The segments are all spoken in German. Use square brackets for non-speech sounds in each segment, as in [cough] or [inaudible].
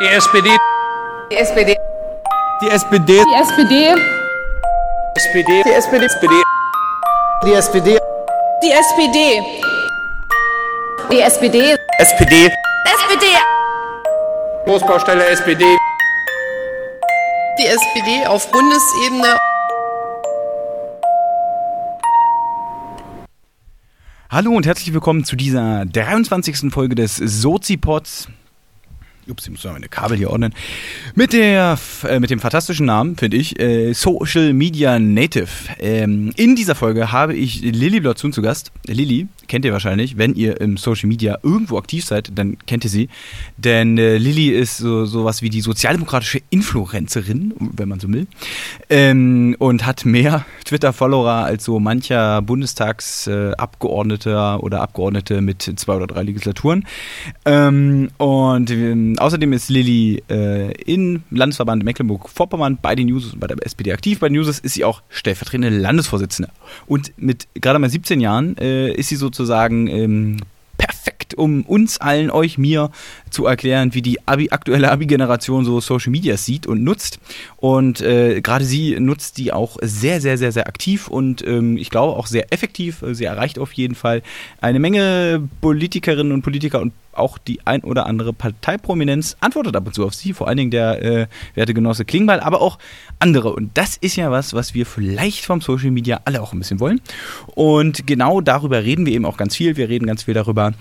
Die SPD. Die SPD. Die SPD. Die SPD. SPD. Die SPD. SPD. Die SPD. Die SPD. Die SPD. SPD. SPD. Großbaustelle SPD. Die SPD auf Bundesebene. Hallo und herzlich willkommen zu dieser 23. Folge des Sozipods. Ups, ich muss noch meine Kabel hier ordnen. Mit, der, äh, mit dem fantastischen Namen, finde ich, äh, Social Media Native. Ähm, in dieser Folge habe ich Lilly Blotzun zu Gast. Lilly kennt ihr wahrscheinlich, wenn ihr im Social Media irgendwo aktiv seid, dann kennt ihr sie. Denn äh, Lilly ist so sowas wie die sozialdemokratische Influencerin, wenn man so will. Ähm, und hat mehr [laughs] Twitter-Follower als so mancher Bundestagsabgeordneter oder Abgeordnete mit zwei oder drei Legislaturen. Ähm, und ähm, außerdem ist Lilly äh, im Landesverband Mecklenburg-Vorpommern bei den News bei der SPD aktiv. Bei den News ist sie auch stellvertretende Landesvorsitzende. Und mit gerade mal 17 Jahren äh, ist sie sozusagen ähm, perfekt, um uns allen, euch, mir zu erklären, wie die Abi, aktuelle Abi-Generation so Social Media sieht und nutzt. Und äh, gerade sie nutzt die auch sehr, sehr, sehr, sehr aktiv und ähm, ich glaube auch sehr effektiv. Sie erreicht auf jeden Fall eine Menge Politikerinnen und Politiker und auch die ein oder andere Parteiprominenz antwortet ab und zu auf sie, vor allen Dingen der äh, werte Genosse Klingbeil, aber auch andere. Und das ist ja was, was wir vielleicht vom Social Media alle auch ein bisschen wollen. Und genau darüber reden wir eben auch ganz viel. Wir reden ganz viel darüber,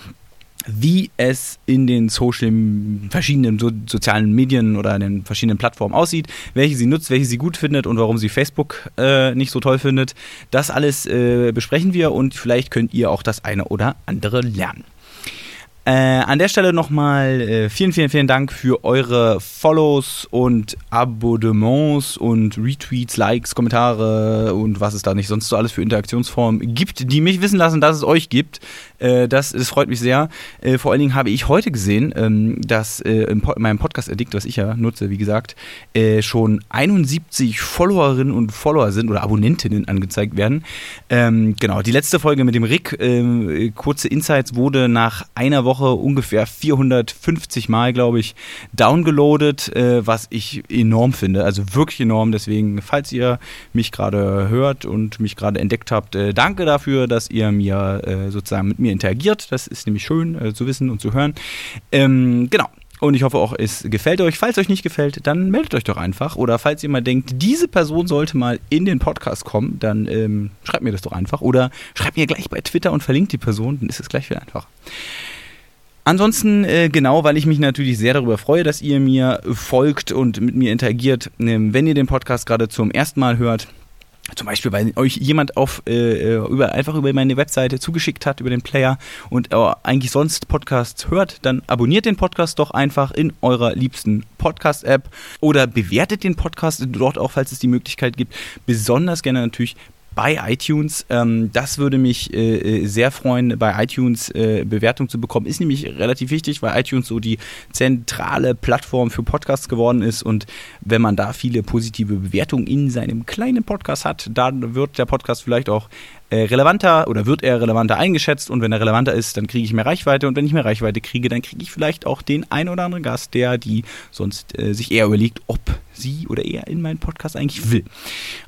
wie es in den Social, verschiedenen so, sozialen Medien oder in den verschiedenen Plattformen aussieht, welche sie nutzt, welche sie gut findet und warum sie Facebook äh, nicht so toll findet. Das alles äh, besprechen wir und vielleicht könnt ihr auch das eine oder andere lernen. Äh, an der Stelle nochmal äh, vielen, vielen, vielen Dank für eure Follows und Abonnements und Retweets, Likes, Kommentare und was es da nicht sonst so alles für Interaktionsformen gibt, die mich wissen lassen, dass es euch gibt. Äh, das, das freut mich sehr. Äh, vor allen Dingen habe ich heute gesehen, ähm, dass äh, in, in meinem Podcast-Addict, was ich ja nutze, wie gesagt, schon 71 Followerinnen und Follower sind oder Abonnentinnen angezeigt werden. Ähm, genau, die letzte Folge mit dem Rick, ähm, kurze Insights, wurde nach einer Woche ungefähr 450 Mal, glaube ich, downgeloadet, was ich enorm finde. Also wirklich enorm. Deswegen, falls ihr mich gerade hört und mich gerade entdeckt habt, danke dafür, dass ihr mir sozusagen mit mir interagiert. Das ist nämlich schön äh, zu wissen und zu hören. Ähm, genau. Und ich hoffe auch, es gefällt euch. Falls euch nicht gefällt, dann meldet euch doch einfach. Oder falls ihr mal denkt, diese Person sollte mal in den Podcast kommen, dann ähm, schreibt mir das doch einfach. Oder schreibt mir gleich bei Twitter und verlinkt die Person, dann ist es gleich viel einfacher. Ansonsten, äh, genau, weil ich mich natürlich sehr darüber freue, dass ihr mir folgt und mit mir interagiert. Ähm, wenn ihr den Podcast gerade zum ersten Mal hört, zum Beispiel, weil euch jemand auf äh, über einfach über meine Webseite zugeschickt hat, über den Player und äh, eigentlich sonst Podcasts hört, dann abonniert den Podcast doch einfach in eurer liebsten Podcast-App oder bewertet den Podcast dort auch, falls es die Möglichkeit gibt. Besonders gerne natürlich bei iTunes. Ähm, das würde mich äh, sehr freuen, bei iTunes äh, Bewertung zu bekommen. Ist nämlich relativ wichtig, weil iTunes so die zentrale Plattform für Podcasts geworden ist. Und wenn man da viele positive Bewertungen in seinem kleinen Podcast hat, dann wird der Podcast vielleicht auch äh, relevanter oder wird er relevanter eingeschätzt und wenn er relevanter ist, dann kriege ich mehr Reichweite und wenn ich mehr Reichweite kriege, dann kriege ich vielleicht auch den ein oder anderen Gast, der die sonst äh, sich eher überlegt, ob sie oder er in meinen Podcast eigentlich will.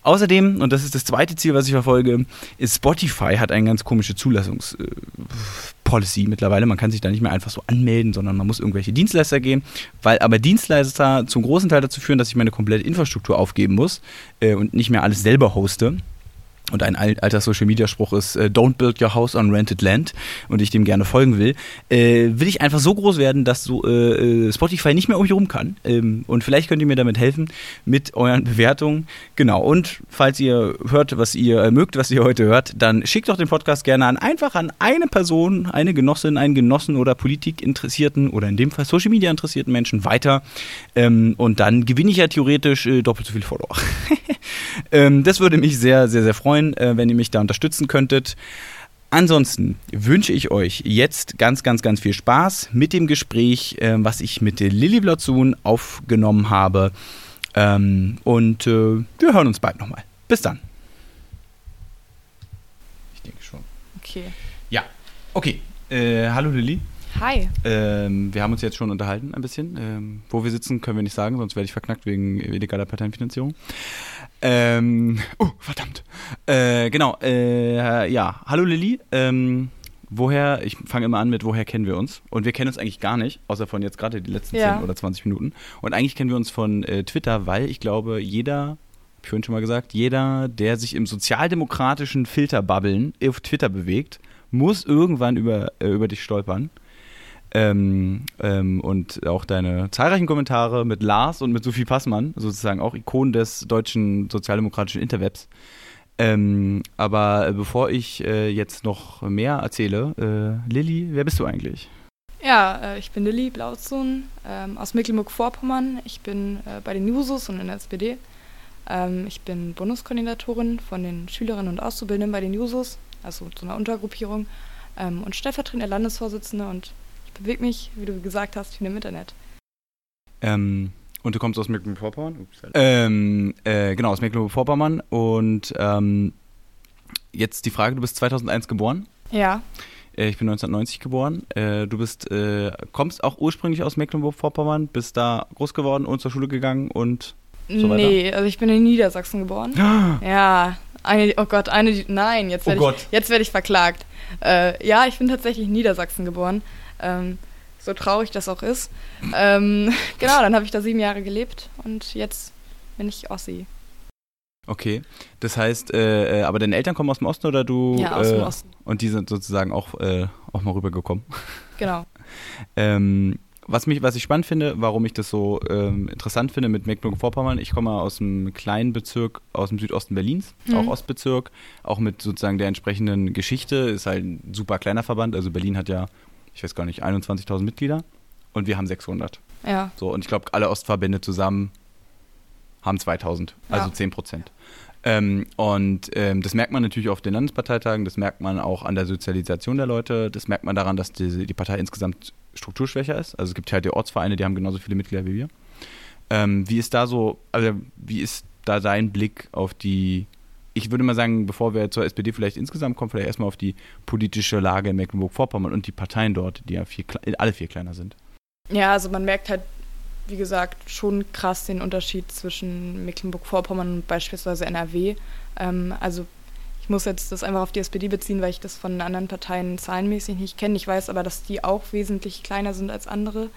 Außerdem, und das ist das zweite Ziel, was ich verfolge, ist Spotify hat eine ganz komische Zulassungs äh, Policy mittlerweile. Man kann sich da nicht mehr einfach so anmelden, sondern man muss irgendwelche Dienstleister gehen, weil aber Dienstleister zum großen Teil dazu führen, dass ich meine komplette Infrastruktur aufgeben muss äh, und nicht mehr alles selber hoste und ein alter Social Media Spruch ist äh, Don't build your house on rented land und ich dem gerne folgen will, äh, will ich einfach so groß werden, dass so äh, äh, Spotify nicht mehr um mich rum kann. Ähm, und vielleicht könnt ihr mir damit helfen mit euren Bewertungen. Genau. Und falls ihr hört, was ihr äh, mögt, was ihr heute hört, dann schickt doch den Podcast gerne an einfach an eine Person, eine Genossin, einen Genossen oder Politikinteressierten oder in dem Fall Social Media interessierten Menschen weiter. Ähm, und dann gewinne ich ja theoretisch äh, doppelt so viel Follower. [laughs] ähm, das würde mich sehr, sehr, sehr freuen freuen, äh, wenn ihr mich da unterstützen könntet. Ansonsten wünsche ich euch jetzt ganz, ganz, ganz viel Spaß mit dem Gespräch, äh, was ich mit Lilly Blotzun aufgenommen habe. Ähm, und äh, wir hören uns bald nochmal. Bis dann. Ich denke schon. Okay. Ja, okay. Äh, hallo Lilly. Hi. Ähm, wir haben uns jetzt schon unterhalten ein bisschen. Ähm, wo wir sitzen, können wir nicht sagen, sonst werde ich verknackt wegen illegaler Parteienfinanzierung. Ähm, oh, verdammt. Äh, genau, äh, ja. Hallo Lilly. Ähm, woher, ich fange immer an mit, woher kennen wir uns? Und wir kennen uns eigentlich gar nicht, außer von jetzt gerade die letzten Ja. 10 oder 20 Minuten. Und eigentlich kennen wir uns von äh, Twitter, weil ich glaube, jeder, hab ich vorhin schon mal gesagt, jeder, der sich im sozialdemokratischen Filterbubbeln auf Twitter bewegt, muss irgendwann über, äh, über dich stolpern. Ähm, ähm, und auch deine zahlreichen Kommentare mit Lars und mit Sophie Passmann, sozusagen auch Ikonen des deutschen sozialdemokratischen Interwebs. Ähm, aber äh, bevor ich äh, jetzt noch mehr erzähle, äh, Lilly, wer bist du eigentlich? Ja, äh, ich bin Lilly Blauzun ähm, aus Mecklenburg-Vorpommern. Ich bin äh, bei den Jusos und in der SPD. Ähm, ich bin Bundeskoordinatorin von den Schülerinnen und Auszubildenden bei den Jusos, also so einer Untergruppierung, ähm, und stellvertretende Landesvorsitzende und ich bewege mich, wie du gesagt hast, viel im Internet. Ähm, und du kommst aus Mecklenburg-Vorpommern? Halt. Ähm, äh, genau, aus Mecklenburg-Vorpommern. Und ähm, jetzt die Frage, du bist 2001 geboren. Ja, Äh, Ich bin 1990 geboren. Äh, Du bist, äh, kommst auch ursprünglich aus Mecklenburg-Vorpommern, bist da groß geworden und zur Schule gegangen und So weiter? nee, also ich bin in Niedersachsen geboren. Ja, eine, oh Gott, eine, nein, jetzt Oh werde Gott. ich, jetzt werde ich verklagt. Ja, ich bin tatsächlich in Niedersachsen geboren. Ähm, so traurig das auch ist. Ähm, [laughs] genau, dann habe ich da sieben Jahre gelebt und jetzt bin ich Ossi. okay. Das heißt, äh, äh, aber deine Eltern kommen aus dem Osten oder du? Ja, aus äh, dem Osten. Und die sind sozusagen auch, äh, auch mal rübergekommen. [laughs] Genau. Ähm, was, mich, was ich spannend finde, warum ich das so ähm, interessant finde mit Mecklenburg-Vorpommern, ich komme aus einem kleinen Bezirk aus dem Südosten Berlins, Mhm. auch Ostbezirk, auch mit sozusagen der entsprechenden Geschichte, ist halt ein super kleiner Verband, also Berlin hat ja, ich weiß gar nicht, 21.000 Mitglieder und wir haben 600. Ja, So, und ich glaube, alle Ostverbände zusammen haben 2000, also Ja. 10 Prozent. Ähm, und ähm, das merkt man natürlich auf den Landesparteitagen, das merkt man auch an der Sozialisation der Leute, das merkt man daran, dass die, die Partei insgesamt strukturschwächer ist. Also es gibt halt die Ortsvereine, die haben genauso viele Mitglieder wie wir. Ähm, wie ist da so, also wie ist da dein Blick auf die, ich würde mal sagen, bevor wir zur SPD vielleicht insgesamt kommen, vielleicht erstmal auf die politische Lage in Mecklenburg-Vorpommern und die Parteien dort, die ja viel, alle viel kleiner sind. Ja, also man merkt halt, wie gesagt, schon krass den Unterschied zwischen Mecklenburg-Vorpommern und beispielsweise NRW. Ähm, also ich muss jetzt das einfach auf die SPD beziehen, weil ich das von anderen Parteien zahlenmäßig nicht kenne. Ich weiß aber, dass die auch wesentlich kleiner sind als andere.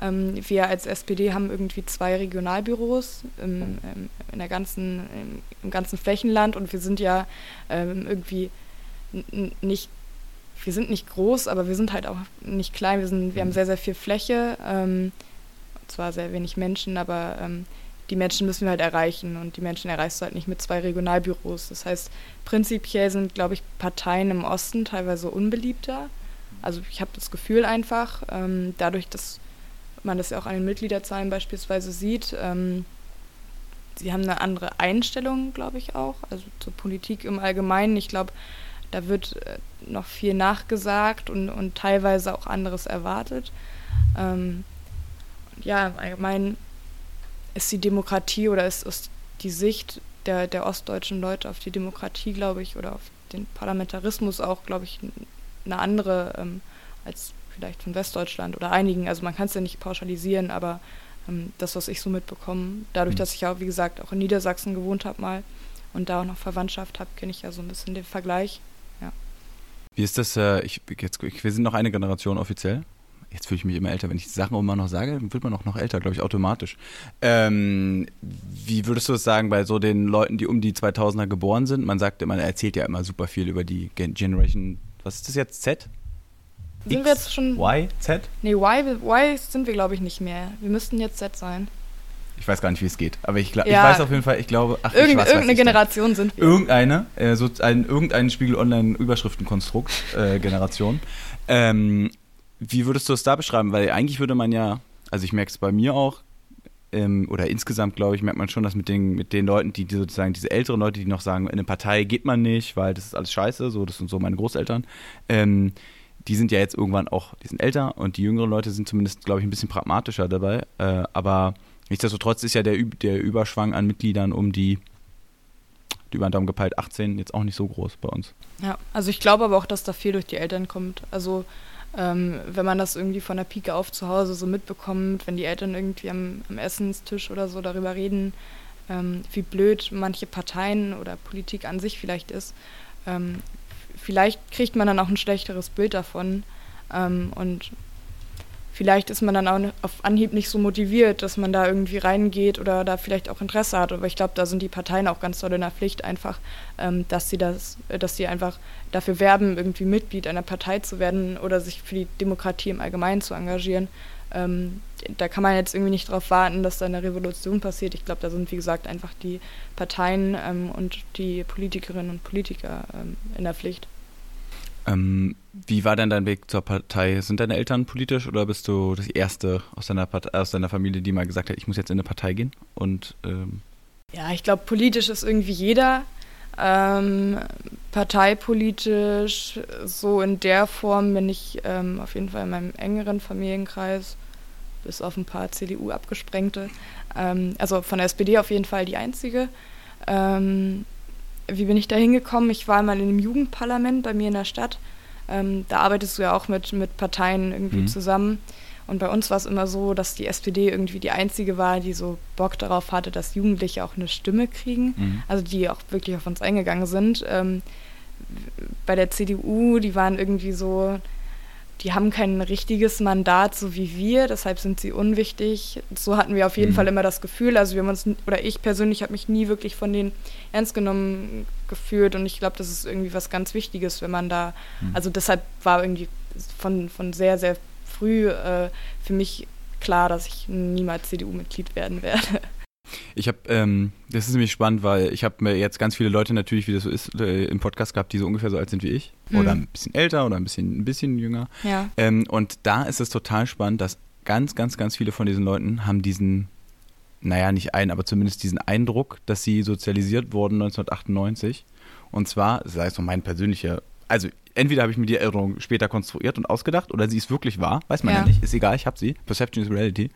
Ähm, wir als SPD haben irgendwie zwei Regionalbüros im, im, in der ganzen, im, im ganzen Flächenland und wir sind ja ähm, irgendwie nicht wir sind nicht groß, aber wir sind halt auch nicht klein. Wir, sind, wir haben sehr, sehr viel Fläche. Ähm, zwar sehr wenig Menschen, aber ähm, die Menschen müssen wir halt erreichen und die Menschen erreichst du halt nicht mit zwei Regionalbüros. Das heißt, prinzipiell sind, glaube ich, Parteien im Osten teilweise unbeliebter. Also ich habe das Gefühl einfach, ähm, dadurch, dass man das ja auch an den Mitgliederzahlen beispielsweise sieht, ähm, sie haben eine andere Einstellung, glaube ich auch, also zur Politik im Allgemeinen. Ich glaube, da wird äh, noch viel nachgesagt und, und teilweise auch anderes erwartet. Ähm, ja, im Allgemeinen ist die Demokratie oder ist, ist die Sicht der, der ostdeutschen Leute auf die Demokratie, glaube ich, oder auf den Parlamentarismus auch, glaube ich, eine andere ähm, als vielleicht von Westdeutschland oder einigen. Also man kann es ja nicht pauschalisieren, aber ähm, das, was ich so mitbekomme, dadurch, Mhm. dass ich ja, wie gesagt, auch in Niedersachsen gewohnt habe mal und da auch noch Verwandtschaft habe, kenne ich ja so ein bisschen den Vergleich. Wie ist das? Äh, ich, jetzt, ich, wir sind noch eine Generation offiziell. Jetzt fühle ich mich immer älter. Wenn ich die Sachen immer noch sage, wird man auch noch älter, glaube ich, automatisch. Ähm, wie würdest du es sagen bei so den Leuten, die um die 2000er geboren sind? Man sagt, man erzählt ja immer super viel über die Gen Generation. Was ist das jetzt? Z? Sind wir jetzt schon. Y? Z? Nee, y, y sind wir, glaube ich, nicht mehr. Wir müssten jetzt Z sein. Ich weiß gar nicht, wie es geht. Aber ich, gla- ich Ja. weiß auf jeden Fall, ich glaube, ach, Irgend, ich, weiß irgendeine ich denn? Generation sind wir. Irgendeine, äh, so ein, irgendein Spiegel Online Überschriftenkonstrukt äh, [laughs] Generation. Ähm, wie würdest du es da beschreiben? Weil eigentlich würde man ja, also ich merke es bei mir auch, ähm, oder insgesamt glaube ich, merkt man schon, dass mit den, mit den Leuten, die, die sozusagen diese älteren Leute, die noch sagen, in eine Partei geht man nicht, weil das ist alles scheiße, so, das sind so meine Großeltern, ähm, die sind ja jetzt irgendwann auch, die sind älter und die jüngeren Leute sind zumindest, glaube ich, ein bisschen pragmatischer dabei. Äh, aber nichtsdestotrotz ist ja der, der Überschwang an Mitgliedern um die, die über den Daumen gepeilt 18 jetzt auch nicht so groß bei uns. Ja, also ich glaube aber auch, dass da viel durch die Eltern kommt. Also Ähm, wenn man das irgendwie von der Pike auf zu Hause so mitbekommt, wenn die Eltern irgendwie am, am Essenstisch oder so darüber reden, ähm, wie blöd manche Parteien oder Politik an sich vielleicht ist, ähm, vielleicht kriegt man dann auch ein schlechteres Bild davon ähm, und vielleicht ist man dann auch auf Anhieb nicht so motiviert, dass man da irgendwie reingeht oder da vielleicht auch Interesse hat. Aber ich glaube, da sind die Parteien auch ganz doll in der Pflicht einfach, ähm, dass sie das, dass sie einfach dafür werben, irgendwie Mitglied einer Partei zu werden oder sich für die Demokratie im Allgemeinen zu engagieren. Ähm, da kann man jetzt irgendwie nicht darauf warten, dass da eine Revolution passiert. Ich glaube, da sind, wie gesagt, einfach die Parteien ähm, und die Politikerinnen und Politiker ähm, in der Pflicht. Ähm, wie war denn dein Weg zur Partei? Sind deine Eltern politisch oder bist du das Erste aus deiner, Partei, aus deiner Familie, die mal gesagt hat, ich muss jetzt in eine Partei gehen? Und, ähm ja, ich glaube, politisch ist irgendwie jeder. Ähm, parteipolitisch, so in der Form bin ich ähm, auf jeden Fall in meinem engeren Familienkreis, bis auf ein paar CDU abgesprengte. Ähm, also von der SPD auf jeden Fall die einzige. Ähm, wie bin ich da hingekommen? Ich war mal in einem Jugendparlament bei mir in der Stadt. Ähm, da arbeitest du ja auch mit, mit Parteien irgendwie mhm. zusammen. Und bei uns war es immer so, dass die SPD irgendwie die einzige war, die so Bock darauf hatte, dass Jugendliche auch eine Stimme kriegen. Mhm. Also die auch wirklich auf uns eingegangen sind. Ähm, bei der CDU, die waren irgendwie so, die haben kein richtiges Mandat, so wie wir, deshalb sind sie unwichtig. So hatten wir auf jeden mhm. Fall immer das Gefühl. Also wir haben uns, oder ich persönlich habe mich nie wirklich von denen ernst genommen gefühlt und ich glaube, das ist irgendwie was ganz Wichtiges, wenn man da, mhm. also deshalb war irgendwie von, von sehr, sehr früh äh, für mich klar, dass ich niemals CDU-Mitglied werden werde. Ich habe, ähm, das ist nämlich spannend, weil ich habe mir jetzt ganz viele Leute natürlich, wie das so ist, äh, im Podcast gehabt, die so ungefähr so alt sind wie ich. Mhm. Oder ein bisschen älter oder ein bisschen, ein bisschen jünger. Ja. Ähm, und da ist es total spannend, dass ganz, ganz, ganz viele von diesen Leuten haben diesen, naja, nicht einen, aber zumindest diesen Eindruck, dass sie sozialisiert wurden 1998. Und zwar, das heißt so mein persönlicher, also entweder habe ich mir die Erinnerung später konstruiert und ausgedacht oder sie ist wirklich wahr, weiß man ja, ja nicht, ist egal, ich habe sie. Perception is Reality.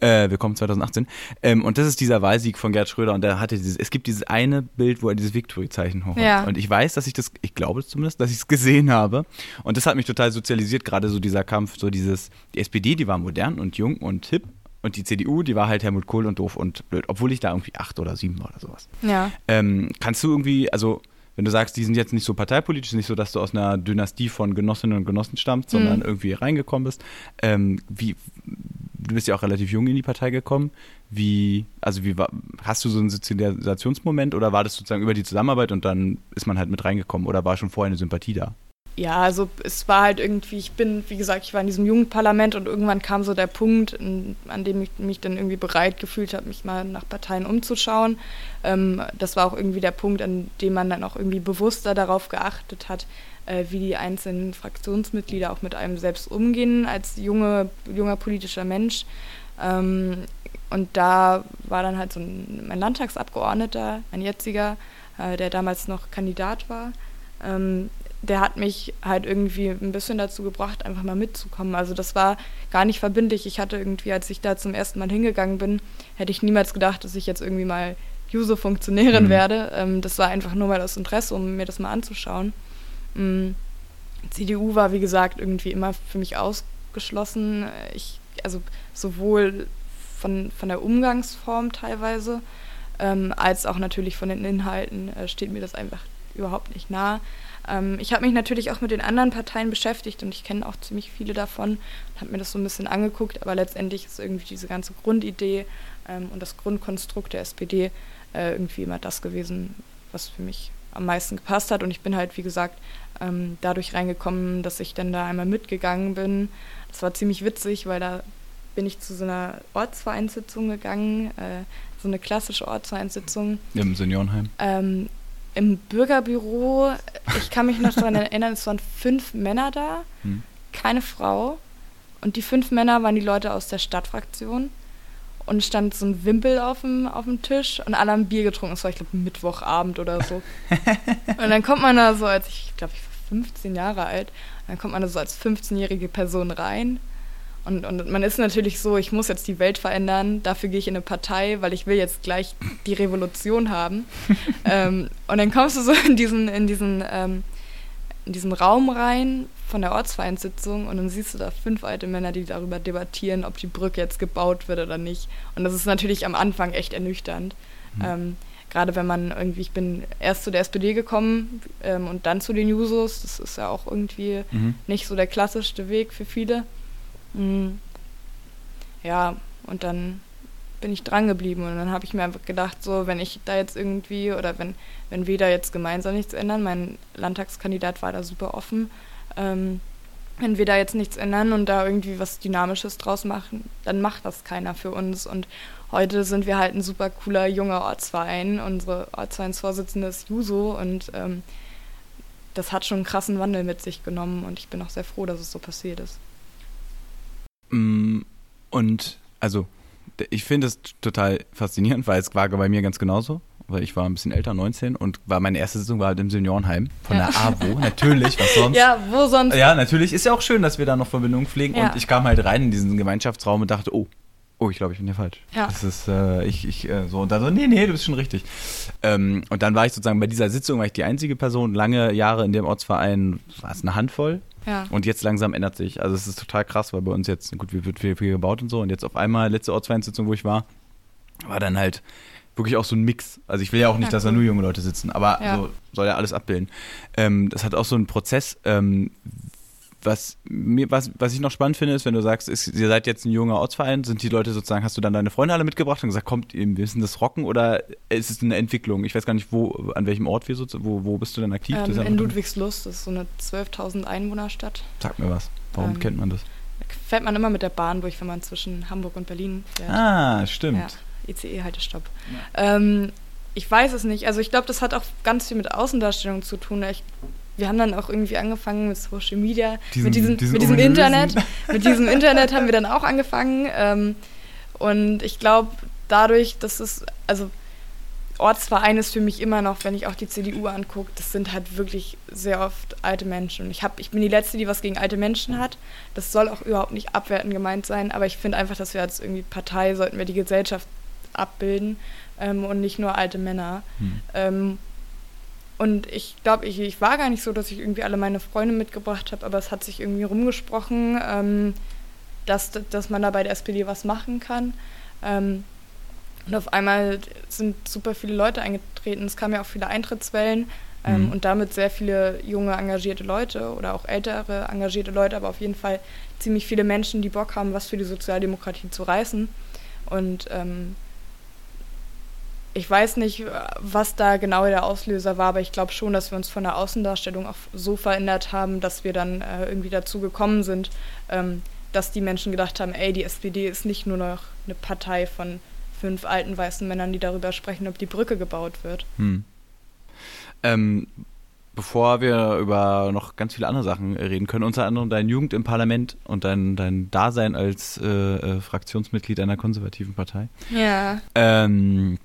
Äh, willkommen 2018. Ähm, und das ist dieser Wahlsieg von Gerd Schröder und der hatte dieses, es gibt dieses eine Bild, wo er dieses Victory-Zeichen hoch hat. Ja. Und ich weiß, dass ich das, ich glaube zumindest, dass ich es gesehen habe. Und das hat mich total sozialisiert, gerade so dieser Kampf, so dieses, die SPD, die war modern und jung und hip und die CDU, die war halt Helmut Kohl und doof und blöd, obwohl ich da irgendwie acht oder sieben war oder sowas. Ja. Ähm, kannst du irgendwie, also wenn du sagst, die sind jetzt nicht so parteipolitisch, nicht so, dass du aus einer Dynastie von Genossinnen und Genossen stammst, sondern mhm. irgendwie reingekommen bist. Ähm, wie, du bist ja auch relativ jung in die Partei gekommen. Wie, also wie war, hast du so einen Sozialisationsmoment oder war das sozusagen über die Zusammenarbeit und dann ist man halt mit reingekommen oder war schon vorher eine Sympathie da? Ja, also es war halt irgendwie, ich bin, wie gesagt, ich war in diesem Jugendparlament und irgendwann kam so der Punkt, an dem ich mich dann irgendwie bereit gefühlt habe, mich mal nach Parteien umzuschauen. Ähm, das war auch irgendwie der Punkt, an dem man dann auch irgendwie bewusster darauf geachtet hat, äh, wie die einzelnen Fraktionsmitglieder auch mit einem selbst umgehen als junge, junger politischer Mensch. Ähm, und da war dann halt so ein, mein Landtagsabgeordneter, ein jetziger, äh, der damals noch Kandidat war. Ähm, der hat mich halt irgendwie ein bisschen dazu gebracht, einfach mal mitzukommen. Also das war gar nicht verbindlich. Ich hatte irgendwie, als ich da zum ersten Mal hingegangen bin, hätte ich niemals gedacht, dass ich jetzt irgendwie mal User-Funktionärin mhm. werde. Ähm, das war einfach nur mal das Interesse, um mir das mal anzuschauen. Mhm. CDU war, wie gesagt, irgendwie immer für mich ausgeschlossen. Ich, also sowohl von, von der Umgangsform teilweise, ähm, als auch natürlich von den Inhalten äh, steht mir das einfach überhaupt nicht nah. Ähm, ich habe mich natürlich auch mit den anderen Parteien beschäftigt und ich kenne auch ziemlich viele davon und habe mir das so ein bisschen angeguckt, aber letztendlich ist irgendwie diese ganze Grundidee ähm, und das Grundkonstrukt der SPD äh, irgendwie immer das gewesen, was für mich am meisten gepasst hat und ich bin halt, wie gesagt, ähm, dadurch reingekommen, dass ich dann da einmal mitgegangen bin. Das war ziemlich witzig, weil da bin ich zu so einer Ortsvereinssitzung gegangen, äh, so eine klassische Ortsvereinssitzung. Im Seniorenheim? Ähm, im Bürgerbüro, ich kann mich noch daran [laughs] erinnern, es waren fünf Männer da, hm. keine Frau. Und die fünf Männer waren die Leute aus der Stadtfraktion. Und es stand so ein Wimpel auf dem, auf dem Tisch und alle haben Bier getrunken. Das war, ich glaube, Mittwochabend oder so. [laughs] und dann kommt man da so, als ich, glaube, ich war 15 Jahre alt, dann kommt man da so als 15-jährige Person rein und, und man ist natürlich so, ich muss jetzt die Welt verändern, dafür gehe ich in eine Partei, weil ich will jetzt gleich die Revolution haben. [laughs] ähm, und dann kommst du so in diesen, in diesen, ähm, in diesen Raum rein von der Ortsvereinssitzung und dann siehst du da fünf alte Männer, die darüber debattieren, ob die Brücke jetzt gebaut wird oder nicht. Und das ist natürlich am Anfang echt ernüchternd. Mhm. Ähm, Gerade wenn man irgendwie, ich bin erst zu der SPD gekommen ähm, und dann zu den Jusos. Das ist ja auch irgendwie mhm. nicht so der klassischste Weg für viele. Mhm. Ja, und dann bin ich dran geblieben und dann habe ich mir einfach gedacht, so wenn ich da jetzt irgendwie oder wenn, wenn wir da jetzt gemeinsam nichts ändern, mein Landtagskandidat war da super offen, ähm, wenn wir da jetzt nichts ändern und da irgendwie was Dynamisches draus machen, dann macht das keiner für uns. Und heute sind wir halt ein super cooler junger Ortsverein. Unsere Ortsvereinsvorsitzende ist Juso und ähm, das hat schon einen krassen Wandel mit sich genommen und ich bin auch sehr froh, dass es so passiert ist. Mm, und also ich finde es total faszinierend, weil es war bei mir ganz genauso. Weil ich war ein bisschen älter, 19, und war meine erste Sitzung war halt im Seniorenheim von ja. der AWO. natürlich, was sonst? [laughs] Ja, wo sonst? Ja, natürlich. Ist ja auch schön, dass wir da noch Verbindungen pflegen. Ja. Und ich kam halt rein in diesen Gemeinschaftsraum und dachte, oh, oh, ich glaube, ich bin hier falsch. Ja. Das ist, äh, ich, ich, äh, so. Und dann so, nee, nee, du bist schon richtig. Ähm, und dann war ich sozusagen bei dieser Sitzung, war ich die einzige Person, lange Jahre in dem Ortsverein, war es eine Handvoll, ja. Und jetzt langsam ändert sich. Also es ist total krass, weil bei uns jetzt, gut, wie wird viel, viel gebaut und so. Und jetzt auf einmal, letzte Ortsvereinssitzung, wo ich war, war dann halt wirklich auch so ein Mix. Also ich will ja auch nicht, ja, dass da nur junge Leute sitzen, aber ja. so soll ja alles abbilden. Ähm, das hat auch so einen Prozess, ähm, was, mir, was, was ich noch spannend finde, ist, wenn du sagst, ist, ihr seid jetzt ein junger Ortsverein, sind die Leute sozusagen, hast du dann deine Freunde alle mitgebracht und gesagt, kommt, wir müssen das rocken oder ist es eine Entwicklung? Ich weiß gar nicht, wo, an welchem Ort wir so, wo, wo bist du denn aktiv? Ähm, in Ludwigslust, das ist so eine 12.000 Einwohnerstadt. Sag mir was, warum ähm, kennt man das? Fährt man immer mit der Bahn durch, wenn man zwischen Hamburg und Berlin fährt. Ah, stimmt. Ja, ICE-Haltestopp. Ja. Ähm, ich weiß es nicht. Also ich glaube, das hat auch ganz viel mit Außendarstellung zu tun. Ich wir haben dann auch irgendwie angefangen mit Social Media, diesen, mit diesem, diesen mit diesem Internet. mit diesem [laughs] Internet haben wir dann auch angefangen. Ähm, und ich glaube, dadurch, dass es, also Ortsverein ist für mich immer noch, wenn ich auch die CDU angucke, das sind halt wirklich sehr oft alte Menschen. Und ich, hab, ich bin die Letzte, die was gegen alte Menschen hat. Das soll auch überhaupt nicht abwertend gemeint sein, aber ich finde einfach, dass wir als irgendwie Partei sollten wir die Gesellschaft abbilden ähm, und nicht nur alte Männer. Hm. Ähm, und ich glaube, ich, ich war gar nicht so, dass ich irgendwie alle meine Freunde mitgebracht habe, aber es hat sich irgendwie rumgesprochen, ähm, dass, dass man da bei der SPD was machen kann. Ähm, und auf einmal sind super viele Leute eingetreten. Es kamen ja auch viele Eintrittswellen ähm, mhm. und damit sehr viele junge, engagierte Leute oder auch ältere, engagierte Leute, aber auf jeden Fall ziemlich viele Menschen, die Bock haben, was für die Sozialdemokratie zu reißen. Und ähm, ich weiß nicht, was da genau der Auslöser war, aber ich glaube schon, dass wir uns von der Außendarstellung auch so verändert haben, dass wir dann äh, irgendwie dazu gekommen sind, ähm, dass die Menschen gedacht haben, ey, die SPD ist nicht nur noch eine Partei von fünf alten weißen Männern, die darüber sprechen, ob die Brücke gebaut wird. Hm. Ähm, bevor wir über noch ganz viele andere Sachen reden können, unter anderem deine Jugend im Parlament und dein, dein Dasein als äh, äh, Fraktionsmitglied einer konservativen Partei. Ja. Ähm,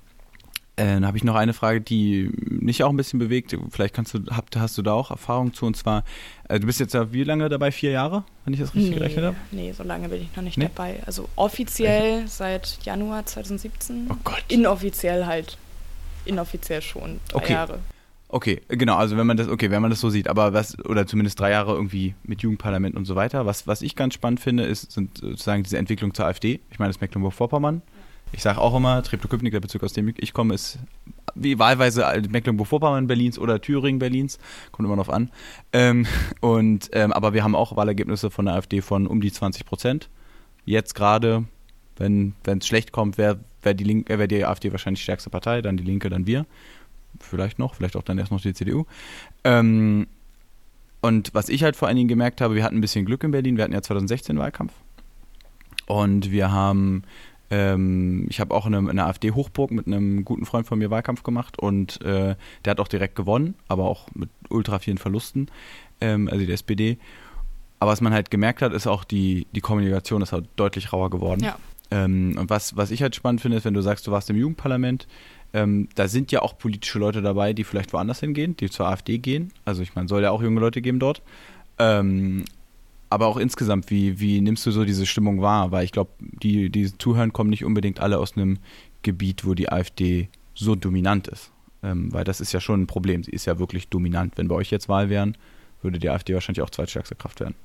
äh, dann habe ich noch eine Frage, die mich auch ein bisschen bewegt. Vielleicht kannst du, hab, hast du da auch Erfahrung zu. Und zwar, äh, du bist jetzt ja wie lange dabei? Vier Jahre, wenn ich das richtig nee, gerechnet habe? Nee, so lange bin ich noch nicht nee? dabei. Also offiziell Echt? seit Januar 2017. Oh Gott. Inoffiziell halt. Inoffiziell schon drei okay. Jahre. Okay, genau, also wenn man das, okay, wenn man das so sieht, aber was, oder zumindest drei Jahre irgendwie mit Jugendparlament und so weiter. Was, was ich ganz spannend finde, ist, sind sozusagen diese Entwicklung zur AfD. Ich meine, das Mecklenburg-Vorpommern. Ich sage auch immer, Treptow-Köpenick, der Bezirk, aus dem ich komme, ist wie wahlweise Mecklenburg-Vorpommern Berlins oder Thüringen Berlins, kommt immer noch an. Ähm, und, ähm, aber wir haben auch Wahlergebnisse von der AfD von um die 20 Prozent. Jetzt gerade, wenn es schlecht kommt, wäre wär die, äh, wär die AfD wahrscheinlich stärkste Partei, dann die Linke, dann wir. Vielleicht noch, vielleicht auch dann erst noch die CDU. Ähm, und was ich halt vor allen Dingen gemerkt habe, wir hatten ein bisschen Glück in Berlin. Wir hatten ja 2016 Wahlkampf. Und wir haben ähm, ich habe auch in einer AfD-Hochburg mit einem guten Freund von mir Wahlkampf gemacht und äh, der hat auch direkt gewonnen, aber auch mit ultra vielen Verlusten, ähm, also die SPD. Aber was man halt gemerkt hat, ist auch die, die Kommunikation ist halt deutlich rauer geworden. Ja. Ähm, und was, was ich halt spannend finde, ist, wenn du sagst, du warst im Jugendparlament, ähm, da sind ja auch politische Leute dabei, die vielleicht woanders hingehen, die zur AfD gehen. Also ich meine, soll ja auch junge Leute geben dort. Ähm, aber auch insgesamt, wie, wie nimmst du so diese Stimmung wahr? Weil ich glaube, die, die zuhören, kommen nicht unbedingt alle aus einem Gebiet, wo die AfD so dominant ist. Ähm, weil das ist ja schon ein Problem. Sie ist ja wirklich dominant. Wenn bei euch jetzt Wahl wären, würde die AfD wahrscheinlich auch zweitstärkste Kraft werden.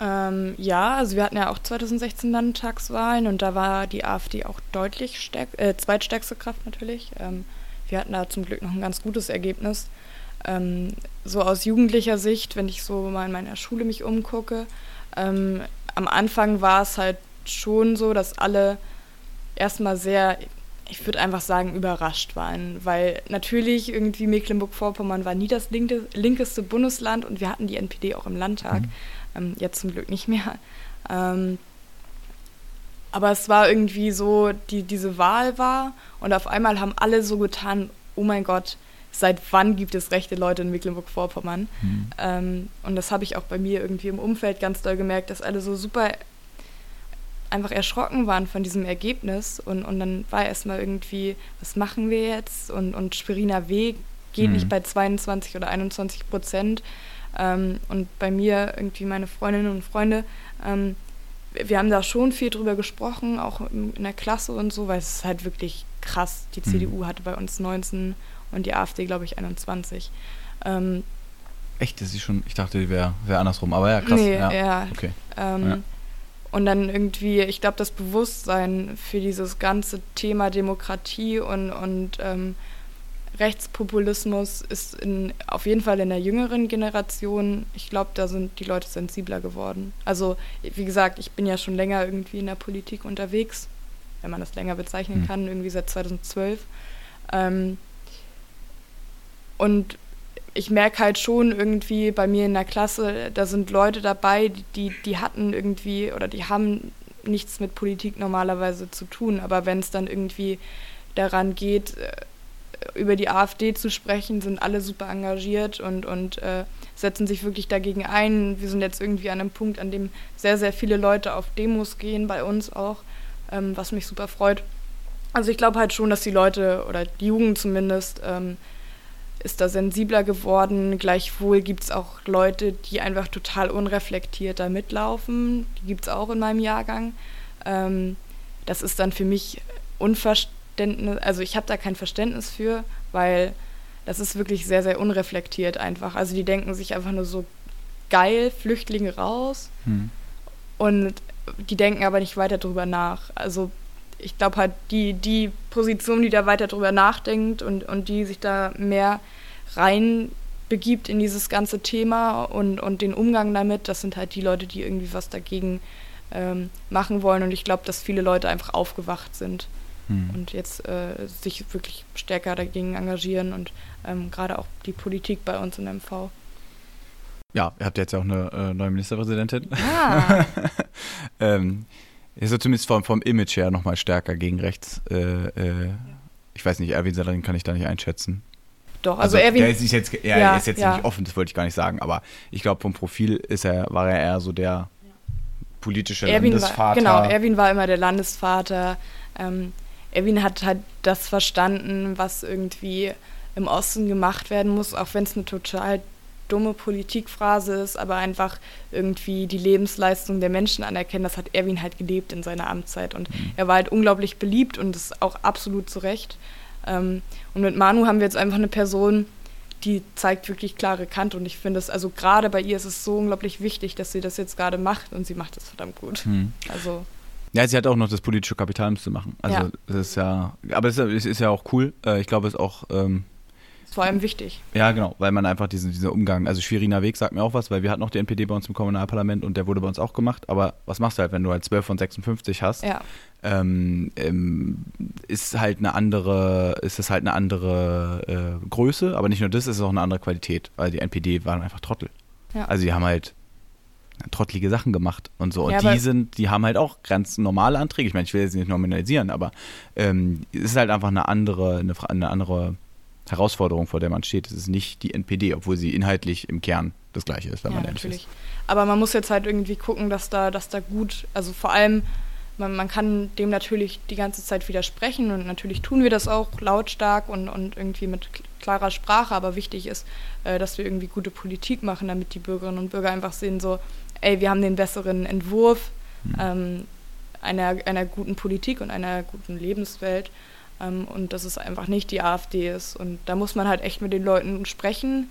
Ähm, ja, also wir hatten ja auch 2016 Landtagswahlen und da war die AfD auch deutlich stärk äh, zweitstärkste Kraft natürlich. Ähm, wir hatten da zum Glück noch ein ganz gutes Ergebnis. Ähm, so aus jugendlicher Sicht, wenn ich so mal in meiner Schule mich umgucke, ähm, am Anfang war es halt schon so, dass alle erstmal sehr, ich würde einfach sagen, überrascht waren, weil natürlich irgendwie Mecklenburg-Vorpommern war nie das linke, linkeste Bundesland und wir hatten die NPD auch im Landtag, mhm. ähm, jetzt zum Glück nicht mehr. Ähm, aber es war irgendwie so, die, diese Wahl war und auf einmal haben alle so getan, oh mein Gott, seit wann gibt es rechte Leute in Mecklenburg-Vorpommern? Mhm. Ähm, und das habe ich auch bei mir irgendwie im Umfeld ganz doll gemerkt, dass alle so super einfach erschrocken waren von diesem Ergebnis. Und, und dann war erstmal irgendwie, was machen wir jetzt? Und, und Spirina W geht mhm. nicht bei 22 oder 21 Prozent. Ähm, und bei mir irgendwie meine Freundinnen und Freunde, ähm, wir haben da schon viel drüber gesprochen, auch in der Klasse und so, weil es ist halt wirklich krass. Die mhm. CDU hatte bei uns 19 und die AfD, glaube ich, 21. Ähm, Echt, das ist schon, ich dachte, die wäre wär andersrum, aber ja, krass. Nee, ja. ja. Okay. Ähm, ja. Und dann irgendwie, ich glaube, das Bewusstsein für dieses ganze Thema Demokratie und, und ähm, Rechtspopulismus ist in, auf jeden Fall in der jüngeren Generation, ich glaube, da sind die Leute sensibler geworden. Also, wie gesagt, ich bin ja schon länger irgendwie in der Politik unterwegs, wenn man das länger bezeichnen mhm. kann, irgendwie seit 2012. Ähm, und ich merke halt schon irgendwie bei mir in der Klasse, da sind Leute dabei, die, die hatten irgendwie oder die haben nichts mit Politik normalerweise zu tun. Aber wenn es dann irgendwie daran geht, äh, über die AfD zu sprechen, sind alle super engagiert und, und äh, setzen sich wirklich dagegen ein. Wir sind jetzt irgendwie an einem Punkt, an dem sehr, sehr viele Leute auf Demos gehen, bei uns auch, ähm, was mich super freut. Also ich glaube halt schon, dass die Leute oder die Jugend zumindest ähm, ist da sensibler geworden. Gleichwohl gibt es auch Leute, die einfach total unreflektiert da mitlaufen. Die gibt es auch in meinem Jahrgang. Ähm, das ist dann für mich Unverständnis, also ich habe da kein Verständnis für, weil das ist wirklich sehr, sehr unreflektiert einfach. Also die denken sich einfach nur so geil, Flüchtlinge raus. Hm. Und die denken aber nicht weiter drüber nach. Also ich glaube halt, die, die Position, die da weiter drüber nachdenkt und, und die sich da mehr rein begibt in dieses ganze Thema und, und den Umgang damit, das sind halt die Leute, die irgendwie was dagegen ähm, machen wollen. Und ich glaube, dass viele Leute einfach aufgewacht sind hm. und jetzt äh, sich wirklich stärker dagegen engagieren und ähm, gerade auch die Politik bei uns in MV. Ja, ihr habt jetzt ja auch eine äh, neue Ministerpräsidentin. Ah. [laughs] ähm, ist so zumindest vom, vom Image her nochmal stärker gegen rechts. Äh, äh, ich weiß nicht, Erwin Salarin kann ich da nicht einschätzen. Doch, also, also Erwin. Der ist jetzt, ja, ja, ist jetzt ja. nicht offen, das wollte ich gar nicht sagen, aber ich glaube, vom Profil ist er, war er eher so der politische Erwin Landesvater. War, genau, Erwin war immer der Landesvater. Ähm, Erwin hat halt das verstanden, was irgendwie im Osten gemacht werden muss, auch wenn es eine total dumme Politikphrase ist, aber einfach irgendwie die Lebensleistung der Menschen anerkennen. Das hat Erwin halt gelebt in seiner Amtszeit und mhm. er war halt unglaublich beliebt und das auch absolut zu Recht. Ähm, und mit Manu haben wir jetzt einfach eine Person, die zeigt wirklich klare Kante und ich finde es, also gerade bei ihr ist es so unglaublich wichtig, dass sie das jetzt gerade macht und sie macht es verdammt gut. Mhm. Also ja, sie hat auch noch das politische Kapital zu machen. Also ja. das ist ja, aber es ist, ist, ja auch cool. Äh, ich glaube, es ist auch ähm, vor allem wichtig. Ja, genau, weil man einfach diesen, diesen Umgang, also Schweriner Weg sagt mir auch was, weil wir hatten noch die NPD bei uns im Kommunalparlament und der wurde bei uns auch gemacht, aber was machst du halt, wenn du halt 12 von 56 hast? Ja. Ähm, ähm, ist halt eine andere, ist es halt eine andere äh, Größe, aber nicht nur das, ist es auch eine andere Qualität, weil die NPD waren einfach Trottel. Ja. Also die haben halt trottlige Sachen gemacht und so. Und ja, die sind, die haben halt auch ganz normale Anträge. Ich meine, ich will jetzt nicht nominalisieren, aber ähm, es ist halt einfach eine andere, eine, eine andere Herausforderung, vor der man steht. Es ist nicht die NPD, obwohl sie inhaltlich im Kern das gleiche ist, wenn ja, man ehrlich natürlich. ist. Aber man muss jetzt halt irgendwie gucken, dass da, dass da gut, also vor allem, man, man kann dem natürlich die ganze Zeit widersprechen und natürlich tun wir das auch lautstark und, und irgendwie mit klarer Sprache, aber wichtig ist, äh, dass wir irgendwie gute Politik machen, damit die Bürgerinnen und Bürger einfach sehen, so, ey, wir haben den besseren Entwurf mhm. ähm, einer, einer guten Politik und einer guten Lebenswelt ähm, und dass es einfach nicht die AfD ist. Und da muss man halt echt mit den Leuten sprechen.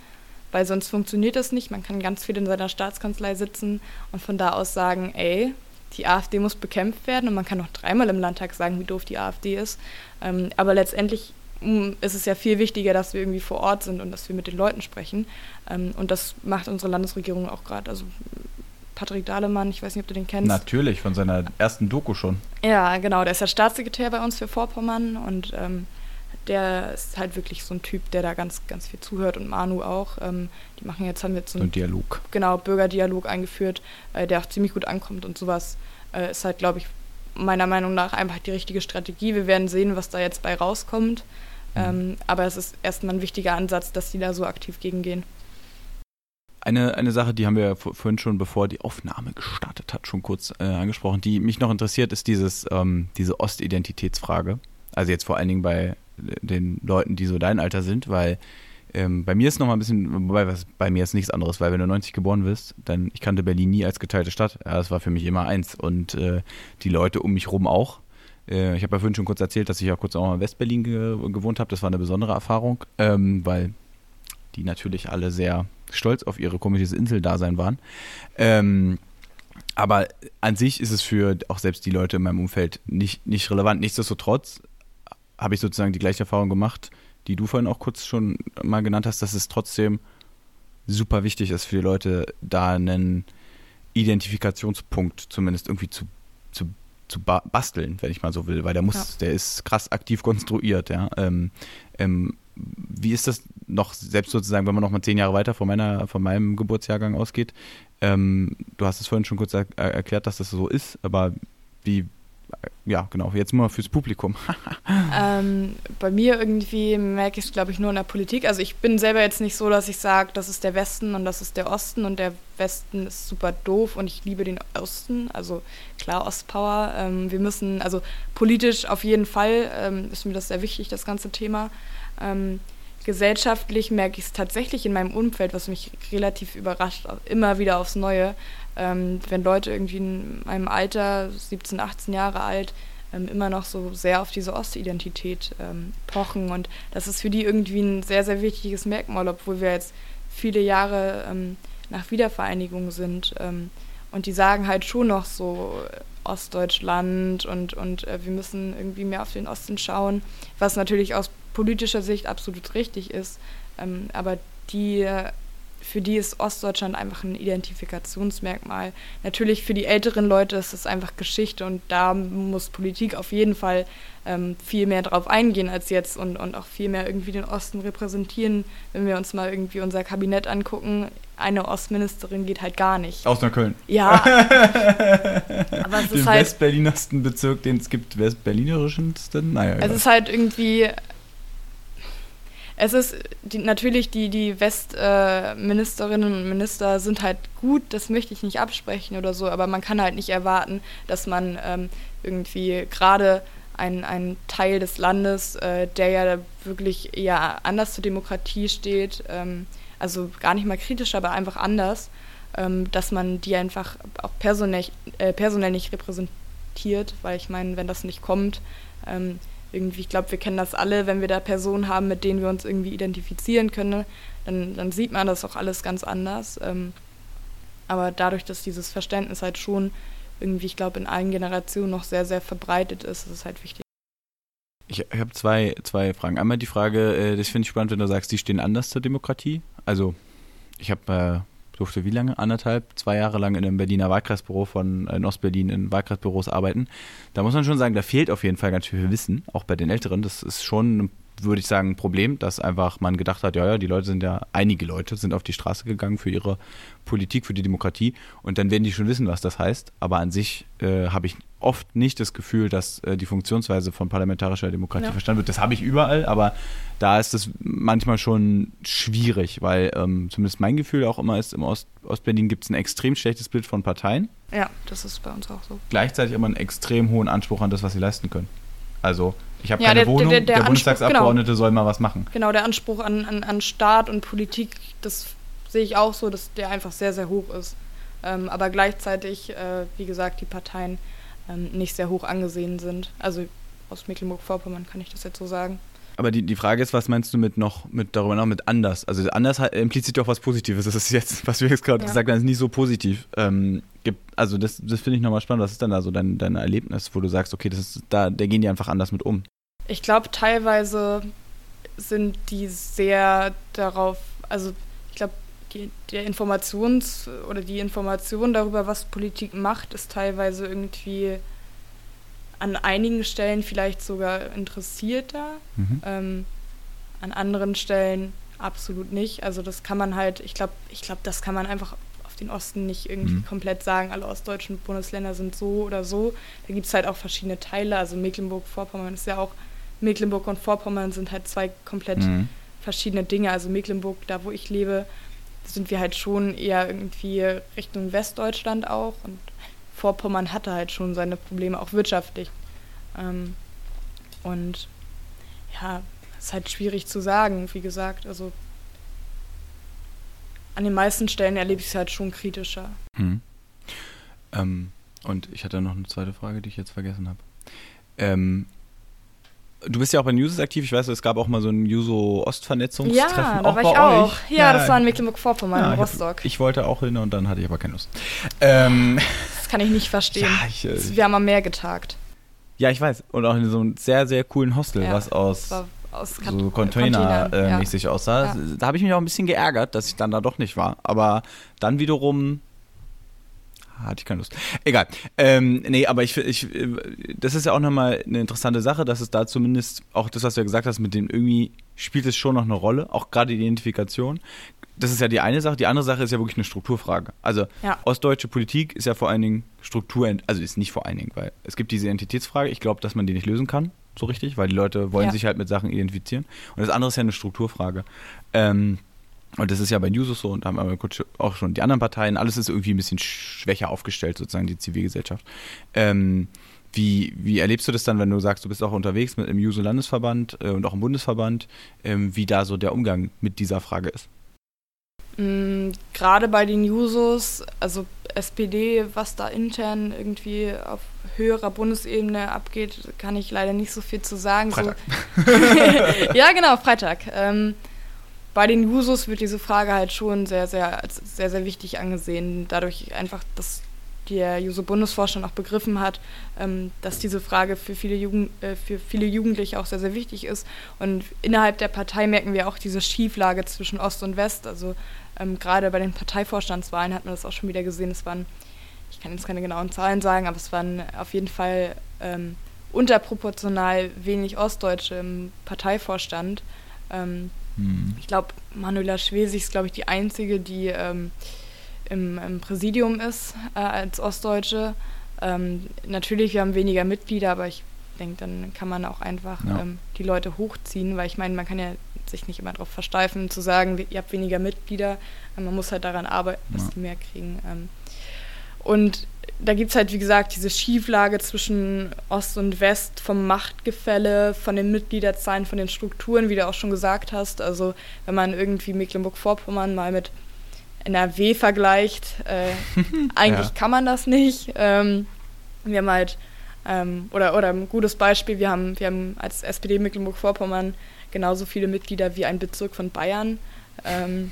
weil sonst funktioniert das nicht. Man kann ganz viel in seiner Staatskanzlei sitzen und von da aus sagen, ey, die AfD muss bekämpft werden und man kann noch dreimal im Landtag sagen, wie doof die AfD ist. Ähm, aber letztendlich mm, ist es ja viel wichtiger, dass wir irgendwie vor Ort sind und dass wir mit den Leuten sprechen. Ähm, und das macht unsere Landesregierung auch gerade. Also Patrick Dahlemann, ich weiß nicht, ob du den kennst. Natürlich, von seiner ersten Doku schon. Ja, genau, der ist ja Staatssekretär bei uns für Vorpommern und ähm, der ist halt wirklich so ein Typ, der da ganz, ganz viel zuhört und Manu auch. Ähm, die machen jetzt, haben jetzt so einen Dialog. Genau, Bürgerdialog eingeführt, äh, der auch ziemlich gut ankommt und sowas äh, ist halt, glaube ich, meiner Meinung nach einfach die richtige Strategie. Wir werden sehen, was da jetzt bei rauskommt. Mhm. Ähm, aber es ist erstmal ein wichtiger Ansatz, dass die da so aktiv gegengehen. Eine, eine Sache, die haben wir vorhin schon, bevor die Aufnahme gestartet hat, schon kurz äh, angesprochen, die mich noch interessiert, ist dieses, ähm, diese Ostidentitätsfrage. Also jetzt vor allen Dingen bei den Leuten, die so dein Alter sind, weil ähm, bei mir ist noch mal ein bisschen, wobei was, bei mir ist nichts anderes, weil wenn du 90 geboren bist, dann ich kannte Berlin nie als geteilte Stadt. Ja, das war für mich immer eins und äh, die Leute um mich rum auch. Äh, ich habe ja vorhin schon kurz erzählt, dass ich auch kurz auch mal in Westberlin ge gewohnt habe. Das war eine besondere Erfahrung, ähm, weil die natürlich alle sehr stolz auf ihre komisches Inseldasein waren. Ähm, aber an sich ist es für auch selbst die Leute in meinem Umfeld nicht, nicht relevant. Nichtsdestotrotz habe ich sozusagen die gleiche Erfahrung gemacht, die du vorhin auch kurz schon mal genannt hast, dass es trotzdem super wichtig ist für die Leute, da einen Identifikationspunkt zumindest irgendwie zu, zu, zu basteln, wenn ich mal so will, weil der muss, ja. der ist krass aktiv konstruiert, ja. Ähm, ähm, wie ist das noch, selbst sozusagen, wenn man noch mal zehn Jahre weiter von meiner, von meinem Geburtsjahrgang ausgeht? Ähm, du hast es vorhin schon kurz er erklärt, dass das so ist, aber wie, ja, genau, jetzt mal fürs Publikum. [laughs] ähm, bei mir irgendwie merke ich es, glaube ich, nur in der Politik. Also ich bin selber jetzt nicht so, dass ich sage, das ist der Westen und das ist der Osten und der Westen ist super doof und ich liebe den Osten. Also klar, Ostpower. Ähm, wir müssen, also politisch auf jeden Fall ähm, ist mir das sehr wichtig, das ganze Thema. Ähm, gesellschaftlich merke ich es tatsächlich in meinem Umfeld, was mich relativ überrascht, immer wieder aufs Neue, ähm, wenn Leute irgendwie in meinem Alter, 17, 18 Jahre alt, ähm, immer noch so sehr auf diese Ostidentität ähm, pochen. Und das ist für die irgendwie ein sehr, sehr wichtiges Merkmal, obwohl wir jetzt viele Jahre ähm, nach Wiedervereinigung sind. Ähm, und die sagen halt schon noch so Ostdeutschland und, und äh, wir müssen irgendwie mehr auf den Osten schauen, was natürlich aus politischer Sicht absolut richtig ist. Ähm, aber die für die ist Ostdeutschland einfach ein Identifikationsmerkmal. Natürlich für die älteren Leute ist es einfach Geschichte und da muss Politik auf jeden Fall ähm, viel mehr drauf eingehen als jetzt und, und auch viel mehr irgendwie den Osten repräsentieren. Wenn wir uns mal irgendwie unser Kabinett angucken, eine Ostministerin geht halt gar nicht. Aus Neukölln. Ja. [laughs] aber es den ist halt. Westberlinersten Bezirk, den es gibt, Westberlinerischensten? Naja. Es ist halt irgendwie es ist die, natürlich, die, die Westministerinnen äh, und Minister sind halt gut, das möchte ich nicht absprechen oder so, aber man kann halt nicht erwarten, dass man ähm, irgendwie gerade ein, ein Teil des Landes, äh, der ja wirklich eher anders zur Demokratie steht, ähm, also gar nicht mal kritisch, aber einfach anders, ähm, dass man die einfach auch personell, äh, personell nicht repräsentiert, weil ich meine, wenn das nicht kommt, ähm, irgendwie, ich glaube, wir kennen das alle, wenn wir da Personen haben, mit denen wir uns irgendwie identifizieren können, dann, dann sieht man das auch alles ganz anders. Ähm, aber dadurch, dass dieses Verständnis halt schon irgendwie, ich glaube, in allen Generationen noch sehr, sehr verbreitet ist, ist es halt wichtig. Ich, habe zwei, zwei Fragen. Einmal die Frage, äh, das finde ich spannend, wenn du sagst, die stehen anders zur Demokratie. Also, ich habe äh, durfte wie lange? Anderthalb, zwei Jahre lang in einem Berliner Wahlkreisbüro von in Ostberlin in Wahlkreisbüros arbeiten. Da muss man schon sagen, da fehlt auf jeden Fall ganz viel Wissen, auch bei den Älteren. Das ist schon würde ich sagen, ein Problem, dass einfach man gedacht hat, ja, ja, die Leute sind ja, einige Leute sind auf die Straße gegangen für ihre Politik, für die Demokratie und dann werden die schon wissen, was das heißt. Aber an sich äh, habe ich oft nicht das Gefühl, dass äh, die Funktionsweise von parlamentarischer Demokratie ja. verstanden wird. Das habe ich überall, aber da ist es manchmal schon schwierig, weil ähm, zumindest mein Gefühl auch immer ist, im Ost Ostberlin gibt es ein extrem schlechtes Bild von Parteien. Ja, das ist bei uns auch so. Gleichzeitig aber einen extrem hohen Anspruch an das, was sie leisten können. Also ich habe ja, keine der, Wohnung, der, der, der Bundestagsabgeordnete genau, soll mal was machen. Genau, der Anspruch an, an, an Staat und Politik, das sehe ich auch so, dass der einfach sehr, sehr hoch ist. Ähm, aber gleichzeitig, äh, wie gesagt, die Parteien ähm, nicht sehr hoch angesehen sind. Also aus Mecklenburg-Vorpommern kann ich das jetzt so sagen. Aber die, die Frage ist, was meinst du mit noch, mit darüber noch mit anders? Also anders hat- impliziert doch was Positives. Das ist jetzt, was wir jetzt gerade Ja. gesagt haben, ist nicht so positiv. Ähm, gibt, also das, das finde ich nochmal spannend. Was ist dann da so dein, dein Erlebnis, wo du sagst, okay, das ist, da, da gehen die einfach anders mit um? Ich glaube, teilweise sind die sehr darauf, also ich glaube, die, der Informations- oder die Information darüber, was Politik macht, ist teilweise irgendwie an einigen Stellen vielleicht sogar interessierter, Mhm. ähm, an anderen Stellen absolut nicht. Also das kann man halt, ich glaube, ich glaube, das kann man einfach auf den Osten nicht irgendwie Mhm. komplett sagen, alle ostdeutschen Bundesländer sind so oder so. Da gibt es halt auch verschiedene Teile. Also Mecklenburg-Vorpommern ist ja auch, Mecklenburg und Vorpommern sind halt zwei komplett Mhm. verschiedene Dinge. Also Mecklenburg, da wo ich lebe, sind wir halt schon eher irgendwie Richtung Westdeutschland auch und Vorpommern hatte halt schon seine Probleme, auch wirtschaftlich. Ähm, und ja, ist halt schwierig zu sagen, wie gesagt. Also an den meisten Stellen erlebe ich es halt schon kritischer. Mhm. Ähm, und ich hatte noch eine zweite Frage, die ich jetzt vergessen habe. Ähm, du bist ja auch bei News aktiv. Ich weiß, es gab auch mal so ein Juso-Ost-Vernetzungstreffen. Ja, da war bei ich auch. euch. Ja, das war in Mecklenburg-Vorpommern, in ich, Rostock. hab, ich wollte auch hin und dann hatte ich aber keine Lust. Ähm, [laughs] das kann ich nicht verstehen. ja, ich, äh, Wir haben am Meer getagt. ja, ich weiß. Und auch in so einem sehr, sehr coolen Hostel, Ja, was aus Das aus so ja. Container-mäßig aussah. Ja. Da habe ich mich auch ein bisschen geärgert, dass ich dann da doch nicht war. Aber dann wiederum hatte ich keine Lust. Egal. Ähm, nee, aber ich, ich, das ist ja auch nochmal eine interessante Sache, dass es da zumindest, auch das, was du ja gesagt hast, mit dem irgendwie spielt es schon noch eine Rolle, auch gerade die Identifikation. Das ist ja die eine Sache. Die andere Sache ist ja wirklich eine Strukturfrage. Also Ja. ostdeutsche Politik ist ja vor allen Dingen Struktur, also ist nicht vor allen Dingen, weil es gibt diese Identitätsfrage. Ich glaube, dass man die nicht lösen kann, so richtig, weil die Leute wollen Ja. sich halt mit Sachen identifizieren. Und das andere ist ja eine Strukturfrage. Ähm, und das ist ja bei Newsos so und da haben wir kurz auch schon die anderen Parteien. Alles ist irgendwie ein bisschen schwächer aufgestellt, sozusagen die Zivilgesellschaft. Ähm, wie, wie erlebst du das dann, wenn du sagst, du bist auch unterwegs mit im Juso-Landesverband äh, und auch im Bundesverband, ähm, wie da so der Umgang mit dieser Frage ist? Mm, Gerade bei den Jusos, also SPD, was da intern irgendwie auf höherer Bundesebene abgeht, kann ich leider nicht so viel zu sagen. Freitag. So, [laughs] ja, genau, Freitag. Ähm, bei den Jusos wird diese Frage halt schon sehr, sehr, sehr, sehr wichtig angesehen. Dadurch einfach, dass der Juso-Bundesvorstand auch begriffen hat, ähm, dass diese Frage für viele, Jugend, äh, für viele Jugendliche auch sehr, sehr wichtig ist. Und innerhalb der Partei merken wir auch diese Schieflage zwischen Ost und West. Also ähm, gerade bei den Parteivorstandswahlen hat man das auch schon wieder gesehen. Es waren, ich kann jetzt keine genauen Zahlen sagen, aber es waren auf jeden Fall ähm, unterproportional wenig Ostdeutsche im Parteivorstand. Ähm, Hm. ich glaube, Manuela Schwesig ist, glaube ich, die einzige, die ähm, im, im Präsidium ist äh, als Ostdeutsche. Ähm, natürlich, wir haben weniger Mitglieder, aber ich denke, dann kann man auch einfach Ja. ähm, die Leute hochziehen, weil ich meine, man kann ja sich nicht immer darauf versteifen, zu sagen, ihr habt weniger Mitglieder. Man muss halt daran arbeiten, dass Ja. die mehr kriegen. Ähm, und da gibt es halt, wie gesagt, diese Schieflage zwischen Ost und West vom Machtgefälle, von den Mitgliederzahlen, von den Strukturen, wie du auch schon gesagt hast. Also wenn man irgendwie Mecklenburg-Vorpommern mal mit NRW vergleicht, äh, [laughs] eigentlich Ja. kann man das nicht. Ähm, wir haben halt, ähm, oder, oder ein gutes Beispiel, wir haben, wir haben als SPD Mecklenburg-Vorpommern genauso viele Mitglieder wie ein Bezirk von Bayern. Ähm,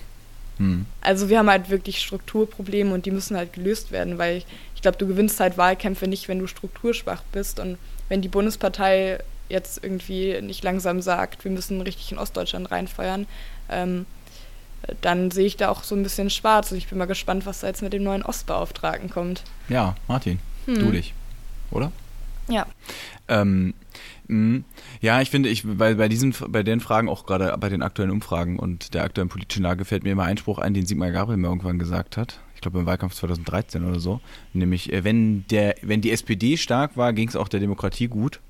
Hm. also wir haben halt wirklich Strukturprobleme und die müssen halt gelöst werden, weil ich, glaube, du gewinnst halt Wahlkämpfe nicht, wenn du strukturschwach bist und wenn die Bundespartei jetzt irgendwie nicht langsam sagt, wir müssen richtig in Ostdeutschland reinfeuern, ähm, dann sehe ich da auch so ein bisschen schwarz und ich bin mal gespannt, was da jetzt mit dem neuen Ostbeauftragten kommt. Ja, Martin, Hm. du dich, oder? Ja. Ähm, mh, ja, ich finde, ich bei, bei diesen, bei den Fragen, auch gerade bei den aktuellen Umfragen und der aktuellen politischen Lage fällt mir immer ein Spruch ein, den Sigmar Gabriel mir irgendwann gesagt hat. Ich glaube im Wahlkampf 2013 oder so. Nämlich, äh, wenn der, wenn die SPD stark war, ging es auch der Demokratie gut.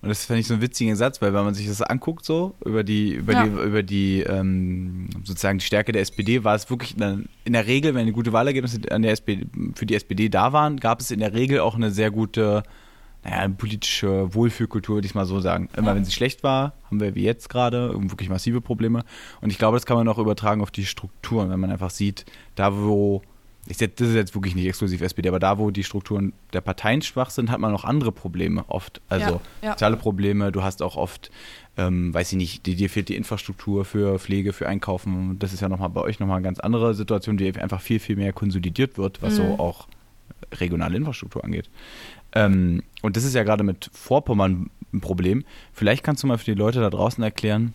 Und das fand ich so einen witzigen Satz, weil wenn man sich das anguckt, so über die, über Ja. die, über die ähm, sozusagen die Stärke der SPD, war es wirklich in, der Regel, wenn gute Wahlergebnisse an der SPD, für die SPD da waren, gab es in der Regel auch eine sehr gute naja, politische Wohlfühlkultur, würde ich mal so sagen. Immer Ja. wenn sie schlecht war, haben wir wie jetzt gerade wirklich massive Probleme. Und ich glaube, das kann man auch übertragen auf die Strukturen, wenn man einfach sieht, da wo ich, das ist jetzt wirklich nicht exklusiv SPD, aber da, wo die Strukturen der Parteien schwach sind, hat man noch andere Probleme oft. Also Ja, ja. soziale Probleme, du hast auch oft, ähm, weiß ich nicht, dir fehlt die Infrastruktur für Pflege, für Einkaufen. Das ist ja nochmal bei euch nochmal eine ganz andere Situation, die einfach viel, viel mehr konsolidiert wird, was so Mhm. auch regionale Infrastruktur angeht. Ähm, und das ist ja gerade mit Vorpommern ein Problem. Vielleicht kannst du mal für die Leute da draußen erklären,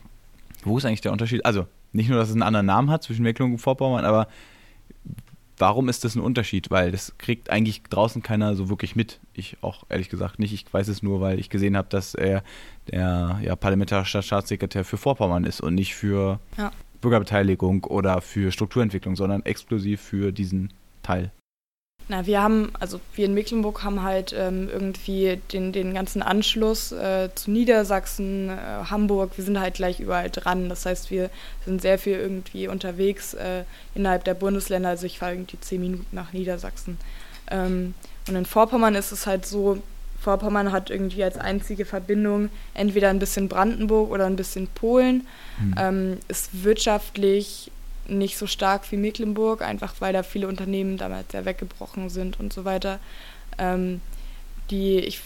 wo ist eigentlich der Unterschied? Also nicht nur, dass es einen anderen Namen hat zwischen Mecklenburg-Vorpommern, aber warum ist das ein Unterschied? Weil das kriegt eigentlich draußen keiner so wirklich mit. Ich auch ehrlich gesagt nicht. Ich weiß es nur, weil ich gesehen habe, dass er der ja, parlamentarische Staatssekretär für Vorpommern ist und nicht für Ja. Bürgerbeteiligung oder für Strukturentwicklung, sondern exklusiv für diesen Teil. Na, wir haben, also wir in Mecklenburg haben halt ähm, irgendwie den, den ganzen Anschluss äh, zu Niedersachsen, äh, Hamburg, wir sind halt gleich überall dran. Das heißt, wir sind sehr viel irgendwie unterwegs äh, innerhalb der Bundesländer. Also ich fahre irgendwie zehn Minuten nach Niedersachsen. Ähm, und in Vorpommern ist es halt so, Vorpommern hat irgendwie als einzige Verbindung entweder ein bisschen Brandenburg oder ein bisschen Polen. Ähm, ist wirtschaftlich nicht so stark wie Mecklenburg, einfach weil da viele Unternehmen damals sehr weggebrochen sind und so weiter. Ähm, die, ich,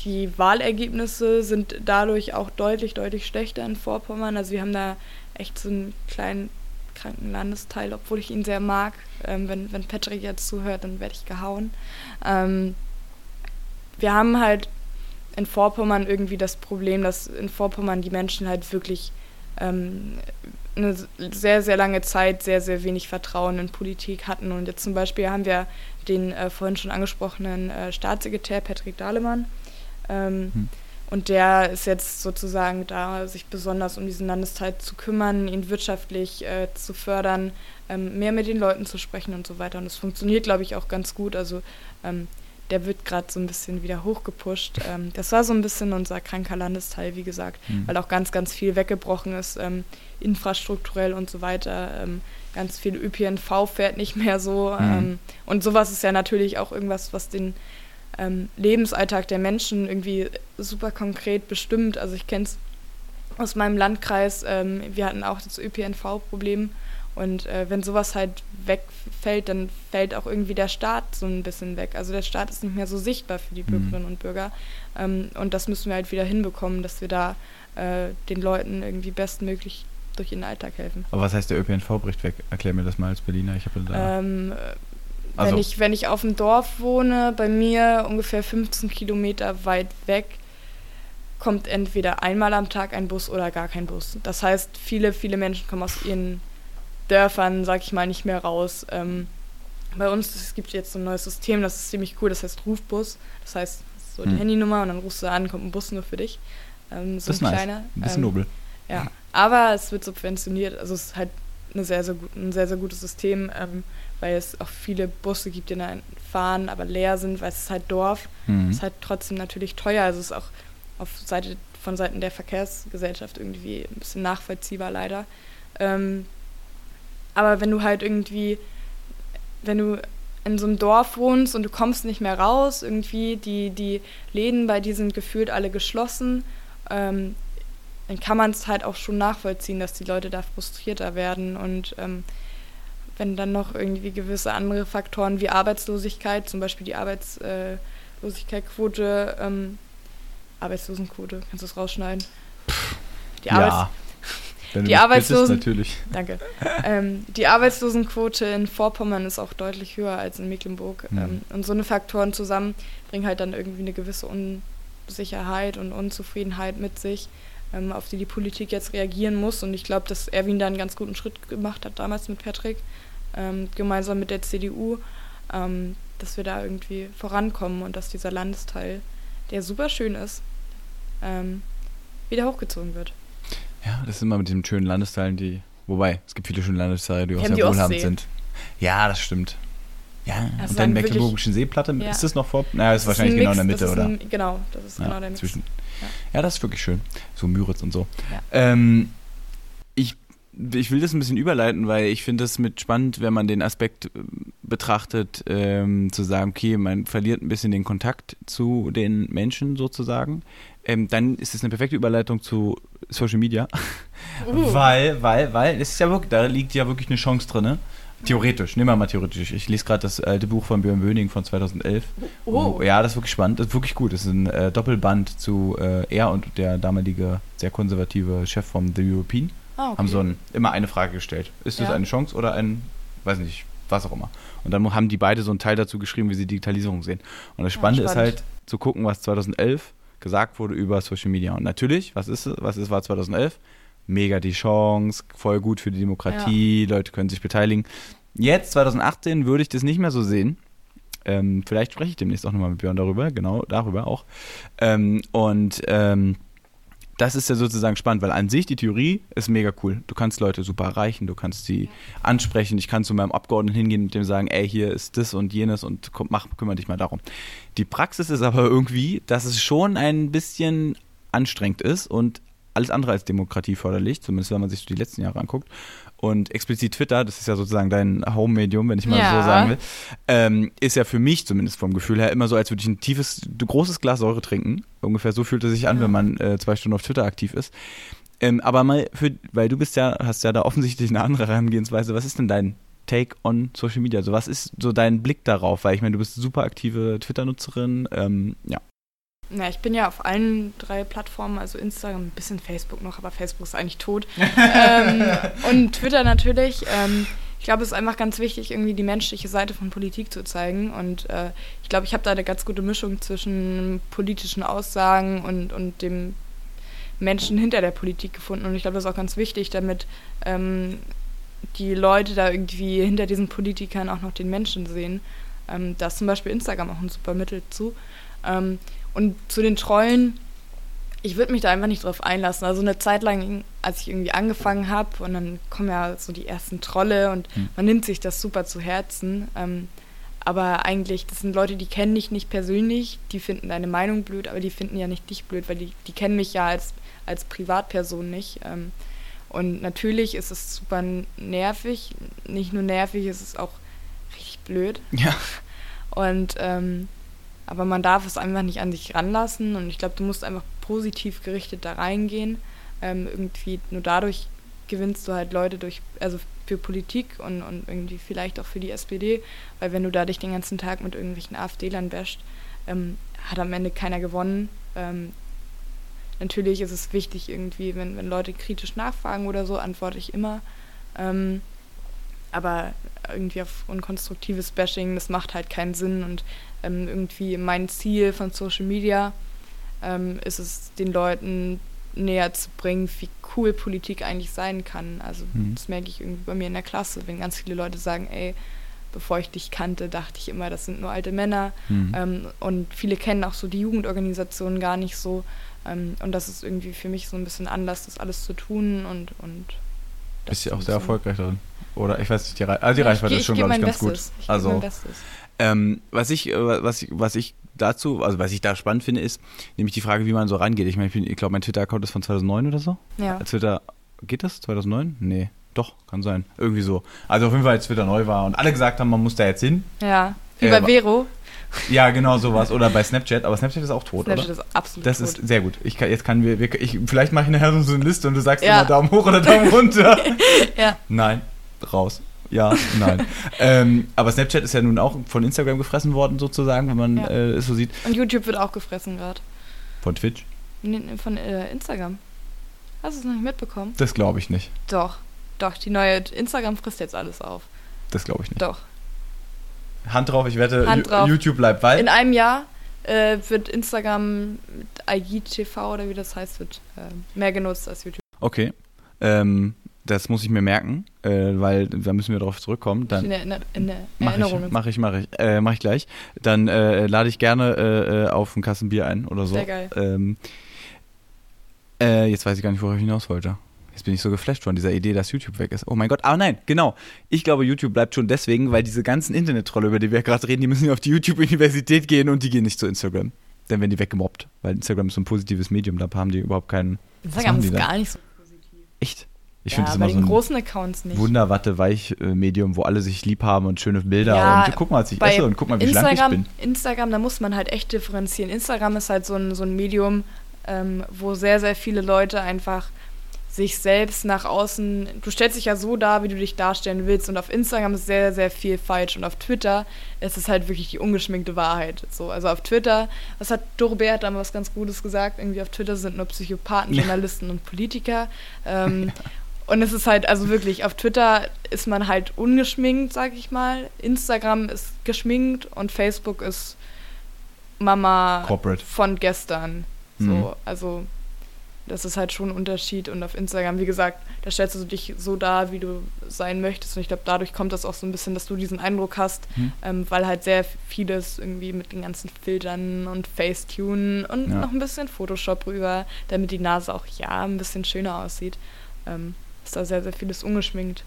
die Wahlergebnisse sind dadurch auch deutlich, deutlich schlechter in Vorpommern. Also wir haben da echt so einen kleinen kranken Landesteil, obwohl ich ihn sehr mag. Ähm, wenn, wenn Patrick jetzt zuhört, dann werde ich gehauen. Ähm, wir haben halt in Vorpommern irgendwie das Problem, dass in Vorpommern die Menschen halt wirklich ähm, eine sehr, sehr lange Zeit sehr, sehr wenig Vertrauen in Politik hatten. Und jetzt zum Beispiel haben wir den äh, vorhin schon angesprochenen äh, Staatssekretär Patrick Dahlemann. Ähm, Hm. Und der ist jetzt sozusagen da, sich besonders um diesen Landesteil zu kümmern, ihn wirtschaftlich äh, zu fördern, ähm, mehr mit den Leuten zu sprechen und so weiter. Und das funktioniert, glaube ich, auch ganz gut. Also ähm, der wird gerade so ein bisschen wieder hochgepusht. [laughs] Ähm, das war so ein bisschen unser kranker Landesteil, wie gesagt, Mhm. weil auch ganz, ganz viel weggebrochen ist, ähm, infrastrukturell und so weiter. Ähm, ganz viel ÖPNV fährt nicht mehr so. Mhm. Ähm, und sowas ist ja natürlich auch irgendwas, was den ähm, Lebensalltag der Menschen irgendwie super konkret bestimmt. Also ich kenne es aus meinem Landkreis. Ähm, wir hatten auch das ÖPNV-Problem. Und äh, wenn sowas halt wegfällt, dann fällt auch irgendwie der Staat so ein bisschen weg. Also der Staat ist nicht mehr so sichtbar für die Mhm. Bürgerinnen und Bürger. Ähm, und das müssen wir halt wieder hinbekommen, dass wir da äh, den Leuten irgendwie bestmöglich durch ihren Alltag helfen. Aber was heißt der ÖPNV bricht weg? Erklär mir das mal als Berliner. Ich habe da. Ähm, äh, Also- wenn, ich, wenn ich auf dem Dorf wohne, bei mir ungefähr 15 Kilometer weit weg, kommt entweder einmal am Tag ein Bus oder gar kein Bus. Das heißt, viele, viele Menschen kommen aus ihren Dörfern, sag ich mal, nicht mehr raus. Ähm, bei uns es gibt jetzt so ein neues System, das ist ziemlich cool, das heißt Rufbus. Das heißt, das so die Hm. Handynummer und dann rufst du an, kommt ein Bus nur für dich. Ähm, so das ist ein nice. kleiner. Ein bisschen ähm, nobel. ja, aber es wird subventioniert. Also es ist halt eine sehr, sehr gut, ein sehr, sehr gutes System, ähm, weil es auch viele Busse gibt, die dann fahren, aber leer sind, weil es ist halt Dorf. Mhm. Es ist halt trotzdem natürlich teuer. Also es ist auch auf Seite, von Seiten der Verkehrsgesellschaft irgendwie ein bisschen nachvollziehbar leider. Ähm, aber wenn du halt irgendwie, wenn du in so einem Dorf wohnst und du kommst nicht mehr raus, irgendwie die, die Läden bei dir sind gefühlt alle geschlossen, ähm, dann kann man es halt auch schon nachvollziehen, dass die Leute da frustrierter werden und ähm, wenn dann noch irgendwie gewisse andere Faktoren wie Arbeitslosigkeit, zum Beispiel die Arbeitslosigkeitsquote, ähm, Arbeitslosenquote, kannst du es rausschneiden? Die Arbeits ja. Wenn die Arbeitslosen- natürlich. Danke. ähm, die Arbeitslosenquote in Vorpommern ist auch deutlich höher als in Mecklenburg. Mhm. Ähm, und so eine Faktoren zusammen bringen halt dann irgendwie eine gewisse Unsicherheit und Unzufriedenheit mit sich, ähm, auf die die Politik jetzt reagieren muss. Und ich glaube, dass Erwin da einen ganz guten Schritt gemacht hat, damals mit Patrick, ähm, gemeinsam mit der CDU, ähm, dass wir da irgendwie vorankommen und dass dieser Landesteil, der super schön ist, ähm, wieder hochgezogen wird. Ja, das ist immer mit den schönen Landesteilen, die. Wobei, es gibt viele schöne Landesteile, die auch sehr wohlhabend sind. Ja, das stimmt. Ja, Das und ist dann Mecklenburgischen Seeplatte, Ja. ist das noch vor? Naja, das ist wahrscheinlich ein genau in der Mitte, oder? Ein, genau, das ist genau der Mix. zwischen. Ja. Ja. das ist wirklich schön. So Müritz und so. Ja. Ähm, ich, ich will das ein bisschen überleiten, weil ich finde es mit spannend, wenn man den Aspekt äh, betrachtet, ähm, zu sagen, okay, man verliert ein bisschen den Kontakt zu den Menschen sozusagen. Ähm, dann ist es eine perfekte Überleitung zu Social Media. Uh. [laughs] Weil, weil, weil, es ist ja wirklich, da liegt ja wirklich eine Chance drin. Ne? Theoretisch, nehmen wir mal theoretisch. Ich lese gerade das alte Buch von Björn Böning von 2011. Oh. Ja, das ist wirklich spannend. Das ist wirklich gut. Das ist ein äh, Doppelband zu äh, er und der damalige, sehr konservative Chef vom The European. Ah, okay. Haben so ein, immer eine Frage gestellt. Ist das Ja. eine Chance oder ein, weiß nicht, was auch immer. Und dann haben die beide so einen Teil dazu geschrieben, wie sie Digitalisierung sehen. Und das Spannende ist spannend. halt zu gucken, was 2011 gesagt wurde über Social Media. Und natürlich, was ist? Was ist, war 2011? Mega die Chance, voll gut für die Demokratie, Leute können sich beteiligen. Jetzt, 2018, würde ich das nicht mehr so sehen. Ähm, vielleicht spreche ich demnächst auch nochmal mit Björn darüber, genau darüber auch. Ähm, und ähm, das ist ja sozusagen spannend, weil an sich die Theorie ist mega cool. Du kannst Leute super erreichen, du kannst sie ansprechen. Ich kann zu meinem Abgeordneten hingehen und dem sagen, ey, hier ist das und jenes und komm, mach, kümmere dich mal darum. Die Praxis ist aber irgendwie, dass es schon ein bisschen anstrengend ist und alles andere als demokratieförderlich, zumindest wenn man sich so die letzten Jahre anguckt. Und explizit Twitter, das ist ja sozusagen dein Home-Medium, wenn ich mal Ja. so sagen will, ähm, ist ja für mich zumindest vom Gefühl her immer so, als würde ich ein tiefes, großes Glas Säure trinken. Ungefähr so fühlt es sich an, wenn man äh, zwei Stunden auf Twitter aktiv ist. Ähm, aber mal für, weil du bist ja, hast ja da offensichtlich eine andere Herangehensweise. Was ist denn dein Take on Social Media? Also was ist so dein Blick darauf? Weil ich meine, du bist super aktive Twitter-Nutzerin. Ähm, ja. Ja, ich bin ja auf allen drei Plattformen, also Instagram, ein bisschen Facebook noch, aber Facebook ist eigentlich tot. [laughs] ähm, und Twitter natürlich. Ähm, ich glaube, es ist einfach ganz wichtig, irgendwie die menschliche Seite von Politik zu zeigen. Und äh, ich glaube, ich habe da eine ganz gute Mischung zwischen politischen Aussagen und, und dem Menschen hinter der Politik gefunden. Und ich glaube, das ist auch ganz wichtig, damit ähm, die Leute da irgendwie hinter diesen Politikern auch noch den Menschen sehen. Ähm, da ist zum Beispiel Instagram auch ein super Mittel zu. Ähm, und zu den Trollen, ich würde mich da einfach nicht drauf einlassen. Also eine Zeit lang, als ich irgendwie angefangen habe und dann kommen ja so die ersten Trolle und Hm. man nimmt sich das super zu Herzen. Ähm, aber eigentlich, das sind Leute, die kennen dich nicht persönlich, die finden deine Meinung blöd, aber die finden ja nicht dich blöd, weil die, die kennen mich ja als, als Privatperson nicht. Ähm, und natürlich ist es super nervig. Nicht nur nervig, es ist auch richtig blöd. Ja. Und ähm, aber man darf es einfach nicht an sich ranlassen und ich glaube, du musst einfach positiv gerichtet da reingehen. Ähm, irgendwie nur dadurch gewinnst du halt Leute durch, also für Politik und, und irgendwie vielleicht auch für die SPD, weil wenn du da dich den ganzen Tag mit irgendwelchen AfD-Lern wäscht, ähm, hat am Ende keiner gewonnen. Ähm, natürlich ist es wichtig irgendwie, wenn, wenn Leute kritisch nachfragen oder so, antworte ich immer. Ähm, aber irgendwie auf unkonstruktives Bashing, das macht halt keinen Sinn und ähm, irgendwie mein Ziel von Social Media ähm, ist es, den Leuten näher zu bringen, wie cool Politik eigentlich sein kann. Also Mhm. das merke ich irgendwie bei mir in der Klasse, wenn ganz viele Leute sagen, ey, bevor ich dich kannte, dachte ich immer, das sind nur alte Männer. Mhm. Ähm, und viele kennen auch so die Jugendorganisationen gar nicht so. Ähm, und das ist irgendwie für mich so ein bisschen Anlass, das alles zu tun und, und Bist ja auch sehr erfolgreich darin. Oder ich weiß nicht, die, Re also die Ja, ich Reichweite geh- ist schon, ich glaube ich, ganz gut. Ich Also mein Bestes. Ähm, was ich, äh, was ich, was ich dazu, also was ich da spannend finde, ist nämlich die Frage, wie man so rangeht. Ich meine, ich, ich glaube, mein Twitter-Account ist von 2009 oder so. Ja. Als Twitter, geht das? 2009? Nee, doch, kann sein. Irgendwie so. Also auf jeden Fall, als Twitter neu war und alle gesagt haben, man muss da jetzt hin. Ja, wie Äh, bei Vero. Ja, genau sowas. Oder bei Snapchat, aber Snapchat ist auch tot, Snapchat oder? ist absolut Das tot. ist sehr gut. Ich kann, jetzt kann wir, wir ich, vielleicht mache ich nachher so eine Liste und du sagst Ja. immer Daumen hoch oder Daumen [laughs] runter. Ja. Nein, raus. Ja, nein. ähm, aber Snapchat ist ja nun auch von Instagram gefressen worden, sozusagen, wenn man Ja. äh, es so sieht. Und YouTube wird auch gefressen gerade. Von Twitch? Von äh, Instagram. Hast du es noch nicht mitbekommen? Das glaube ich nicht. Doch. Doch, die neue Instagram frisst jetzt alles auf. Das glaube ich nicht. Doch. Hand drauf, ich wette, drauf. YouTube bleibt weit. In einem Jahr äh, wird Instagram mit IGTV oder wie das heißt, wird äh, mehr genutzt als YouTube. Okay. Ähm, das muss ich mir merken, äh, weil da müssen wir darauf zurückkommen. Dann in der, in der, in der Mach Erinnerung. ich, mach ich, mach ich, äh, mach ich gleich. Dann äh, lade ich gerne äh, äh, auf ein Kassenbier ein oder so. Sehr geil. Ähm, äh, jetzt weiß ich gar nicht, worauf ich hinaus wollte. Jetzt bin ich so geflasht von dieser Idee, dass YouTube weg ist. Oh mein Gott, aber nein, genau. Ich glaube, YouTube bleibt schon deswegen, weil diese ganzen Internet-Trolle, über die wir gerade reden, die müssen ja auf die YouTube-Universität gehen und die gehen nicht zu Instagram. Dann werden die weggemobbt, weil Instagram ist so ein positives Medium, da haben die überhaupt keinen. Instagram ist gar nicht so. Echt? Ich ja, finde das immer so ein großen Accounts nicht. Wunderwatte-Weich-Medium, wo alle sich lieb haben und schöne Bilder Ja, und guck mal, was ich esse und guck mal, wie schlank ich Instagram, bin. Instagram, da muss man halt echt differenzieren. Instagram ist halt so ein, so ein Medium, ähm, wo sehr, sehr viele Leute einfach sich selbst nach außen, du stellst dich ja so dar, wie du dich darstellen willst und auf Instagram ist sehr, sehr viel falsch und auf Twitter ist es halt wirklich die ungeschminkte Wahrheit. So, also auf Twitter, was hat Dorobert dann was ganz Gutes gesagt, irgendwie auf Twitter sind nur Psychopathen, Journalisten und Politiker ähm, und es ist halt, also wirklich, auf Twitter ist man halt ungeschminkt, sag ich mal, Instagram ist geschminkt und Facebook ist Mama Corporate. von gestern. So, Mhm. also das ist halt schon ein Unterschied. Und auf Instagram, wie gesagt, da stellst du dich so dar, wie du sein möchtest. Und ich glaube, dadurch kommt das auch so ein bisschen, dass du diesen Eindruck hast, Mhm. ähm, weil halt sehr vieles irgendwie mit den ganzen Filtern und Facetune und Ja. noch ein bisschen Photoshop rüber, damit die Nase auch ja ein bisschen schöner aussieht. Ähm, ist da sehr, sehr vieles ungeschminkt.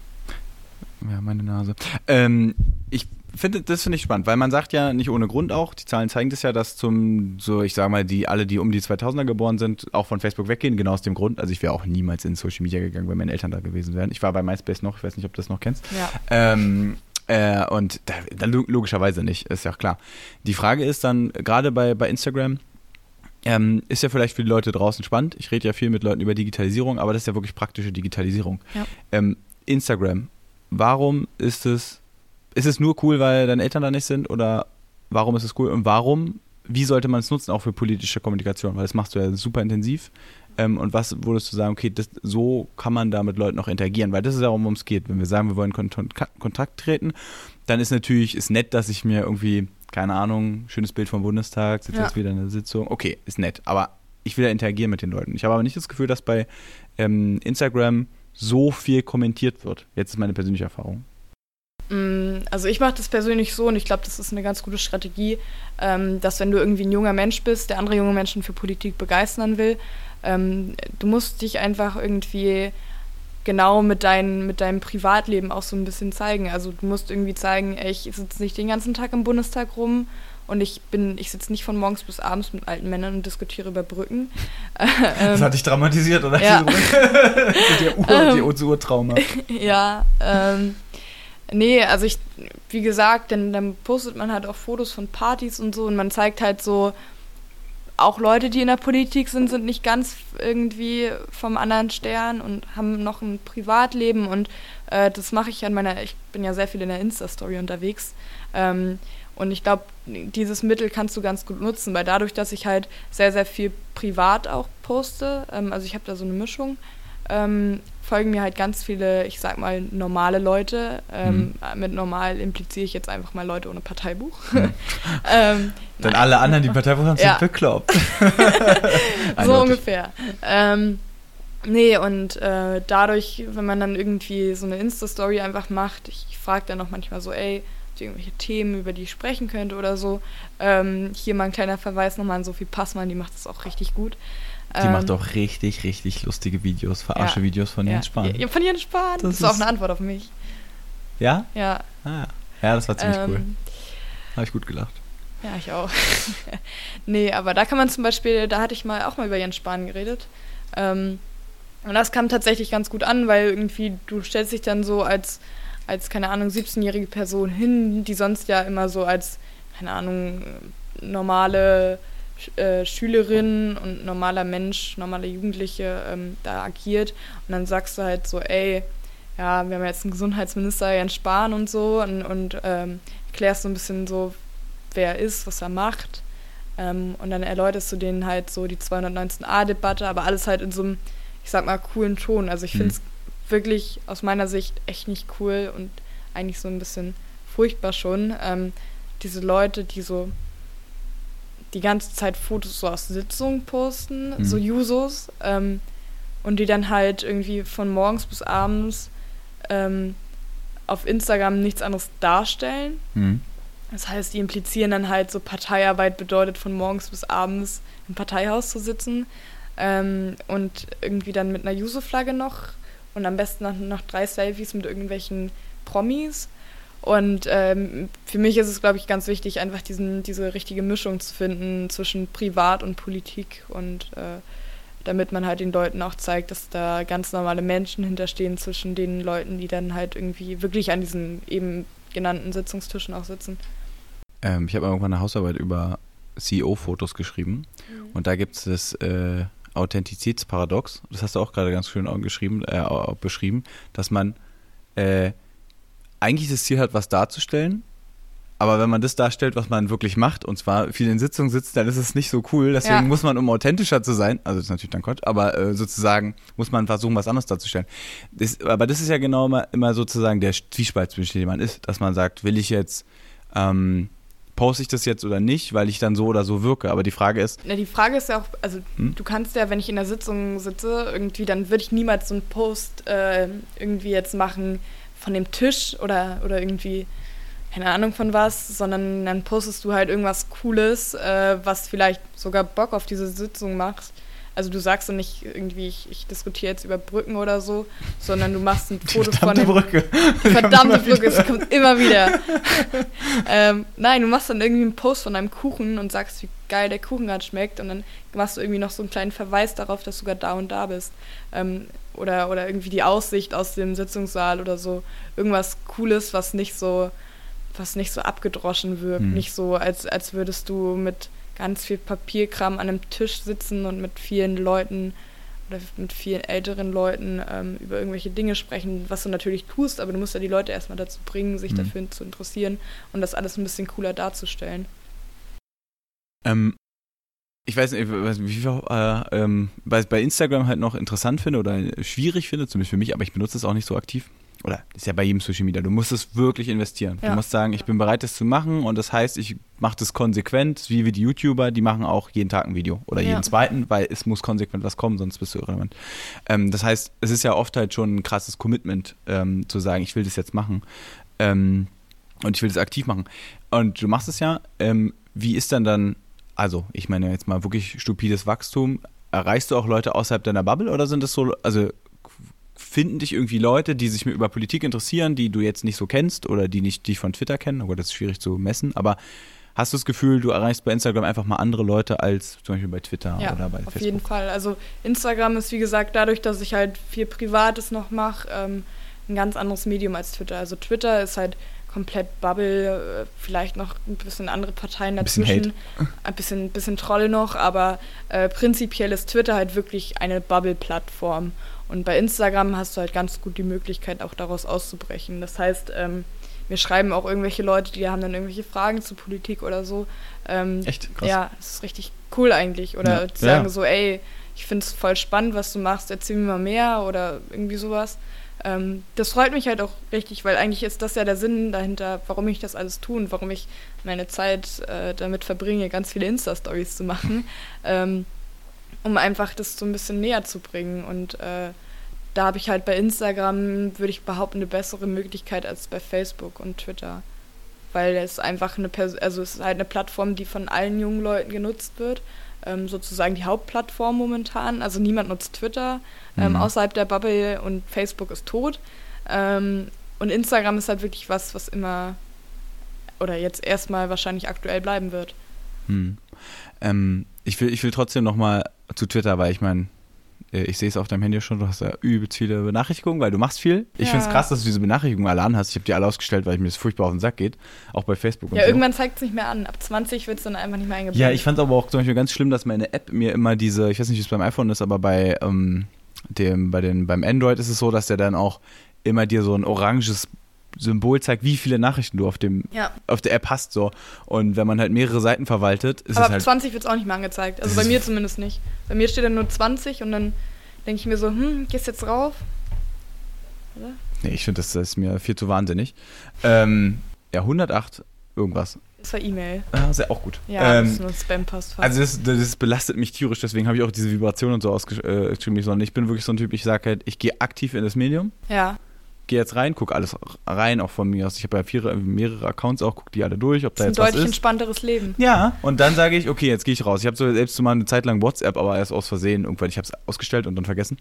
Ja, meine Nase. Ähm, ich finde, das finde ich spannend, weil man sagt ja nicht ohne Grund auch, die Zahlen zeigen das ja, dass zum, so ich sag mal, die alle, die um die 2000er geboren sind, auch von Facebook weggehen, genau aus dem Grund. Also ich wäre auch niemals in Social Media gegangen, wenn meine Eltern da gewesen wären. Ich war bei MySpace noch, ich weiß nicht, ob du das noch kennst. Ja. Ähm, äh, und da, da lo- logischerweise nicht, ist ja klar. Die Frage ist dann, gerade bei, bei Instagram, ähm, ist ja vielleicht für die Leute draußen spannend. Ich rede ja viel mit Leuten über Digitalisierung, aber das ist ja wirklich praktische Digitalisierung. Ja. Ähm, Instagram, warum ist es, ist es nur cool, weil deine Eltern da nicht sind oder warum ist es cool und warum, wie sollte man es nutzen, auch für politische Kommunikation? Weil das machst du ja super intensiv. Ähm, und was würdest du sagen, okay, das, so kann man da mit Leuten auch interagieren, weil das ist ja, worum es geht. Wenn wir sagen, wir wollen Kon Kontakt treten, dann ist natürlich, ist nett, dass ich mir irgendwie, keine Ahnung, schönes Bild vom Bundestag, sitze Ja. jetzt wieder in der Sitzung. Okay, ist nett, aber ich will ja interagieren mit den Leuten. Ich habe aber nicht das Gefühl, dass bei ähm, Instagram so viel kommentiert wird. Jetzt ist meine persönliche Erfahrung. Mm, Also ich mache das persönlich so und ich glaube, das ist eine ganz gute Strategie, ähm, dass wenn du irgendwie ein junger Mensch bist, der andere junge Menschen für Politik begeistern will, ähm, du musst dich einfach irgendwie genau mit, dein, mit deinem Privatleben auch so ein bisschen zeigen. Also du musst irgendwie zeigen, ey, ich sitze nicht den ganzen Tag im Bundestag rum und ich bin, ich sitze nicht von morgens bis abends mit alten Männern und diskutiere über Brücken. [laughs] Das hat dich dramatisiert, oder? ja. [laughs] die Ur, die Ur Urtrauma. [laughs] Ja, ähm, nee, also ich, wie gesagt, dann, dann postet man halt auch Fotos von Partys und so und man zeigt halt so, auch Leute, die in der Politik sind, sind nicht ganz irgendwie vom anderen Stern und haben noch ein Privatleben und äh, das mache ich an meiner, ich bin ja sehr viel in der Insta-Story unterwegs ähm, und ich glaube, dieses Mittel kannst du ganz gut nutzen, weil dadurch, dass ich halt sehr, sehr viel privat auch poste, ähm, also ich habe da so eine Mischung, ähm, folgen mir halt ganz viele, ich sag mal, normale Leute. Ähm, Mit normal impliziere ich jetzt einfach mal Leute ohne Parteibuch. [laughs] ähm, Denn alle anderen, die Parteibuch haben, sind Ja. bekloppt. [laughs] so ungefähr. Ähm, nee, und äh, dadurch, wenn man dann irgendwie so eine Insta-Story einfach macht, ich frage dann auch manchmal so, ey, habt ihr irgendwelche Themen, über die ich sprechen könnte oder so. Ähm, hier mal ein kleiner Verweis nochmal an Sophie Passmann, die macht das auch richtig gut. Die Ähm, macht auch richtig, richtig lustige Videos, Verarsche-Videos von ja, Jens Spahn. Ja, von Jens Spahn. Das Das, ist auch eine Antwort auf mich. Ja? Ja. Ah, ja, das war ziemlich cool. ähm, Habe ich gut gelacht. Ja, ich auch. [laughs] nee, aber da kann man zum Beispiel, da hatte ich mal auch mal über Jens Spahn geredet. Ähm, und das kam tatsächlich ganz gut an, weil irgendwie du stellst dich dann so als, als keine Ahnung, 17-jährige Person hin, die sonst ja immer so als, keine Ahnung, normale äh, Schülerin und normaler Mensch, normale Jugendliche ähm, da agiert. Und dann sagst du halt so, ey, ja, wir haben jetzt einen Gesundheitsminister, Jens Spahn und so, und, und ähm, erklärst so ein bisschen so, wer er ist, was er macht. Ähm, und dann erläuterst du denen halt so die 219a-Debatte, aber alles halt in so einem, ich sag mal, coolen Ton. Also ich Mhm. finde es wirklich aus meiner Sicht echt nicht cool und eigentlich so ein bisschen furchtbar schon. Ähm, diese Leute, die so die ganze Zeit Fotos so aus Sitzungen posten, Mhm. so Jusos, ähm, und die dann halt irgendwie von morgens bis abends ähm, auf Instagram nichts anderes darstellen. Mhm. Das heißt, die implizieren dann halt so Parteiarbeit bedeutet von morgens bis abends im Parteihaus zu sitzen ähm, und irgendwie dann mit einer Juso-Flagge noch und am besten noch, noch drei Selfies mit irgendwelchen Promis. Und ähm, für mich ist es, glaube ich, ganz wichtig, einfach diesen, diese richtige Mischung zu finden zwischen Privat und Politik und äh, damit man halt den Leuten auch zeigt, dass da ganz normale Menschen hinterstehen zwischen den Leuten, die dann halt irgendwie wirklich an diesen eben genannten Sitzungstischen auch sitzen. Ähm, ich habe irgendwann eine Hausarbeit über CEO-Fotos geschrieben. Und da gibt es das äh, Authentizitätsparadox. Das hast du auch gerade ganz schön geschrieben, äh, beschrieben, dass man äh, eigentlich das Ziel hat, was darzustellen, aber wenn man das darstellt, was man wirklich macht, und zwar viel in Sitzungen sitzt, dann ist es nicht so cool. Deswegen Ja. muss man, um authentischer zu sein, also das ist natürlich dann Quatsch, aber äh, sozusagen muss man versuchen, was anderes darzustellen. Das, aber das ist ja genau immer, immer sozusagen der Zwiespalt, zwischen dem man ist, dass man sagt, will ich jetzt, ähm, poste ich das jetzt oder nicht, weil ich dann so oder so wirke. Aber die Frage ist, Na, die Frage ist ja auch, also Hm? du kannst ja, wenn ich in der Sitzung sitze, irgendwie, dann würde ich niemals so einen Post äh, irgendwie jetzt machen von dem Tisch oder, oder irgendwie, keine Ahnung von was, sondern dann postest du halt irgendwas Cooles, äh, was vielleicht sogar Bock auf diese Sitzung macht. Also du sagst dann nicht irgendwie, ich, ich diskutiere jetzt über Brücken oder so, sondern du machst ein Foto von dem, Brücke. die verdammte Brücke, es kommt immer wieder. [laughs] ähm, nein, du machst dann irgendwie einen Post von deinem Kuchen und sagst, wie geil der Kuchen gerade schmeckt und dann machst du irgendwie noch so einen kleinen Verweis darauf, dass du gerade da und da bist. Ähm, oder, oder irgendwie die Aussicht aus dem Sitzungssaal oder so. Irgendwas Cooles, was nicht so, was nicht so abgedroschen wirkt. Hm. Nicht so, als, als würdest du mit ganz viel Papierkram an einem Tisch sitzen und mit vielen Leuten oder mit vielen älteren Leuten ähm, über irgendwelche Dinge sprechen, was du natürlich tust, aber du musst ja die Leute erstmal dazu bringen, sich Mhm. dafür zu interessieren und das alles ein bisschen cooler darzustellen. Ähm, ich weiß nicht, ich wie viel, äh, ähm, bei, bei Instagram halt noch interessant finde oder schwierig finde, zumindest für mich, aber ich benutze es auch nicht so aktiv. Oder ist ja bei jedem Social Media. Du musst es wirklich investieren. Du Ja. musst sagen, ich bin bereit, das zu machen und das heißt, ich mache das konsequent, wie wir die YouTuber, die machen auch jeden Tag ein Video oder Ja. jeden zweiten, weil es muss konsequent was kommen, sonst bist du irrelevant. Ähm, das heißt, es ist ja oft halt schon ein krasses Commitment, ähm, zu sagen, ich will das jetzt machen. Ähm, und ich will das aktiv machen. Und du machst es ja. Ähm, wie ist dann dann, also ich meine jetzt mal wirklich stupides Wachstum, erreichst du auch Leute außerhalb deiner Bubble oder sind das so, also finden dich irgendwie Leute, die sich über Politik interessieren, die du jetzt nicht so kennst oder die nicht dich von Twitter kennen? Oh Gott, das ist schwierig zu messen, aber hast du das Gefühl, du erreichst bei Instagram einfach mal andere Leute als zum Beispiel bei Twitter Ja, oder bei auf Facebook? jeden Fall. Also Instagram ist wie gesagt dadurch, dass ich halt viel Privates noch mache, ähm, ein ganz anderes Medium als Twitter. Also Twitter ist halt komplett Bubble, äh, vielleicht noch ein bisschen andere Parteien Ein bisschen dazwischen, ein bisschen, bisschen Troll noch, aber äh, prinzipiell ist Twitter halt wirklich eine Bubble-Plattform. Und bei Instagram hast du halt ganz gut die Möglichkeit, auch daraus auszubrechen. Das heißt, ähm, mir schreiben auch irgendwelche Leute, die haben dann irgendwelche Fragen zu Politik oder so. Ähm, Echt? Krass. Ja, das ist richtig cool eigentlich. Oder Ja. die sagen Ja. so, ey, ich finde es voll spannend, was du machst, erzähl mir mal mehr oder irgendwie sowas. Ähm, das freut mich halt auch richtig, weil eigentlich ist das ja der Sinn dahinter, warum ich das alles tue und warum ich meine Zeit äh, damit verbringe, ganz viele Insta-Stories zu machen, [laughs] ähm, um einfach das so ein bisschen näher zu bringen. Und äh, da habe ich halt bei Instagram, würde ich behaupten, eine bessere Möglichkeit als bei Facebook und Twitter. Weil es einfach eine, Pers also es ist halt eine Plattform, die von allen jungen Leuten genutzt wird. Ähm, sozusagen die Hauptplattform momentan. Also niemand nutzt Twitter ähm, Mhm. außerhalb der Bubble und Facebook ist tot. Ähm, und Instagram ist halt wirklich was, was immer oder jetzt erstmal wahrscheinlich aktuell bleiben wird. Hm. Ähm, ich, will, ich will trotzdem nochmal zu Twitter, weil ich meine, ich sehe es auf deinem Handy schon, du hast da übelst viele Benachrichtigungen, weil du machst viel. Ich Ja. finde es krass, dass du diese Benachrichtigungen alle an hast. Ich habe die alle ausgestellt, weil ich mir das furchtbar auf den Sack geht. Auch bei Facebook und Ja, so. irgendwann zeigt es nicht mehr an. Ab 20 wird es dann einfach nicht mehr eingeblendet. Ja, ich fand es aber auch zum Beispiel ganz schlimm, dass meine App mir immer diese, ich weiß nicht, wie es beim iPhone ist, aber bei ähm, dem, bei den, beim Android ist es so, dass der dann auch immer dir so ein oranges Symbol zeigt, wie viele Nachrichten du auf dem Ja, auf der App hast so. Und wenn man halt mehrere Seiten verwaltet, ist aber es ab halt 20 wird es auch nicht mehr angezeigt. Also Das bei mir zumindest nicht. Bei mir steht dann nur 20 und dann denke ich mir so, hm, gehst jetzt rauf? Nee, ich finde, das, das ist mir viel zu wahnsinnig. Ähm, ja, 108 irgendwas. Das war E-Mail. Ah, ist ja auch gut. Ja, das ähm, ist nur ein Spam-Postfach. also das, das belastet mich tierisch, deswegen habe ich auch diese Vibration und so ausgeschrieben, sondern ich bin wirklich so ein Typ, ich sage halt, ich gehe aktiv in das Medium, ja, gehe jetzt rein, gucke alles rein, auch von mir aus. Ich habe ja vier, mehrere Accounts auch, gucke die alle durch, ob da ist jetzt ein was deutlich ist. entspannteres Leben. Ja, und dann sage ich, okay, jetzt gehe ich raus. Ich habe so selbst so mal eine Zeit lang WhatsApp, aber erst aus Versehen irgendwann. Ich habe es ausgestellt und dann vergessen.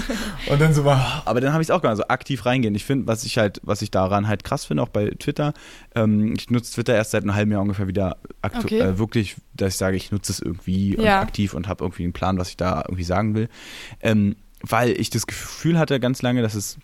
[laughs] und dann so war, aber dann habe ich es auch gemacht, also aktiv reingehen. Ich finde, was ich halt, was ich daran halt krass finde, auch bei Twitter, ähm, ich nutze Twitter erst seit einem halben Jahr ungefähr wieder Okay. äh, wirklich, dass ich sage, ich nutze es irgendwie und Ja. aktiv und habe irgendwie einen Plan, was ich da irgendwie sagen will. Ähm, weil ich das Gefühl hatte ganz lange, dass es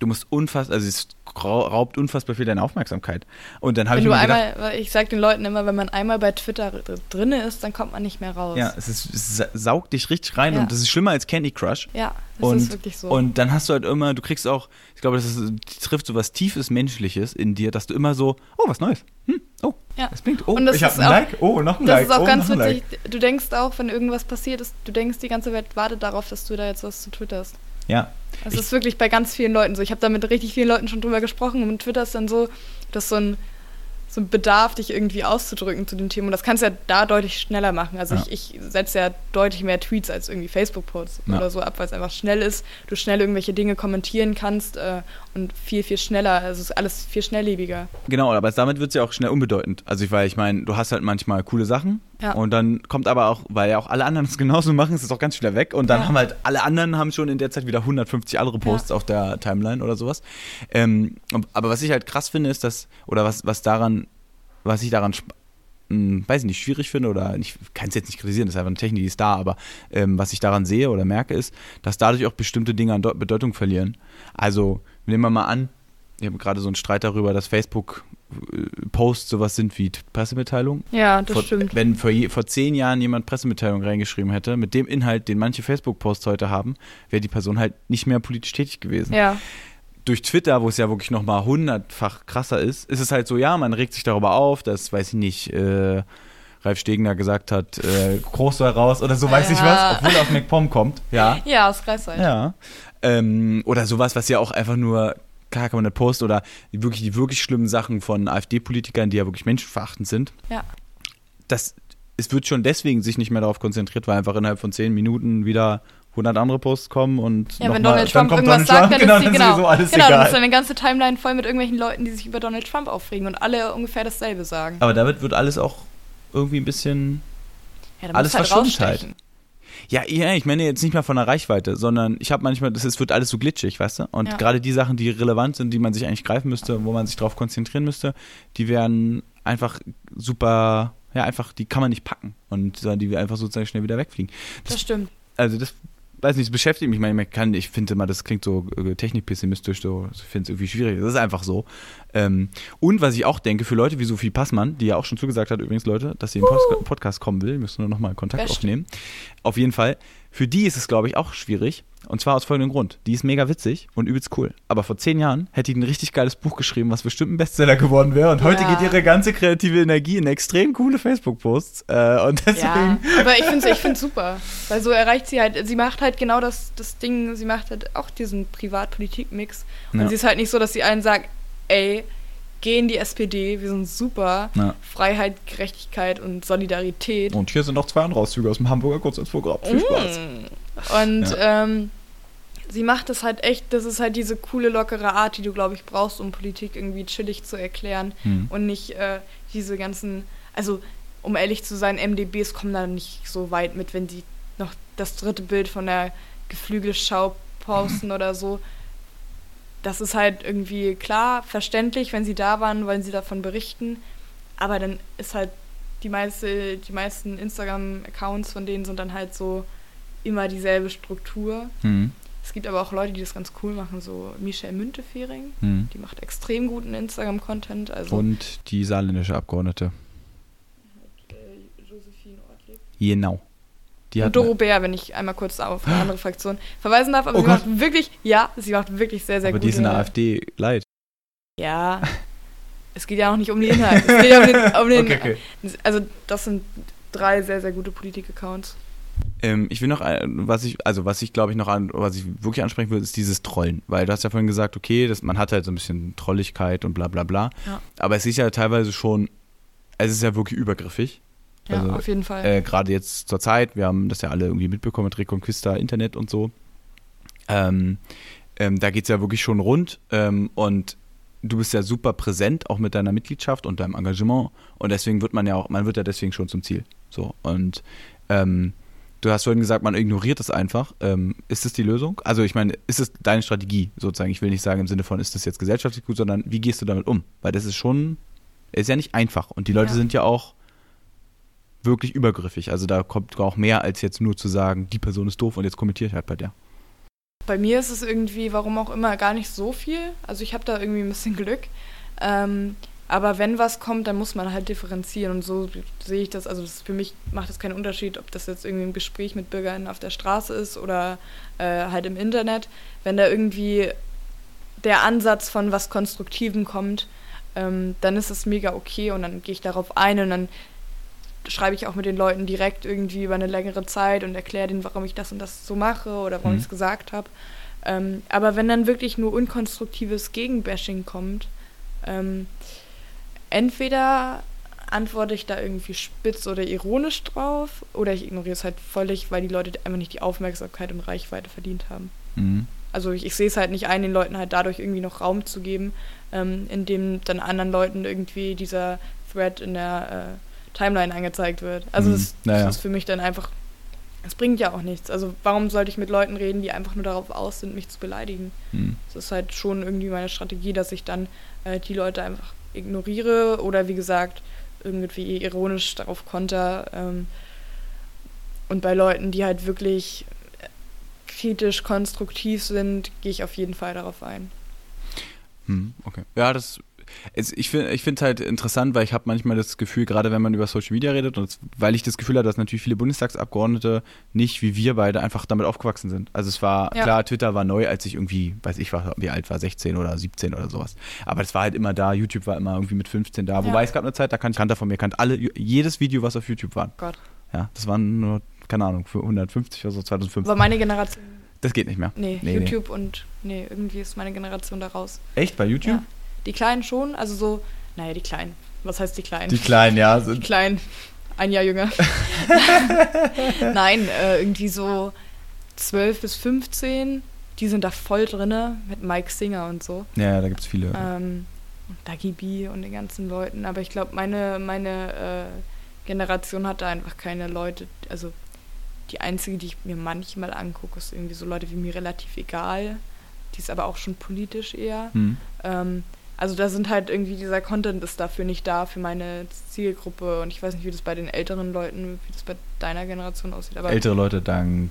du musst unfassbar, also es raubt unfassbar viel deine Aufmerksamkeit. Und dann habe ich mir gedacht, einmal, ich sag den Leuten immer, wenn man einmal bei Twitter dr- drinne ist, dann kommt man nicht mehr raus. ja, es, ist, es sa- saugt dich richtig rein Ja. und das ist schlimmer als Candy Crush. Ja, das und, ist wirklich so. Und dann hast du halt immer, du kriegst auch, ich glaube, das ist, trifft so was tiefes Menschliches in dir, dass du immer so, oh, was Neues. Hm, oh, Ja. das blinkt. Oh, Und das ich habe ist ein auch- Like. Oh, noch ein das Like. ist auch oh, ganz witzig. Like. Du denkst auch, wenn irgendwas passiert ist, du denkst, die ganze Welt wartet darauf, dass du da jetzt was zu twitterst. Ja. Das Ich- ist wirklich bei ganz vielen Leuten so. Ich habe da mit richtig vielen Leuten schon drüber gesprochen und Twitter ist dann so, dass so ein, so ein Bedarf, dich irgendwie auszudrücken zu den Themen. Und das kannst du ja da deutlich schneller machen. Also Ja. ich, ich setze ja deutlich mehr Tweets als irgendwie Facebook-Posts Ja. oder so ab, weil es einfach schnell ist, du schnell irgendwelche Dinge kommentieren kannst äh, und viel, viel schneller. Also es ist alles viel schnelllebiger. Genau, aber damit wird es ja auch schnell unbedeutend. Also ich, weil ich meine, du hast halt manchmal coole Sachen Ja. und dann kommt aber auch, weil ja auch alle anderen es [laughs] genauso machen, ist es auch ganz schnell weg und dann haben halt alle anderen haben schon in der Zeit wieder 150 andere Posts auf der Timeline oder sowas. Ähm, aber was ich halt krass finde, ist, dass, oder was, was daran, was ich daran sp- hm, weiß ich nicht, schwierig finde oder ich kann es jetzt nicht kritisieren, das ist einfach eine Technik, die ist da, aber ähm, was ich daran sehe oder merke, ist, dass dadurch auch bestimmte Dinge an Deu- Bedeutung verlieren. Also, nehmen wir mal an, wir haben gerade so einen Streit darüber, dass Facebook-Posts sowas sind wie Pressemitteilungen. Ja, das vor, stimmt. Wenn vor, vor zehn Jahren jemand Pressemitteilungen reingeschrieben hätte, mit dem Inhalt, den manche Facebook-Posts heute haben, wäre die Person halt nicht mehr politisch tätig gewesen Ja, durch Twitter, wo es ja wirklich nochmal hundertfach krasser ist, ist es halt so, ja, man regt sich darüber auf, dass, weiß ich nicht, äh, Ralf Stegner gesagt hat, äh, groß soll raus oder so, weiß ich Ja. was, obwohl er aus MacPom kommt, ja. [laughs] ja, aus Greifswald. Ja. Ähm, oder sowas, was ja auch einfach nur, klar kann man nicht posten, oder die wirklich, die wirklich schlimmen Sachen von AfD-Politikern, die ja wirklich menschenverachtend sind. Ja. Das, es wird schon deswegen sich nicht mehr darauf konzentriert, weil einfach innerhalb von zehn Minuten wieder 100 andere Posts kommen und Ja, wenn mal- Donald Trump dann kommt irgendwas Donald sagt, Trump, [laughs] dann ist genau, genau, sowieso alles genau, dann egal. ist eine ganze Timeline voll mit irgendwelchen Leuten, die sich über Donald Trump aufregen und alle ungefähr dasselbe sagen. Aber damit wird alles auch irgendwie ein bisschen. Ja, alles du verschwimmt halt. Ja, ja, ich meine jetzt nicht mal von der Reichweite, sondern ich habe manchmal, das ist, wird alles so glitschig, weißt du? Und Ja. gerade die Sachen, die relevant sind, die man sich eigentlich greifen müsste, wo man sich drauf konzentrieren müsste, die werden einfach super, ja, einfach, die kann man nicht packen. Und die einfach sozusagen schnell wieder wegfliegen. Das stimmt. Also das, weiß nicht, das beschäftigt mich manchmal, kann, ich finde immer, das klingt so äh, technikpessimistisch, so, ich finde es irgendwie schwierig, das ist einfach so. Ähm, und was ich auch denke, für Leute wie Sophie Passmann, die ja auch schon zugesagt hat, übrigens Leute, dass sie im Post Podcast kommen will, müssen nur nochmal Kontakt Wer aufnehmen. Auf jeden Fall, für die ist es, glaube ich, auch schwierig. Und zwar aus folgendem Grund. Die ist mega witzig und übelst cool. Aber vor zehn Jahren hätte die ein richtig geiles Buch geschrieben, was bestimmt ein Bestseller geworden wäre. Und heute Ja. geht ihre ganze kreative Energie in extrem coole Facebook-Posts. Äh, und deswegen. Ja, aber ich finde es ich find's super. Weil so erreicht sie halt, sie macht halt genau das, das Ding, sie macht halt auch diesen Privat-Politik-Mix. Und Ja. sie ist halt nicht so, dass sie allen sagt, ey, geh in die SPD, wir sind super. Ja. Freiheit, Gerechtigkeit und Solidarität. Und hier sind noch zwei andere Auszüge aus dem Hamburger Kurzzeitprogramm. Viel Spaß. Und ähm, sie macht das halt echt, das ist halt diese coole, lockere Art, die du, glaube ich, brauchst, um Politik irgendwie chillig zu erklären Hm. und nicht äh, diese ganzen, also um ehrlich zu sein, MDBs kommen da nicht so weit mit, wenn sie noch das dritte Bild von der Geflügelschau posten [laughs] oder so. Das ist halt irgendwie klar, verständlich, wenn sie da waren, wollen sie davon berichten, aber dann ist halt die meiste, die meisten Instagram-Accounts von denen sind dann halt so immer dieselbe Struktur. Hm. Es gibt aber auch Leute, die das ganz cool machen, so Michelle Müntefering, Hm. die macht extrem guten Instagram-Content. Also Und die saarländische Abgeordnete. äh, Josephine Ortlieb. Genau. Die Und Doro Bär, wenn ich einmal kurz auf eine andere Fraktion verweisen darf. Aber Oh sie Gott. macht wirklich, ja, sie macht wirklich sehr, sehr aber gute. die ist in der AfD leid. Ja. [laughs] Es geht ja auch nicht um die Inhalte. Es geht ja um den, um den [laughs] Okay, okay. Also das sind drei sehr, sehr gute Politik-Accounts. Ähm, ich will noch, was ich, also was ich glaube ich noch an, was ich wirklich ansprechen will, ist dieses Trollen. Weil du hast ja vorhin gesagt, okay, das, man hat halt so ein bisschen Trolligkeit und bla bla bla. Ja. Aber es ist ja teilweise schon, es ist ja wirklich übergriffig. Ja, Also, auf jeden Fall. Äh, Gerade jetzt zur Zeit, wir haben das ja alle irgendwie mitbekommen mit Reconquista, Internet und so. Ähm, ähm, da geht es ja wirklich schon rund ähm, und du bist ja super präsent, auch mit deiner Mitgliedschaft und deinem Engagement und deswegen wird man ja auch, man wird ja deswegen schon zum Ziel. So und ähm, du hast vorhin gesagt, man ignoriert es einfach. Ähm, ist es die Lösung? Also ich meine, ist es deine Strategie sozusagen? Ich will nicht sagen im Sinne von, ist das jetzt gesellschaftlich gut, sondern wie gehst du damit um? Weil das ist schon, ist ja nicht einfach und die Leute Ja. sind ja auch wirklich übergriffig. Also da kommt auch mehr als jetzt nur zu sagen, die Person ist doof und jetzt kommentiere ich halt bei der. Bei mir ist es irgendwie, warum auch immer, gar nicht so viel. Also ich habe da irgendwie ein bisschen Glück. Ähm, aber wenn was kommt, dann muss man halt differenzieren. Und so sehe ich das. Also das für mich macht es keinen Unterschied, ob das jetzt irgendwie im Gespräch mit Bürgern auf der Straße ist oder äh, halt im Internet. Wenn da irgendwie der Ansatz von was Konstruktivem kommt, ähm, dann ist es mega okay und dann gehe ich darauf ein und dann schreibe ich auch mit den Leuten direkt irgendwie über eine längere Zeit und erkläre denen, warum ich das und das so mache oder warum Mhm. ich es gesagt habe. Ähm, aber wenn dann wirklich nur unkonstruktives Gegenbashing kommt, ähm, entweder antworte ich da irgendwie spitz oder ironisch drauf oder ich ignoriere es halt völlig, weil die Leute einfach nicht die Aufmerksamkeit und Reichweite verdient haben. Mhm. Also ich, ich sehe es halt nicht ein, den Leuten halt dadurch irgendwie noch Raum zu geben, ähm, indem dann anderen Leuten irgendwie dieser Thread in der äh, Timeline angezeigt wird. Also Mhm. das, Naja. das ist für mich dann einfach, es bringt ja auch nichts. Also warum sollte ich mit Leuten reden, die einfach nur darauf aus sind, mich zu beleidigen? Mhm. Das ist halt schon irgendwie meine Strategie, dass ich dann äh, die Leute einfach ignoriere oder wie gesagt irgendwie ironisch darauf konter. Ähm, und bei Leuten, die halt wirklich kritisch, konstruktiv sind, gehe ich auf jeden Fall darauf ein. Hm, okay. Ja, das. Es, ich finde ich es halt interessant, weil ich habe manchmal das Gefühl, gerade wenn man über Social Media redet, und das, weil ich das Gefühl habe, dass natürlich viele Bundestagsabgeordnete nicht wie wir beide einfach damit aufgewachsen sind. Also es war, Ja. klar, Twitter war neu, als ich irgendwie, weiß ich, war, wie alt war, 16 oder 17 oder sowas. Aber das war halt immer da, YouTube war immer irgendwie mit 15 da. Wobei Ja. es gab eine Zeit, da kannte Kanter von mir, kannte alle, jedes Video, was auf YouTube war. Gott. Ja, das waren nur, keine Ahnung, für 150 oder so, 2005. Aber meine Generation, Das geht nicht mehr. nee, Nee, YouTube und, nee, irgendwie ist meine Generation da raus. Echt, bei YouTube? Ja. Die Kleinen schon, also so, naja, die Kleinen. Was heißt die Kleinen? Die Kleinen, ja. Die Sind, Kleinen, ein Jahr jünger. [laughs] Nein, äh, irgendwie so 12 bis 15, die sind da voll drinne mit Mike Singer und so. ja, da gibt es viele. Ähm, und Dagi B und den ganzen Leuten. Aber ich glaube, meine, meine äh, Generation hat da einfach keine Leute. Also die einzige, die ich mir manchmal angucke, ist irgendwie so Leute wie mir relativ egal. Die ist aber auch schon politisch eher. Hm. Ähm, also da sind halt irgendwie, dieser Content ist dafür nicht da für meine Zielgruppe. Und ich weiß nicht, wie das bei den älteren Leuten, wie das bei deiner Generation aussieht. Aber Ältere Leute, danke.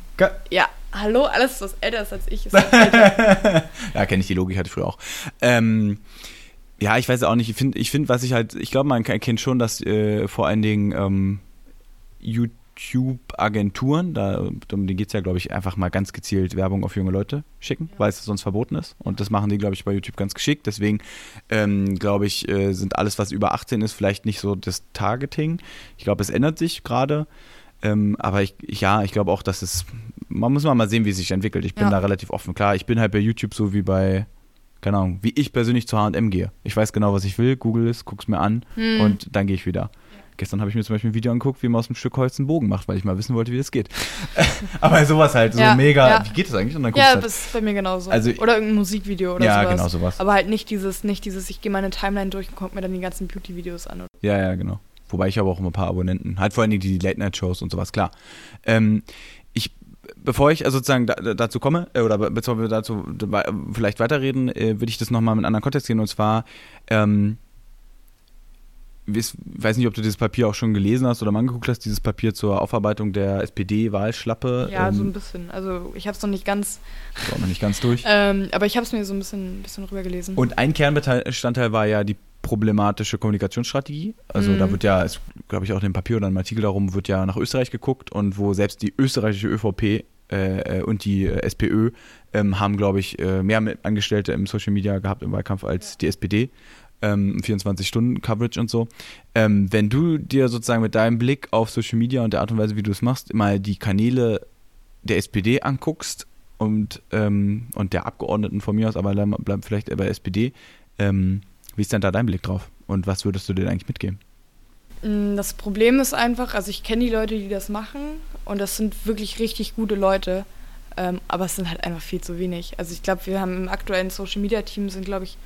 ja, hallo, alles, was älter ist als ich, ist [laughs] halt älter. ja, kenne ich die Logik, hatte ich früher auch. Ähm, ja, ich weiß auch nicht. Ich finde, ich find, was ich halt, ich glaube, man erkennt schon, dass äh, vor allen Dingen ähm, YouTube-Agenturen, da um die geht es ja, glaube ich, einfach mal ganz gezielt Werbung auf junge Leute schicken, weil es sonst verboten ist. Und das machen die, glaube ich, bei YouTube ganz geschickt. Deswegen, ähm, glaube ich, äh, sind alles, was über 18 ist, vielleicht nicht so das Targeting. Ich glaube, es ändert sich gerade. Ähm, aber ich, ja, ich glaube auch, dass es, man muss mal sehen, wie es sich entwickelt. Ich bin Ja. da relativ offen. Klar, ich bin halt bei YouTube so wie bei, keine Ahnung, wie ich persönlich zu H&M gehe. Ich weiß genau, was ich will, google es, guck's mir an Hm. und dann gehe ich wieder. Gestern habe ich mir zum Beispiel ein Video angeguckt, wie man aus einem Stück Holz einen Bogen macht, weil ich mal wissen wollte, wie das geht. [laughs] aber sowas halt, so Ja, mega, ja. wie geht das eigentlich? Und dann guckst Ja, du halt, das ist bei mir genauso. Also- oder irgendein Musikvideo oder ja, sowas. genau sowas. Aber halt nicht dieses, nicht dieses, ich gehe meine Timeline durch und gucke mir dann die ganzen Beauty-Videos an. Ja, ja, genau. Wobei ich habe auch immer ein paar Abonnenten. Halt vor allen Dingen die Late-Night-Shows und sowas, klar. Ähm, ich, bevor ich also sozusagen da, dazu komme, äh, oder be- bevor wir dazu vielleicht weiterreden, äh, würde ich das nochmal mit einem anderen Kontext gehen. Und zwar, ähm, ich weiß nicht, ob du dieses Papier auch schon gelesen hast oder mal angeguckt hast, dieses Papier zur Aufarbeitung der SPD-Wahlschlappe. Ja, so ein ähm, bisschen. Also ich habe es noch nicht ganz, [laughs] war noch nicht ganz durch. ähm, aber ich habe es mir so ein bisschen, bisschen rübergelesen. Und ein Kernbestandteil war ja die problematische Kommunikationsstrategie. Also Mhm. da wird ja, glaube ich auch in dem Papier oder im Artikel darum, wird ja nach Österreich geguckt und wo selbst die österreichische ÖVP äh, äh, und die äh, SPÖ ähm, haben, glaube ich, äh, mehr Angestellte im Social Media gehabt im Wahlkampf als die SPD. Ähm, 24-Stunden-Coverage und so. Ähm, wenn du dir sozusagen mit deinem Blick auf Social Media und der Art und Weise, wie du es machst, mal die Kanäle der SPD anguckst und, ähm, und der Abgeordneten von mir aus, aber bleibt vielleicht bei SPD, ähm, wie ist denn da dein Blick drauf? Und was würdest du denen eigentlich mitgeben? Mm, Das Problem ist einfach, also ich kenne die Leute, die das machen und das sind wirklich richtig gute Leute, ähm, aber es sind halt einfach viel zu wenig. Also ich glaube, wir haben im aktuellen Social Media Team sind, glaube ich,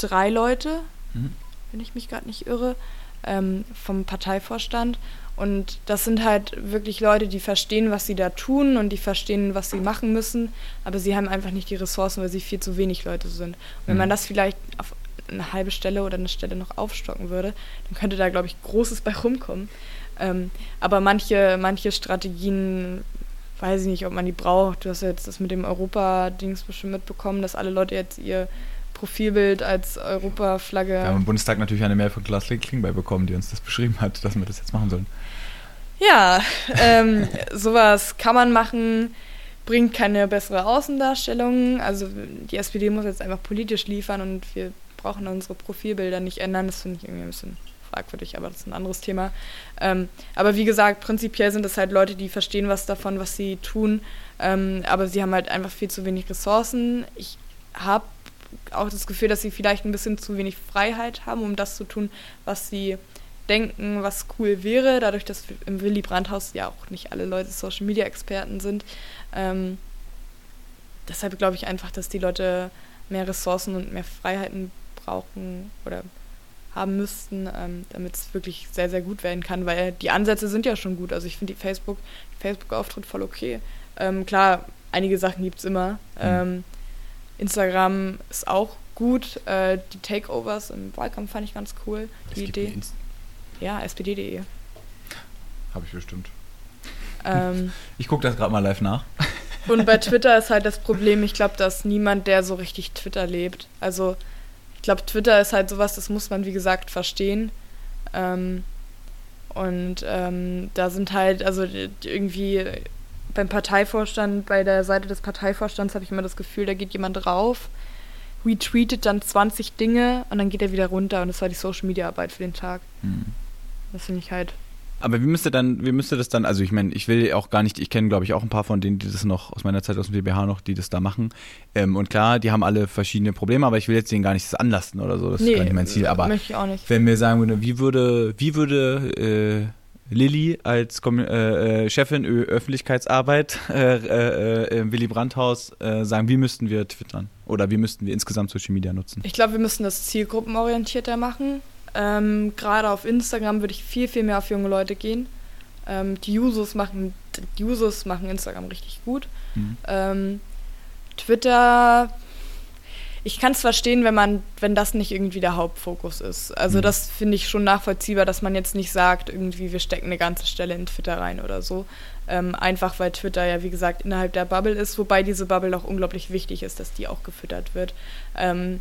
drei Leute, Mhm. wenn ich mich gerade nicht irre, ähm, vom Parteivorstand. Und das sind halt wirklich Leute, die verstehen, was sie da tun und die verstehen, was sie machen müssen, aber sie haben einfach nicht die Ressourcen, weil sie viel zu wenig Leute sind. Und wenn Mhm. man das vielleicht auf eine halbe Stelle oder eine Stelle noch aufstocken würde, dann könnte da, glaube ich, Großes bei rumkommen. Ähm, aber manche, manche Strategien weiß ich nicht, ob man die braucht. Du hast ja jetzt das mit dem Europa-Dings bestimmt mitbekommen, dass alle Leute jetzt ihr Profilbild als Europa-Flagge. Wir haben im Bundestag natürlich eine Mail von Klaas Klingbeil bekommen, die uns das beschrieben hat, dass wir das jetzt machen sollen. Ja, [laughs] ähm, sowas kann man machen, bringt keine bessere Außendarstellung. Also die SPD muss jetzt einfach politisch liefern und wir brauchen unsere Profilbilder nicht ändern. Das finde ich irgendwie ein bisschen fragwürdig, aber das ist ein anderes Thema. Ähm, aber wie gesagt, prinzipiell sind es halt Leute, die verstehen was davon, was sie tun, ähm, aber sie haben halt einfach viel zu wenig Ressourcen. Ich habe auch das Gefühl, dass sie vielleicht ein bisschen zu wenig Freiheit haben, um das zu tun, was sie denken, was cool wäre, dadurch, dass im Willy Brandt-Haus ja auch nicht alle Leute Social-Media-Experten sind. Ähm, deshalb glaube ich einfach, dass die Leute mehr Ressourcen und mehr Freiheiten brauchen oder haben müssten, ähm, damit es wirklich sehr, sehr gut werden kann, weil die Ansätze sind ja schon gut. Also ich finde die Facebook, Facebook-Auftritt voll okay. Ähm, klar, einige Sachen gibt es immer. Mhm. Instagram ist auch gut. Äh, die Takeovers im Wahlkampf fand ich ganz cool. Die Idee. Ja, spd.de. Habe ich bestimmt. Ähm, [laughs] ich gucke das gerade mal live nach. [laughs] Und bei [laughs] Twitter ist halt das Problem, ich glaube, dass niemand, der so richtig Twitter lebt. Also ich glaube, Twitter ist halt sowas, das muss man, wie gesagt, verstehen. Ähm, und ähm, da sind halt, also irgendwie beim Parteivorstand, bei der Seite des Parteivorstands habe ich immer das Gefühl, da geht jemand drauf, retweetet dann 20 Dinge und dann geht er wieder runter und das war die Social Media Arbeit für den Tag. Hm. Das finde ich halt aber wie müsste dann, wie müsste das dann, also ich meine, ich will auch gar nicht, ich kenne glaube ich auch ein paar von denen, die das noch aus meiner Zeit aus dem DBH noch, die das da machen. Ähm, und klar, die haben alle verschiedene Probleme, aber ich will jetzt denen gar nichts anlasten oder so. Das nee, ist gar nicht mein Ziel. Aber möchte ich auch nicht. wenn mir sagen würde, wie würde, wie würde äh, Lilly als Kom äh, äh Chefin Ö Öffentlichkeitsarbeit [laughs] äh, äh, äh, im Willy Brandt-Haus sagen, wie müssten wir twittern? Oder wie müssten wir insgesamt Social Media nutzen? Ich glaube, wir müssen das zielgruppenorientierter machen. Ähm, Gerade auf Instagram würde ich viel, viel mehr auf junge Leute gehen. Ähm, die Users machen, die Users machen Instagram richtig gut. Mhm. Ähm, Twitter, ich kann es verstehen, wenn man, wenn das nicht irgendwie der Hauptfokus ist. Also mhm. das finde ich schon nachvollziehbar, dass man jetzt nicht sagt, irgendwie wir stecken eine ganze Stelle in Twitter rein oder so. Ähm, einfach weil Twitter ja wie gesagt innerhalb der Bubble ist, wobei diese Bubble auch unglaublich wichtig ist, dass die auch gefüttert wird. Ähm,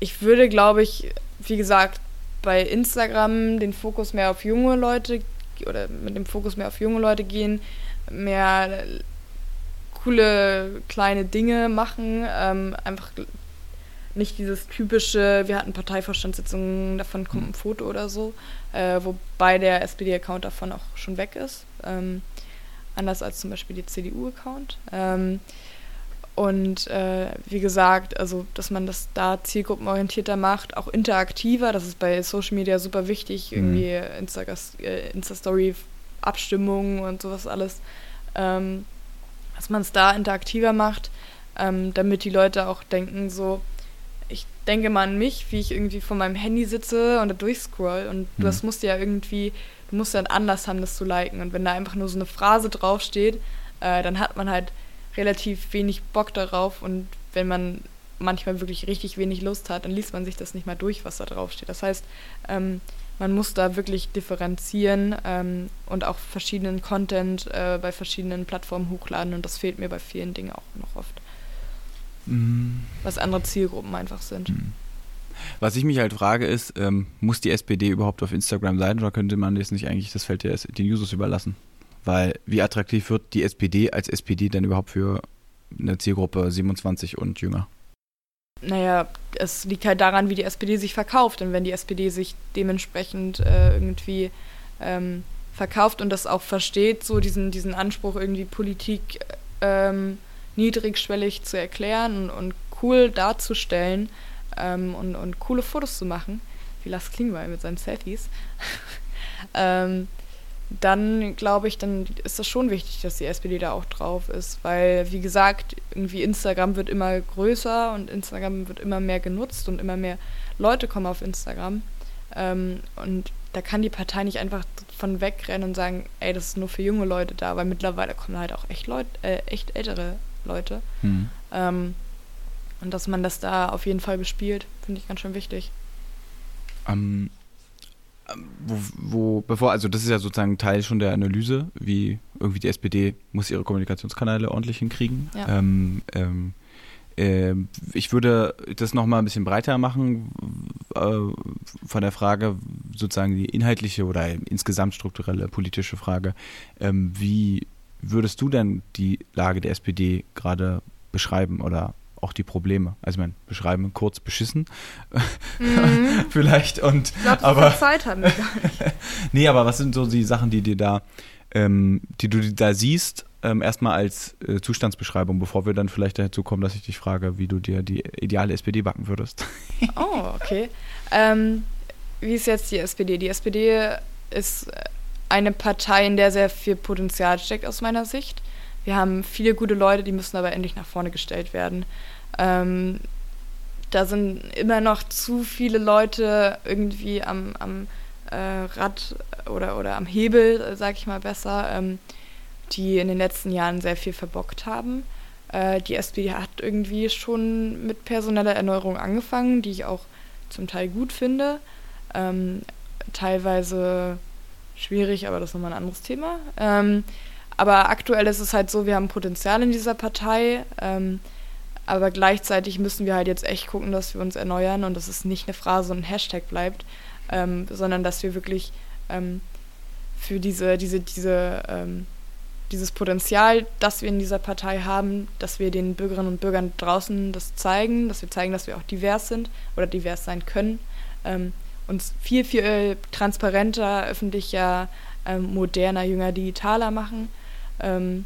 ich würde, glaube ich, wie gesagt, bei Instagram den Fokus mehr auf junge Leute oder mit dem Fokus mehr auf junge Leute gehen, mehr coole kleine Dinge machen, ähm, einfach nicht dieses typische, wir hatten Parteivorstandssitzungen, davon kommt ein Foto oder so, äh, wobei der SPD-Account davon auch schon weg ist, ähm, anders als zum Beispiel die CDU-Account. Ähm, und äh, wie gesagt, also dass man das da zielgruppenorientierter macht, auch interaktiver, das ist bei Social Media super wichtig, mhm. irgendwie Insta, äh, Insta-Story, Abstimmungen und sowas alles, ähm, dass man es da interaktiver macht, ähm, damit die Leute auch denken, so, ich denke mal an mich, wie ich irgendwie vor meinem Handy sitze und da durchscroll und mhm. das musst ja irgendwie, du musst ja einen Anlass haben, das zu liken und wenn da einfach nur so eine Phrase draufsteht, äh, dann hat man halt relativ wenig Bock darauf und wenn man manchmal wirklich richtig wenig Lust hat, dann liest man sich das nicht mal durch, was da drauf steht. Das heißt, ähm, man muss da wirklich differenzieren ähm, und auch verschiedenen Content äh, bei verschiedenen Plattformen hochladen und das fehlt mir bei vielen Dingen auch noch oft. Mhm. Was andere Zielgruppen einfach sind. Mhm. Was ich mich halt frage ist, ähm, muss die SPD überhaupt auf Instagram sein oder könnte man das nicht eigentlich das Feld der, den Users überlassen? Weil wie attraktiv wird die SPD als SPD denn überhaupt für eine Zielgruppe 27 und jünger? Naja, es liegt halt daran, wie die SPD sich verkauft. Und wenn die SPD sich dementsprechend äh, irgendwie ähm, verkauft und das auch versteht, so diesen, diesen Anspruch, irgendwie Politik ähm, niedrigschwellig zu erklären und, und cool darzustellen ähm, und, und coole Fotos zu machen, wie Lars Klingbeil mit seinen Selfies, [laughs] ähm, dann glaube ich, dann ist das schon wichtig, dass die SPD da auch drauf ist, weil wie gesagt, irgendwie Instagram wird immer größer und Instagram wird immer mehr genutzt und immer mehr Leute kommen auf Instagram ähm, und da kann die Partei nicht einfach von wegrennen und sagen, ey, das ist nur für junge Leute da, weil mittlerweile kommen halt auch echt Leute, äh, echt ältere Leute mhm. ähm, und dass man das da auf jeden Fall bespielt, finde ich ganz schön wichtig. Um ähm, wo, wo, bevor, also das ist ja sozusagen Teil schon der Analyse, wie irgendwie die SPD muss ihre Kommunikationskanäle ordentlich hinkriegen. Ja. Ähm, ähm, äh, ich würde das nochmal ein bisschen breiter machen, äh, von der Frage, sozusagen die inhaltliche oder insgesamt strukturelle politische Frage, ähm, wie würdest du denn die Lage der SPD gerade beschreiben oder auch die Probleme? Also ich meine, beschreiben kurz beschissen [laughs] vielleicht und Ich glaube, so aber Zeit haben wir gar nicht. nee, aber was sind so die Sachen, die dir da, ähm, die du da siehst, ähm, erstmal als äh, Zustandsbeschreibung, bevor wir dann vielleicht dazu kommen, dass ich dich frage, wie du dir die ideale SPD backen würdest. Oh, okay. Ähm, wie ist jetzt die SPD? Die SPD ist eine Partei, in der sehr viel Potenzial steckt aus meiner Sicht. Wir haben viele gute Leute, die müssen aber endlich nach vorne gestellt werden. Ähm, da sind immer noch zu viele Leute irgendwie am, am äh, Rad oder, oder am Hebel, sag ich mal besser, ähm, die in den letzten Jahren sehr viel verbockt haben. Äh, die SPD hat irgendwie schon mit personeller Erneuerung angefangen, die ich auch zum Teil gut finde. Ähm, teilweise schwierig, aber das ist nochmal ein anderes Thema. Ähm, aber aktuell ist es halt so, wir haben Potenzial in dieser Partei, ähm, aber gleichzeitig müssen wir halt jetzt echt gucken, dass wir uns erneuern und dass es nicht eine Phrase und ein Hashtag bleibt, ähm, sondern dass wir wirklich ähm, für diese, diese, diese, ähm, dieses Potenzial, das wir in dieser Partei haben, dass wir den Bürgerinnen und Bürgern draußen das zeigen, dass wir zeigen, dass wir auch divers sind oder divers sein können, ähm, uns viel, viel transparenter, öffentlicher, ähm, moderner, jünger, digitaler machen. Ähm,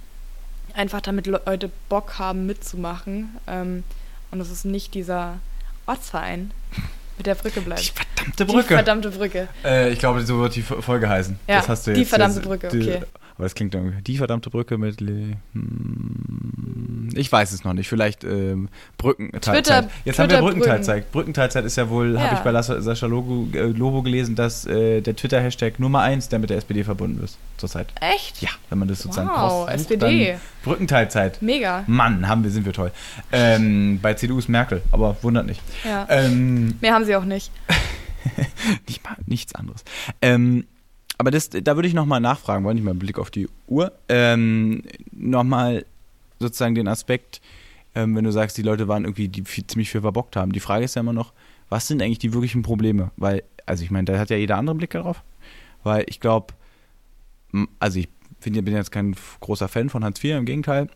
einfach damit Leute Bock haben mitzumachen ähm, und es nicht dieser Ortsverein [laughs] mit der Brücke bleibt. Die verdammte Die Brücke. verdammte Brücke. äh, ich glaube, so wird die Folge heißen. Ja, das hast du die jetzt, verdammte das- Brücke, die- okay. Aber das klingt irgendwie. Die verdammte Brücke mit. Le hm, ich weiß es noch nicht. Vielleicht ähm, Brückenteilzeit. Twitter- Jetzt haben wir. Brückenteilzeit. Brückenteilzeit ist ja wohl, habe Ja. ich bei Sascha Lobo, äh, Lobo gelesen, dass äh, der Twitter-Hashtag Nummer 1, der mit der SPD verbunden ist zurzeit. Echt? Ja, wenn man das sozusagen Wow, cross SPD. Brückenteilzeit. Mega. Mann, haben wir, sind wir toll. Ähm, bei CDU ist Merkel, aber wundert nicht. Ja. Ähm, Mehr haben sie auch nicht. [laughs] nicht mal nichts anderes. Ähm, aber das, da würde ich nochmal nachfragen wollen, ich mal einen Blick auf die Uhr. Ähm, nochmal sozusagen den Aspekt, ähm, wenn du sagst, die Leute waren irgendwie, die viel, ziemlich viel verbockt haben. Die Frage ist ja immer noch, was sind eigentlich die wirklichen Probleme? Weil, also ich meine, da hat ja jeder andere Blick darauf. Weil ich glaube, also ich bin, bin jetzt kein großer Fan von Hartz IV, im Gegenteil.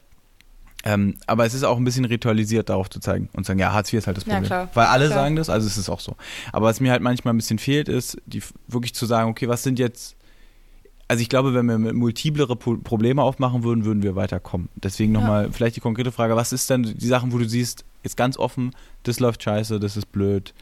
Ähm, aber es ist auch ein bisschen ritualisiert, darauf zu zeigen und sagen, ja, Hartz IV ist halt das Ja, Problem. klar. Weil alle Klar. sagen das, also es ist auch so. Aber was mir halt manchmal ein bisschen fehlt, ist, die wirklich zu sagen, okay, was sind jetzt. Also ich glaube, wenn wir multiplere Probleme aufmachen würden, würden wir weiterkommen. Deswegen Ja. nochmal vielleicht die konkrete Frage, was ist denn die Sachen, wo du siehst, jetzt ganz offen, das läuft scheiße, das ist blöd.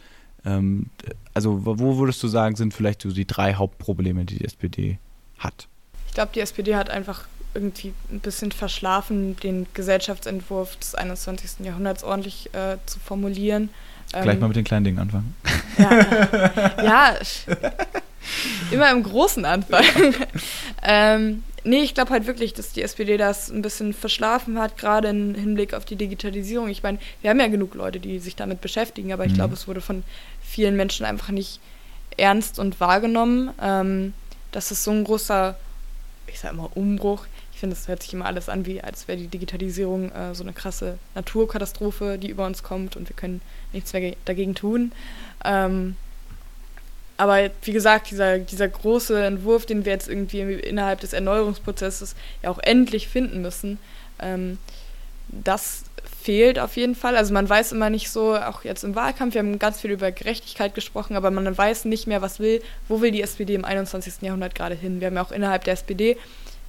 Ähm, also wo wo würdest du sagen, sind vielleicht so die drei Hauptprobleme, die die SPD hat? Ich glaube, die SPD hat einfach irgendwie ein bisschen verschlafen, den Gesellschaftsentwurf des 21. Jahrhunderts ordentlich äh, zu formulieren. Gleich Ähm, mal mit den kleinen Dingen anfangen. Ja, [laughs] ja [laughs] immer im Großen anfangen. ähm, nee, ich glaube halt wirklich, dass die SPD das ein bisschen verschlafen hat, gerade im Hinblick auf die Digitalisierung. Ich meine, wir haben ja genug Leute, die sich damit beschäftigen, aber ich Mhm. glaube, es wurde von vielen Menschen einfach nicht ernst und wahrgenommen. Ähm, das ist so ein großer, ich sag immer Umbruch. Ich finde, es hört sich immer alles an, wie als wäre die Digitalisierung äh, so eine krasse Naturkatastrophe, die über uns kommt und wir können nichts mehr ge- dagegen tun. Ähm, aber wie gesagt, dieser, dieser große Entwurf, den wir jetzt irgendwie innerhalb des Erneuerungsprozesses ja auch endlich finden müssen, ähm, das fehlt auf jeden Fall. Also man weiß immer nicht so, auch jetzt im Wahlkampf, wir haben ganz viel über Gerechtigkeit gesprochen, aber man weiß nicht mehr, was will, wo will die SPD im 21. Jahrhundert gerade hin. Wir haben ja auch innerhalb der SPD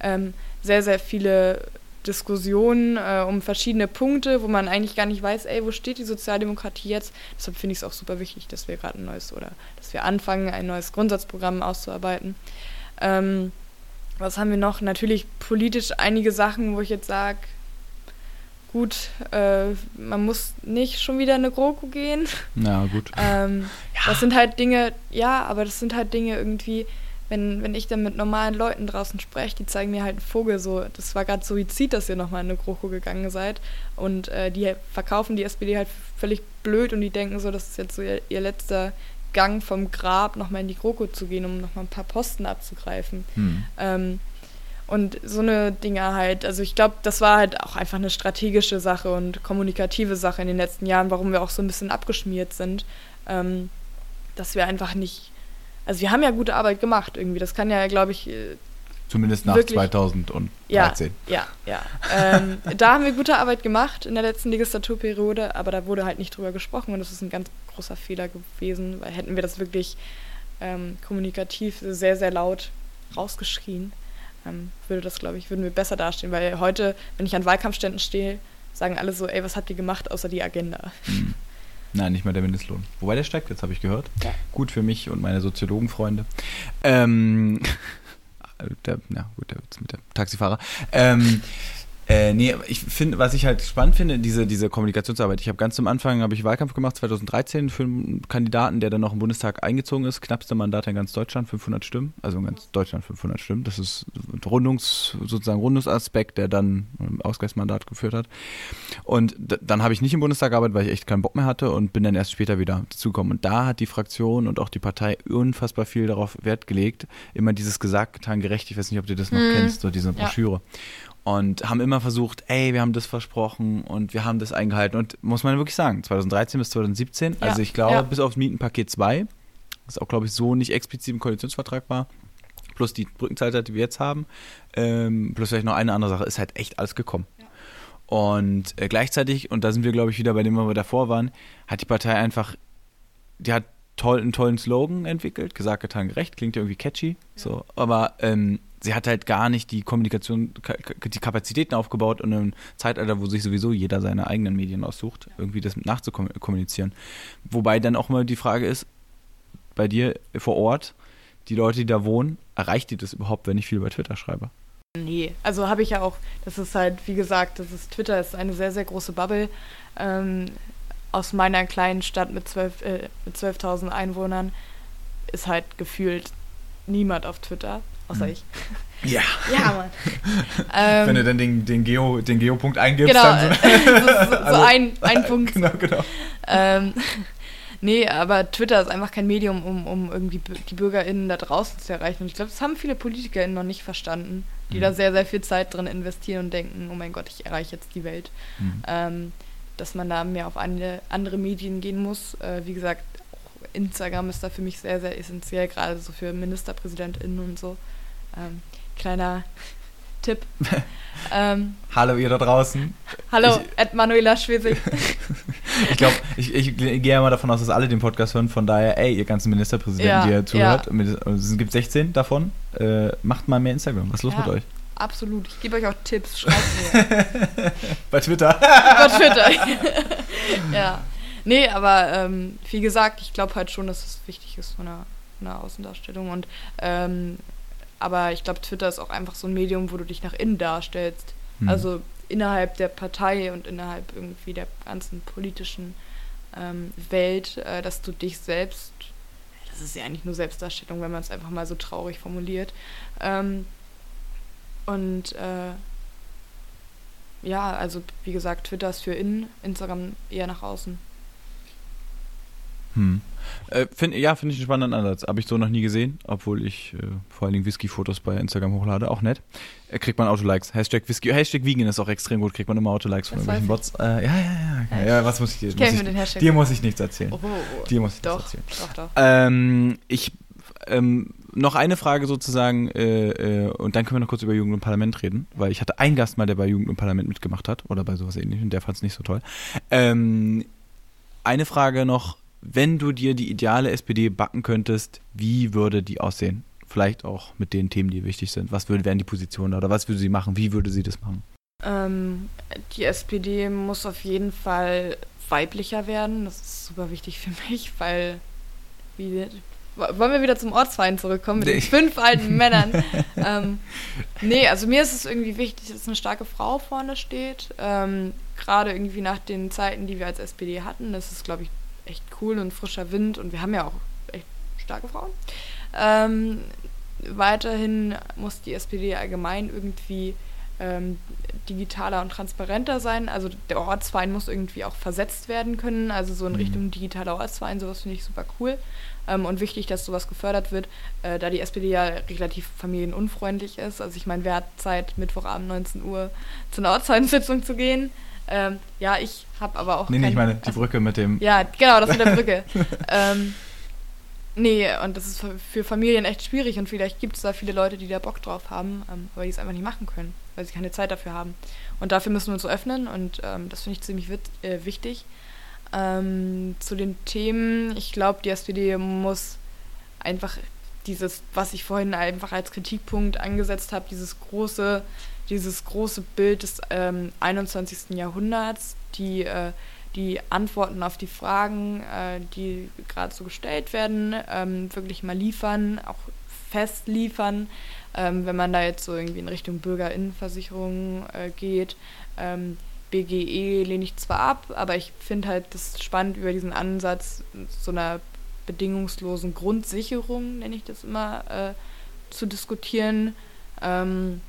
ähm, sehr, sehr viele Diskussionen äh, um verschiedene Punkte, wo man eigentlich gar nicht weiß, ey, wo steht die Sozialdemokratie jetzt? Deshalb finde ich es auch super wichtig, dass wir gerade ein neues oder dass wir anfangen, ein neues Grundsatzprogramm auszuarbeiten. Ähm, was haben wir noch? Natürlich politisch einige Sachen, wo ich jetzt sage, gut, äh, man muss nicht schon wieder in eine GroKo gehen. Na gut. Ähm, [laughs] Das sind halt Dinge, ja, aber das sind halt Dinge irgendwie, wenn, wenn ich dann mit normalen Leuten draußen spreche, die zeigen mir halt einen Vogel so, das war gerade Suizid, dass ihr nochmal in eine GroKo gegangen seid. Und äh, die verkaufen die SPD halt völlig blöd und die denken so, das ist jetzt so ihr, ihr letzter Gang vom Grab nochmal in die GroKo zu gehen, um nochmal ein paar Posten abzugreifen. Hm. Ähm, und so eine Dinge halt, also ich glaube, das war halt auch einfach eine strategische Sache und kommunikative Sache in den letzten Jahren, warum wir auch so ein bisschen abgeschmiert sind, ähm, dass wir einfach nicht, also wir haben ja gute Arbeit gemacht irgendwie, das kann ja, glaube ich, äh, Zumindest nach Wirklich? 2013. ja, ja, ja. Ähm, [laughs] da haben wir gute Arbeit gemacht in der letzten Legislaturperiode, aber da wurde halt nicht drüber gesprochen und das ist ein ganz großer Fehler gewesen, weil hätten wir das wirklich ähm, kommunikativ sehr, sehr laut rausgeschrien, ähm, würde das, glaube ich, würden wir besser dastehen, weil heute, wenn ich an Wahlkampfständen stehe, sagen alle so, ey, was habt ihr gemacht außer die Agenda? Nein, nicht mal der Mindestlohn. Wobei der steigt jetzt, habe ich gehört. Ja. Gut für mich und meine Soziologenfreunde. Ähm, [laughs] der, na gut, der mit dem Taxifahrer. Ähm, äh, nee, ich finde, was ich halt spannend finde, diese, diese Kommunikationsarbeit. Ich habe ganz am Anfang habe ich Wahlkampf gemacht, 2013, für einen Kandidaten, der dann noch im Bundestag eingezogen ist. Knappste Mandat in ganz Deutschland, 500 Stimmen. Also in ganz Deutschland 500 Stimmen. Das ist Rundungs, sozusagen Rundungsaspekt, der dann ein Ausgleichsmandat geführt hat. Und dann habe ich nicht im Bundestag gearbeitet, weil ich echt keinen Bock mehr hatte und bin dann erst später wieder dazugekommen. Und da hat die Fraktion und auch die Partei unfassbar viel darauf Wert gelegt. Immer dieses gesagt, getan, gerecht. Ich weiß nicht, ob du das noch kennst, so diese Ja. Und haben immer versucht, ey, wir haben das versprochen und wir haben das eingehalten. Und muss man wirklich sagen, 2013 bis 2017, Ja, also ich glaube, ja. bis auf Mietenpaket 2, das auch, glaube ich, so nicht explizit im Koalitionsvertrag war, plus die Brückenzeit, die wir jetzt haben, ähm, plus vielleicht noch eine andere Sache, ist halt echt alles gekommen. Und äh, gleichzeitig, und da sind wir, glaube ich, wieder bei dem, wo wir davor waren, hat die Partei einfach, die hat toll, einen tollen Slogan entwickelt, gesagt, getan, gerecht, klingt ja irgendwie catchy, so, aber ähm, sie hat halt gar nicht die Kommunikation, ka- ka- die Kapazitäten aufgebaut und im Zeitalter, wo sich sowieso jeder seine eigenen Medien aussucht, irgendwie das nachzukommunizieren. Wobei dann auch mal die Frage ist, bei dir vor Ort, die Leute, die da wohnen, erreicht die das überhaupt, wenn ich viel über Twitter schreibe? Nee, also habe ich ja auch, das ist halt, wie gesagt, das ist Twitter ist eine sehr, sehr große Bubble. Ähm, aus meiner kleinen Stadt mit 12 äh, mit 12.000 Einwohnern ist halt gefühlt niemand auf Twitter, außer Mhm. ich. Ja. [laughs] Ja, Mann. ähm, Wenn du dann den, den, Geo, den Geopunkt eingibst, genau, dann so, [laughs] so, so, so [laughs] Also- ein, ein Punkt. genau, genau. Ähm, nee, aber Twitter ist einfach kein Medium, um, um irgendwie die BürgerInnen da draußen zu erreichen. Und ich glaube, das haben viele PolitikerInnen noch nicht verstanden, die Mhm. da sehr, sehr viel Zeit drin investieren und denken, oh mein Gott, ich erreiche jetzt die Welt. Mhm. Ähm, dass man da mehr auf eine, andere Medien gehen muss. Äh, wie gesagt, auch Instagram ist da für mich sehr, sehr essentiell, gerade so für MinisterpräsidentInnen und so. Ähm, kleiner Tipp. [laughs] ähm, Hallo ihr da draußen. hallo, Ich- Ed Manuela Schwesig. [laughs] Ich glaube, ich, ich gehe ja mal davon aus, dass alle den Podcast hören. Von daher, ey, ihr ganzen Ministerpräsidenten, Ja, die ihr ja. zuhört, mit- es gibt 16 davon, äh, macht mal mehr Instagram. Was ist los Ja. mit euch? Absolut. Ich gebe euch auch Tipps. [laughs] Schreibt mir. Bei Twitter. Über Twitter. ja. Nee, aber ähm, wie gesagt, ich glaube halt schon, dass es wichtig ist von einer, von einer Außendarstellung. Und ähm, aber ich glaube, Twitter ist auch einfach so ein Medium, wo du dich nach innen darstellst. Hm. Also innerhalb der Partei und innerhalb irgendwie der ganzen politischen ähm, Welt, äh, dass du dich selbst, das ist ja eigentlich nur Selbstdarstellung, wenn man es einfach mal so traurig formuliert. Ähm, und äh, ja, also wie gesagt, Twitter ist für innen, Instagram eher nach außen. Hm. Äh, find, ja, finde ich einen spannenden Ansatz. Habe ich so noch nie gesehen, obwohl ich äh, vor allen Dingen Whisky-Fotos bei Instagram hochlade. Auch nett. Äh, kriegt man Autolikes. Hashtag Whisky. Hashtag Vegan ist auch extrem gut. Kriegt man immer Autolikes von Das irgendwelchen Bots. Äh, ja, ja, ja, ja. Ja, was muss ich dir? Ich muss den Hashtag. dir muss ich nichts erzählen. Oh, Dir muss ich nichts doch, erzählen. doch, doch. Ähm, ich ähm, noch eine Frage sozusagen äh, äh, und dann können wir noch kurz über Jugend und Parlament reden, weil ich hatte einen Gast mal, der bei Jugend und Parlament mitgemacht hat oder bei sowas ähnlichem, der fand es nicht so toll. Ähm, eine Frage noch, wenn du dir die ideale SPD backen könntest, wie würde die aussehen? Vielleicht auch mit den Themen, die wichtig sind. Was würde, wären die Positionen oder was würde sie machen? Wie würde sie das machen? Ähm, die SPD muss auf jeden Fall weiblicher werden. Das ist super wichtig für mich, weil. Wie, wollen wir wieder zum Ortsverein zurückkommen mit Nee. den fünf alten [laughs] Männern? ähm, nee, also mir ist es irgendwie wichtig, dass eine starke Frau vorne steht. Ähm, Gerade irgendwie nach den Zeiten, die wir als SPD hatten. Das ist, glaube ich, echt cool und frischer Wind und wir haben ja auch echt starke Frauen. Ähm, weiterhin muss die SPD allgemein irgendwie ähm, digitaler und transparenter sein. Also der Ortsverein muss irgendwie auch versetzt werden können, also so in Mhm. Richtung digitaler Ortsverein, sowas finde ich super cool. Ähm, und wichtig, dass sowas gefördert wird, äh, da die SPD ja relativ familienunfreundlich ist. Also ich meine, wer hat Zeit, Mittwochabend 19 Uhr zu einer Ortsvereinssitzung zu gehen? Ähm, ja, ich habe aber auch Nee, nee, ich meine die Brücke mit dem. ja, genau, das mit der Brücke. [laughs] ähm, nee, und das ist für- Familien echt schwierig und vielleicht gibt es da viele Leute, die da Bock drauf haben, ähm, aber die es einfach nicht machen können, weil sie keine Zeit dafür haben. Und dafür müssen wir uns öffnen und ähm, das finde ich ziemlich äh, wichtig. Ähm, zu den Themen, ich glaube, die SPD muss einfach dieses, was ich vorhin einfach als Kritikpunkt angesetzt habe, dieses große, dieses große Bild des ähm, 21. Jahrhunderts, die, äh, die Antworten auf die Fragen, äh, die gerade so gestellt werden, ähm, wirklich mal liefern, auch fest liefern. Ähm, wenn man da jetzt so irgendwie in Richtung Bürgerinnenversicherung äh, geht. Ähm, BGE lehne ich zwar ab, aber ich finde halt das spannend über diesen Ansatz so einer bedingungslosen Grundsicherung, nenne ich das immer, äh, zu diskutieren. Ähm,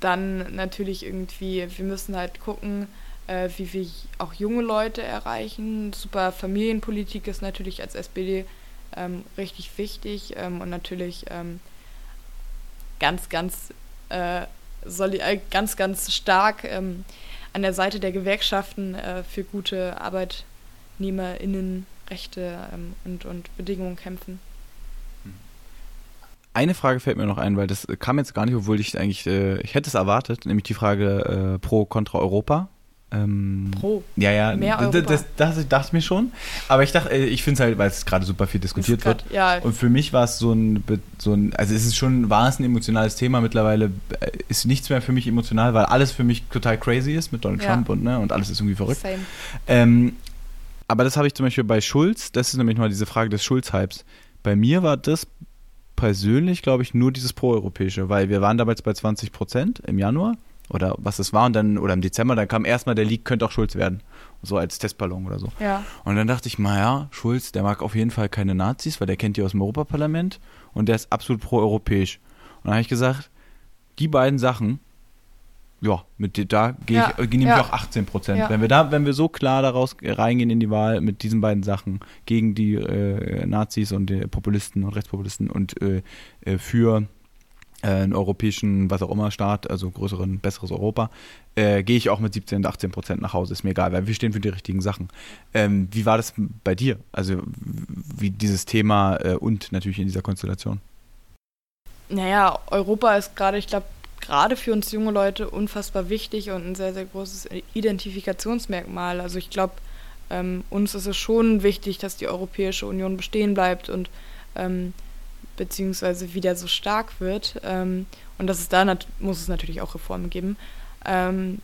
dann natürlich irgendwie, wir müssen halt gucken, äh, wie wir auch junge Leute erreichen. Super Familienpolitik ist natürlich als SPD ähm, richtig wichtig ähm, und natürlich ähm, ganz, ganz, äh, äh, ganz, ganz stark ähm, an der Seite der Gewerkschaften äh, für gute ArbeitnehmerInnenrechte ähm, und, und Bedingungen kämpfen. Eine Frage fällt mir noch ein, weil das kam jetzt gar nicht, obwohl ich eigentlich, äh, ich hätte es erwartet, nämlich die Frage äh, pro kontra Europa. Ähm, Pro. Ja, ja, Mehr Europa. Das, das dachte ich mir schon. Aber ich dachte, äh, ich finde es halt, weil es gerade super viel diskutiert Ist wird. grad- Ja, Und für mich war es so ein, so ein, also es ist schon, war es ein emotionales Thema. Mittlerweile äh, ist nichts mehr für mich emotional, weil alles für mich total crazy ist mit Donald Ja. Trump und, ne, und alles ist irgendwie verrückt. same. Ähm, aber das habe ich zum Beispiel bei Schulz, das ist nämlich mal diese Frage des Schulz-Hypes. Bei mir war das persönlich, glaube ich, nur dieses Proeuropäische, weil wir waren damals bei 20 Prozent im Januar oder was es war und dann, oder im Dezember, dann kam erstmal der Leak, könnte auch Schulz werden. So als Testballon oder so. Ja. Und dann dachte ich, naja, Schulz, der mag auf jeden Fall keine Nazis, weil der kennt die aus dem Europaparlament und der ist absolut proeuropäisch. Und dann habe ich gesagt, die beiden Sachen, ja, mit da gehe Ja, ich, äh, nehme ja. ich auch 18 Prozent. Ja. Wenn wir da, wenn wir so klar daraus reingehen in die Wahl mit diesen beiden Sachen gegen die äh, Nazis und die Populisten und Rechtspopulisten und äh, äh, für äh, einen europäischen, was auch immer, Staat, also größeren, besseres Europa, äh, gehe ich auch mit 17 und 18 Prozent nach Hause. Ist mir egal, weil wir stehen für die richtigen Sachen. Ähm, wie war das bei dir? Also wie dieses Thema äh, und natürlich in dieser Konstellation? Naja, Europa ist gerade, ich glaube, gerade für uns junge Leute unfassbar wichtig und ein sehr, sehr großes Identifikationsmerkmal. Also ich glaube, ähm, uns ist es schon wichtig, dass die Europäische Union bestehen bleibt und ähm, beziehungsweise wieder so stark wird. Ähm, und dass es da muss es natürlich auch Reformen geben. Ähm,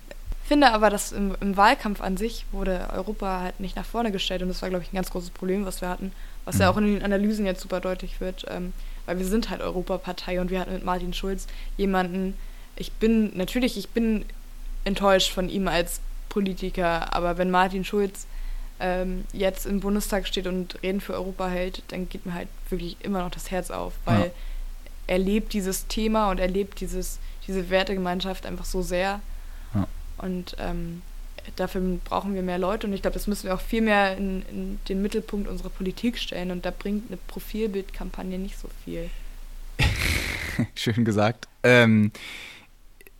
finde aber, dass im, im Wahlkampf an sich wurde Europa halt nicht nach vorne gestellt und das war, glaube ich, ein ganz großes Problem, was wir hatten, was ja Mhm. auch in den Analysen jetzt super deutlich wird, ähm, weil wir sind halt Europapartei und wir hatten mit Martin Schulz jemanden, ich bin, natürlich, ich bin enttäuscht von ihm als Politiker, aber wenn Martin Schulz ähm, jetzt im Bundestag steht und Reden für Europa hält, dann geht mir halt wirklich immer noch das Herz auf, weil Ja. er lebt dieses Thema und er lebt dieses, diese Wertegemeinschaft einfach so sehr. Ja. Und ähm, dafür brauchen wir mehr Leute und ich glaube, das müssen wir auch viel mehr in, in den Mittelpunkt unserer Politik stellen und da bringt eine Profilbildkampagne nicht so viel. [laughs] Schön gesagt. Ähm,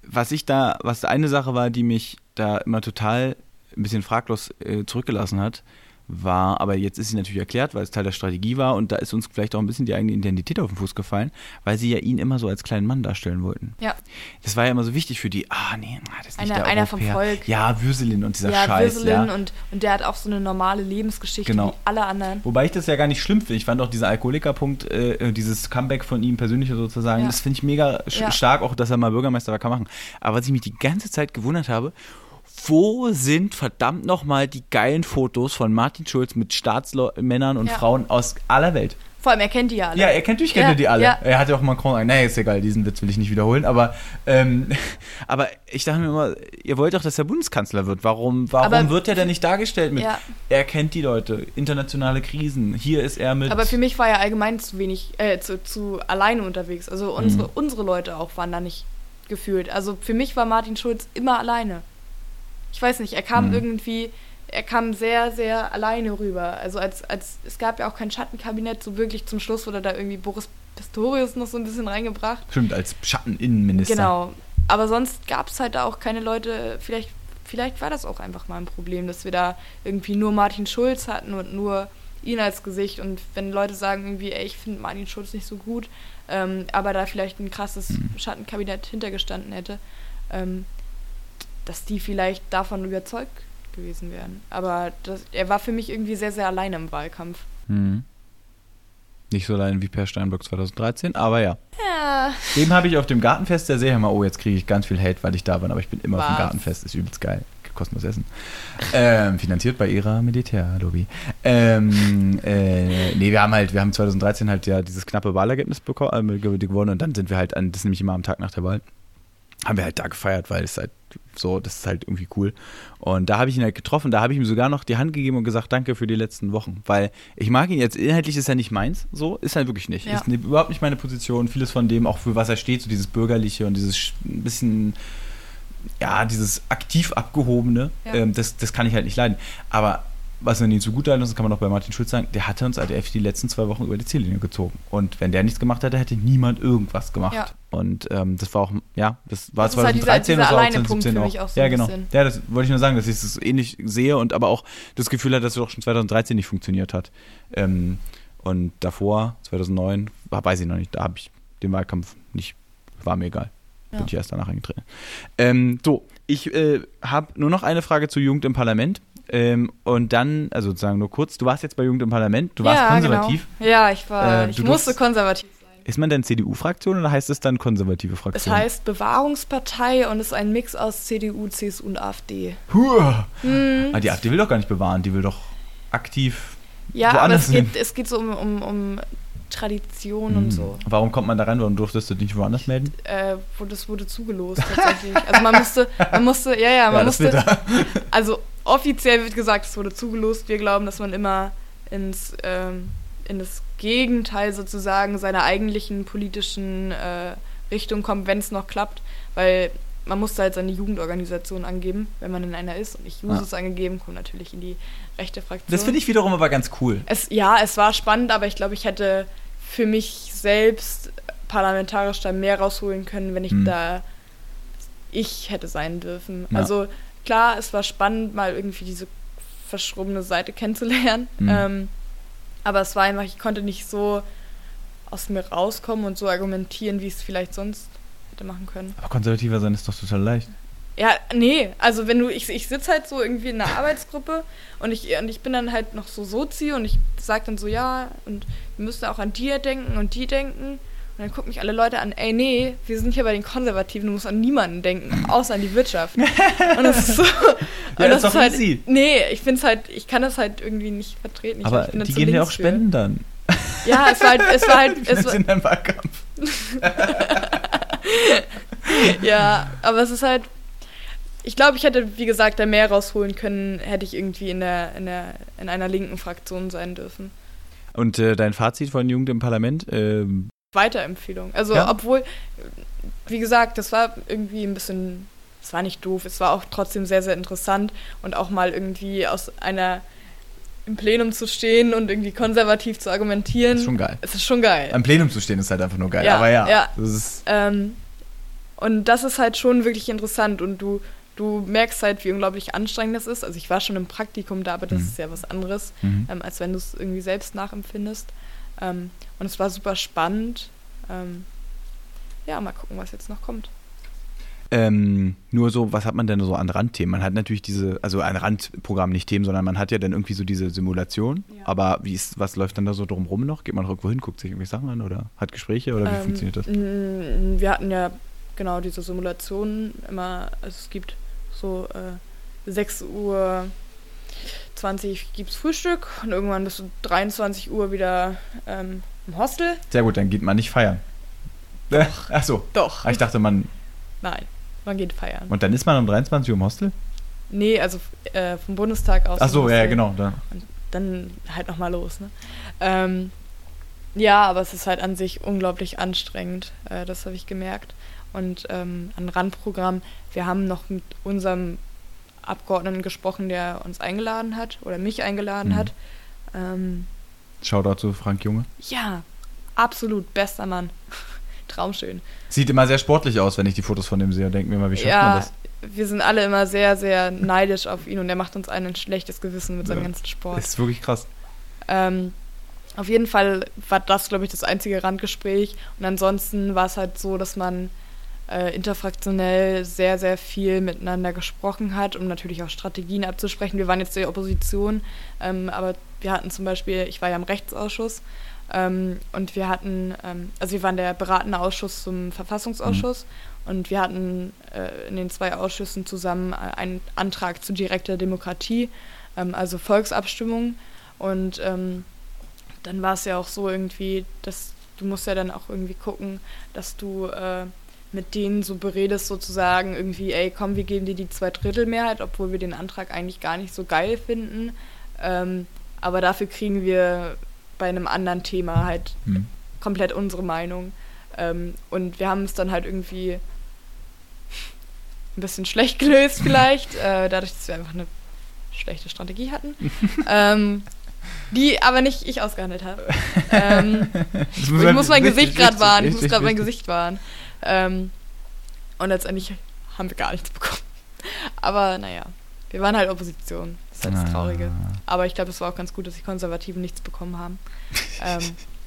was ich da, was eine Sache war, die mich da immer total ein bisschen fraglos äh, zurückgelassen hat, war, aber jetzt ist sie natürlich erklärt, weil es Teil der Strategie war und da ist uns vielleicht auch ein bisschen die eigene Identität auf den Fuß gefallen, weil sie ja ihn immer so als kleinen Mann darstellen wollten. Ja. Das war ja immer so wichtig für die, ah nee, ah, das ist nicht Einer- der einer vom. Volk. Ja, Würselin und dieser ja, Scheiß. Würselin ja. und, und der hat auch so eine normale Lebensgeschichte Genau. wie alle anderen. Wobei ich das ja gar nicht schlimm finde. Ich fand auch dieser Alkoholiker-Punkt, äh, dieses Comeback von ihm persönlich sozusagen, Ja. das finde ich mega Ja. stark, auch dass er mal Bürgermeister war, kann machen. Aber was ich mich die ganze Zeit gewundert habe, wo sind verdammt nochmal die geilen Fotos von Martin Schulz mit Staatsmännern und Ja. Frauen aus aller Welt? Vor allem, er kennt die ja alle. Ja, er kennt, natürlich kennt Ja, die alle. ja. Er hat ja auch Macron nee, ist egal, diesen Witz will ich nicht wiederholen. Aber, ähm, [laughs] aber ich dachte mir immer, ihr wollt doch, dass er Bundeskanzler wird. Warum, warum Aber- wird er denn nicht dargestellt mit, Ja. er kennt die Leute, internationale Krisen, hier ist er mit... Aber für mich war er allgemein zu wenig, äh, zu, zu alleine unterwegs. Also unsere, Mhm. unsere Leute auch waren da nicht gefühlt. Also für mich war Martin Schulz immer alleine. Ich weiß nicht, er kam Mhm. irgendwie, er kam sehr, sehr alleine rüber. Also als, als, es gab ja auch kein Schattenkabinett, so wirklich zum Schluss wurde da irgendwie Boris Pistorius noch so ein bisschen reingebracht. Stimmt, als Schatteninnenminister. Genau. Aber sonst gab es halt da auch keine Leute, vielleicht, vielleicht war das auch einfach mal ein Problem, dass wir da irgendwie nur Martin Schulz hatten und nur ihn als Gesicht. Und wenn Leute sagen irgendwie, ey, ich finde Martin Schulz nicht so gut, ähm, aber da vielleicht ein krasses Mhm. Schattenkabinett hintergestanden hätte, ähm, dass die vielleicht davon überzeugt gewesen wären. Aber das, er war für mich irgendwie sehr, sehr alleine im Wahlkampf. Mhm. Nicht so allein wie Per Steinbrück 2013, aber ja. Ja. Dem habe ich auf dem Gartenfest der mal, oh, jetzt kriege ich ganz viel Hate, weil ich da bin, aber ich bin immer auf dem Was? Gartenfest, ist übelst geil. Kostenlos Essen. ähm, finanziert bei ihrer Militärlobby. Ähm, äh, nee, wir haben halt, wir haben 2013 halt ja dieses knappe Wahlergebnis bekommen, äh, ge- gewonnen und dann sind wir halt an, das ist nämlich immer am Tag nach der Wahl, haben wir halt da gefeiert, weil es halt so, das ist halt irgendwie cool. Und da habe ich ihn halt getroffen, da habe ich ihm sogar noch die Hand gegeben und gesagt, danke für die letzten Wochen. Weil ich mag ihn jetzt, inhaltlich ist er nicht meins, so, ist er wirklich nicht. Ja. Ist überhaupt nicht meine Position, vieles von dem, auch für was er steht, so dieses Bürgerliche und dieses ein bisschen, ja, dieses aktiv abgehobene, Ja. ähm, das, das kann ich halt nicht leiden. Aber was man ihm zugutehalten muss, das kann man auch bei Martin Schulz sagen, der hatte uns als die letzten zwei Wochen über die Ziellinie gezogen. Und wenn der nichts gemacht hätte, hätte niemand irgendwas gemacht. Ja. Und ähm, das war auch, ja, das war Das ist halt dieser- 2013 dieser das war auch alleine Punkt 2017 für auch. auch so ja, genau. bisschen. Ja, das wollte ich nur sagen, dass ich das ähnlich sehe und aber auch das Gefühl hatte, dass es doch schon 2013 nicht funktioniert hat. Ähm, und davor, 2009, war, weiß ich noch nicht, da habe ich den Wahlkampf nicht, war mir egal. Ja. Bin ich erst danach eingetreten. Ähm, so, ich äh, habe nur noch eine Frage zu Jugend im Parlament. Ähm, und dann, also sozusagen nur kurz, du warst jetzt bei Jugend im Parlament, du warst ja, konservativ. Genau. Ja, ich war, Äh, ich musste durfst- konservativ sein. Ist man denn CDU-Fraktion oder heißt es dann konservative Es Fraktion? heißt Bewahrungspartei und ist ein Mix aus CDU, CSU und AfD. Puh. Hm. Ah, die AfD will doch gar nicht bewahren, die will doch aktiv. Ja, aber woanders es geht, hin. es geht so um, um, um Tradition Hm. und so. Warum kommt man da rein? Warum durftest du dich nicht woanders melden? Äh, das wurde zugelost tatsächlich. Also man musste, man musste, ja, ja, man das musste. da. [laughs] Also offiziell wird gesagt, es wurde zugelost. Wir glauben, dass man immer ins, ähm, in das Gegenteil sozusagen seiner eigentlichen politischen äh, Richtung kommt, wenn es noch klappt. Weil man musste halt seine Jugendorganisation angeben, wenn man in einer ist. Und ich Ja. Jusos angegeben, kommt natürlich in die rechte Fraktion. Das finde ich wiederum aber ganz cool. Es, ja, es war spannend, aber ich glaube, ich hätte für mich selbst parlamentarisch da mehr rausholen können, wenn ich Hm. da ich hätte sein dürfen. Ja. Also klar, es war spannend, mal irgendwie diese verschrobene Seite kennenzulernen. Hm. Ähm, aber es war einfach, ich konnte nicht so aus mir rauskommen und so argumentieren, wie ich es vielleicht sonst hätte machen können. Aber konservativer sein ist doch total leicht. Ja, nee, also wenn du, ich, ich sitze halt so irgendwie in einer Arbeitsgruppe und ich, und ich bin dann halt noch so Sozi und ich sag dann so, ja, und wir müssen auch an die denken und die denken. Und dann gucken mich alle Leute an, ey, nee, wir sind hier bei den Konservativen, du musst an niemanden denken, außer an die Wirtschaft. [laughs] und das ist so. und das ist doch halt, easy. Nee, ich find's halt, ich kann das halt irgendwie nicht vertreten. Ich, aber die gehen ja auch für. spenden dann. Ja, es war halt, es war halt, [laughs] es war, in deinem Wahlkampf. [laughs] Ja, aber es ist halt. Ich glaube, ich hätte, wie gesagt, da mehr rausholen können, hätte ich irgendwie in der, in der, in einer linken Fraktion sein dürfen. Und äh, dein Fazit von Jugend im Parlament? Ähm, Weiterempfehlung. Also, Ja. obwohl, wie gesagt, das war irgendwie ein bisschen, es war nicht doof, es war auch trotzdem sehr, sehr interessant und auch mal irgendwie aus einer im Plenum zu stehen und irgendwie konservativ zu argumentieren. ist schon geil. Es ist schon geil. Am Plenum zu stehen ist halt einfach nur geil. Ja, aber ja, ja. das ist Ähm, und das ist halt schon wirklich interessant und du, du merkst halt, wie unglaublich anstrengend das ist. Also ich war schon im Praktikum da, aber das Mhm. ist ja was anderes, Mhm. ähm, als wenn du es irgendwie selbst nachempfindest. Ähm, und es war super spannend. Ähm, ja, mal gucken, was jetzt noch kommt. Ähm, nur so, was hat man denn so an Randthemen? Man hat natürlich diese, also ein Randprogramm, nicht Themen, sondern man hat ja dann irgendwie so diese Simulation. Ja. Aber wie ist, was läuft dann da so drumrum noch? Geht man irgendwo hin, guckt sich irgendwie Sachen an oder hat Gespräche oder wie Ähm, funktioniert das? m, Wir hatten ja genau diese Simulationen immer, also es gibt so äh, 6 Uhr 20 gibt es Frühstück und irgendwann bist du 23 Uhr wieder ähm, im Hostel. Sehr gut, dann geht man nicht feiern. Äh, Ach so. Doch. Ah, Ich dachte, man. Nein, man geht feiern. Und dann ist man um 23 Uhr im Hostel? Nee, also äh, vom Bundestag aus. Ach so, ja, genau. Da. Dann halt nochmal los, ne? Ähm, Ja, aber es ist halt an sich unglaublich anstrengend. Äh, das habe ich gemerkt. Und ähm, ein Randprogramm, wir haben noch mit unserem Abgeordneten gesprochen, der uns eingeladen hat oder mich eingeladen Mhm. hat. Ähm, Shoutout zu Frank Junge. ja, absolut bester Mann. [laughs] Traumschön. Sieht immer sehr sportlich aus, wenn ich die Fotos von dem sehe und denke mir mal, wie schafft man Ja, das? wir sind alle immer sehr, sehr neidisch auf ihn und er macht uns allen ein schlechtes Gewissen mit seinem Ja. ganzen Sport. Das ist wirklich krass. Ähm, auf jeden Fall war das, glaube ich, das einzige Randgespräch. Und ansonsten war es halt so, dass man äh, interfraktionell sehr, sehr viel miteinander gesprochen hat, um natürlich auch Strategien abzusprechen. Wir waren jetzt die Opposition, ähm, aber wir hatten zum Beispiel, ich war ja im Rechtsausschuss, ähm, und wir hatten, ähm, also wir waren der beratende Ausschuss zum Verfassungsausschuss und wir hatten äh, in den zwei Ausschüssen zusammen äh, einen Antrag zu direkter Demokratie, ähm, also Volksabstimmung. Und ähm, dann war es ja auch so irgendwie, dass du musst ja dann auch irgendwie gucken, dass du äh, mit denen so beredest sozusagen irgendwie, ey, komm, wir geben dir die Zweidrittelmehrheit, obwohl wir den Antrag eigentlich gar nicht so geil finden. Ähm, aber dafür kriegen wir bei einem anderen Thema halt Hm. komplett unsere Meinung. Ähm, und wir haben es dann halt irgendwie ein bisschen schlecht gelöst vielleicht, [laughs] äh, dadurch, dass wir einfach eine schlechte Strategie hatten. ähm, die aber nicht ich ausgehandelt habe. ähm, [laughs] ich muss mein richtig, Gesicht gerade wahren. Ich muss gerade mein. Gesicht wahren. Ähm, und letztendlich haben wir gar nichts bekommen. Aber naja, wir waren halt Opposition. Das ist halt das Ah. Traurige. Aber ich glaube, es war auch ganz gut, dass die Konservativen nichts bekommen haben. [laughs] ähm,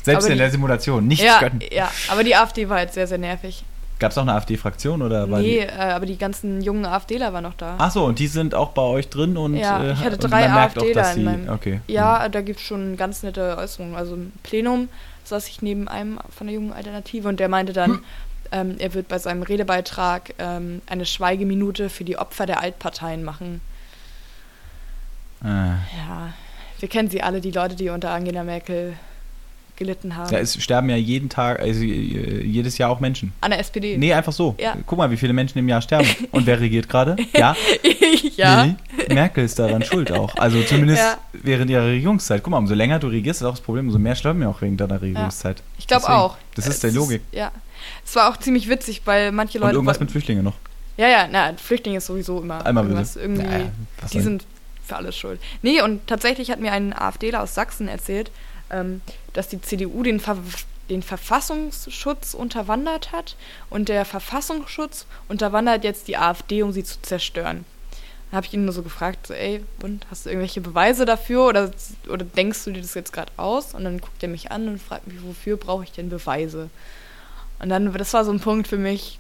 Selbst in die- der Simulation. Nichts ja, gönnen. ja, aber die AfD war halt sehr, sehr nervig. Gab es auch eine AfD-Fraktion oder nee, äh, aber die ganzen jungen AfDler waren noch da. Ach so, und die sind auch bei euch drin und Ja, äh, ich hatte drei auch, AfDler dass in meinem- okay. Ja, da gibt es schon ganz nette Äußerungen. Also im Plenum saß ich neben einem von der jungen Alternative und der meinte dann, ähm, er wird bei seinem Redebeitrag ähm, eine Schweigeminute für die Opfer der Altparteien machen. Äh, Ja, wir kennen sie alle, die Leute, die unter Angela Merkel gelitten haben. da ist, sterben ja jeden Tag, also äh, jedes Jahr auch Menschen. An der SPD. Nee, einfach so. Ja. Guck mal, wie viele Menschen im Jahr sterben. [laughs] Und wer regiert gerade? Ja, [laughs] ja. Lilly. Merkel ist daran schuld auch. Also zumindest Ja. während ihrer Regierungszeit. Guck mal, umso länger du regierst, ist auch das Problem, umso mehr sterben ja auch wegen deiner Regierungszeit. Ich glaube auch. Das ist Es die Logik. ja. Es war auch ziemlich witzig, weil manche Und Leute. irgendwas wollten- mit Flüchtlingen noch. Ja, ja, na, Flüchtlinge ist sowieso immer Einmal irgendwas bitte. irgendwie. Was die sind für alles schuld. Nee, und tatsächlich hat mir ein AfDler aus Sachsen erzählt, ähm, dass die CDU den, Ver den Verfassungsschutz unterwandert hat und der Verfassungsschutz unterwandert jetzt die AfD, um sie zu zerstören. Dann habe ich ihn nur so gefragt, so, ey, und hast du irgendwelche Beweise dafür oder, oder denkst du dir das jetzt gerade aus? Und dann guckt er mich an und fragt mich, wofür brauche ich denn Beweise? Und dann, das war so ein Punkt für mich,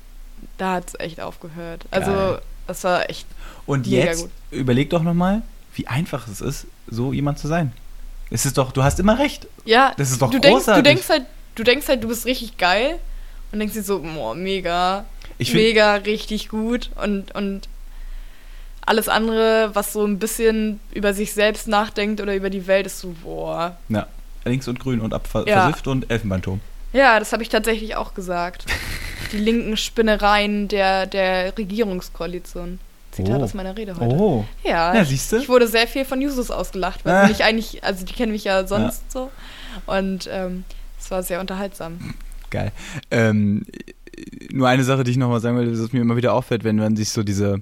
da hat es echt aufgehört. Also, Geil. das war echt, Und jetzt gut. überleg doch nochmal, wie einfach es ist, so jemand zu sein. Es ist doch, du hast immer recht. ja. Das ist doch du denkst, großartig. du denkst halt, du denkst halt, du bist richtig geil und denkst dir so, boah, mega, Ich find- mega, richtig gut und, und alles andere, was so ein bisschen über sich selbst nachdenkt oder über die Welt, ist so, boah. Ja, links und grün und abversifft Ja. und Elfenbeinturm. Ja, das habe ich tatsächlich auch gesagt. [laughs] Die linken Spinnereien der, der Regierungskoalition. Zitat Oh. aus meiner Rede heute. Oh. Ja, Ja, ich- siehste? Ich wurde sehr viel von Jusos ausgelacht, weil Ah. mich eigentlich, also die kennen mich ja sonst so. Und ähm, es war sehr unterhaltsam. Geil. Ähm, nur eine Sache, die ich nochmal sagen will, dass mir immer wieder auffällt, wenn man sich so diese,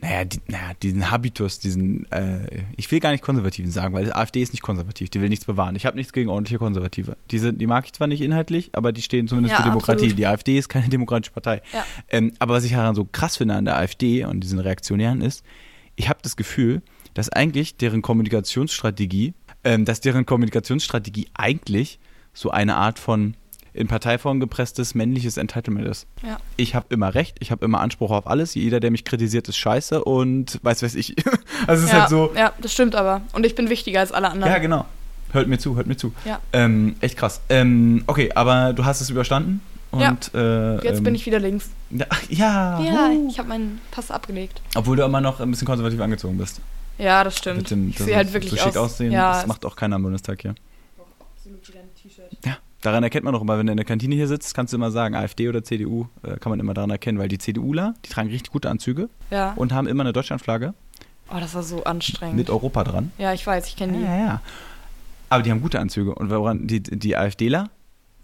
naja, die, naja diesen Habitus, diesen, äh, ich will gar nicht Konservativen sagen, weil die AfD ist nicht konservativ, die will nichts bewahren. Ich habe nichts gegen ordentliche Konservative. Die, sind, die mag ich zwar nicht inhaltlich, aber die stehen zumindest Ja, für Demokratie. absolut. Die AfD ist keine [laughs] demokratische Partei. Ja. Ähm, aber was ich daran so krass finde an der AfD und diesen Reaktionären ist, ich habe das Gefühl, dass eigentlich deren Kommunikationsstrategie, ähm, dass deren Kommunikationsstrategie eigentlich so eine Art von in Parteiform gepresstes männliches Entitlement ist. Ja. Ich habe immer recht, ich habe immer Anspruch auf alles. Jeder, der mich kritisiert, ist scheiße und weiß weiß ich. [laughs] Also es ist ja, halt so. ja, das stimmt aber. Und ich bin wichtiger als alle anderen. Ja, genau. Hört mir zu, hört mir zu. Ja. Ähm, echt krass. Ähm, okay, aber du hast es überstanden. Und, Ja. äh, Jetzt ähm, bin ich wieder links. Ja, ja, Ja, ich habe meinen Pass abgelegt. Obwohl du immer noch ein bisschen konservativ angezogen bist. Ja, das stimmt. Mit dem- ich das sehe halt wirklich so schick aus. aussehen. Ja, das macht auch keiner im Bundestag hier. absolut wieder ein T-Shirt. Ja, daran erkennt man doch immer, wenn du in der Kantine hier sitzt, kannst du immer sagen, AfD oder CDU, äh, kann man immer daran erkennen, weil die CDUler, die tragen richtig gute Anzüge Ja. und haben immer eine Deutschlandflagge Oh, das war so anstrengend. mit Europa dran. ja, ich weiß, ich kenne die. Ja, ja, ja. Aber die haben gute Anzüge. Und woran die, die AfDler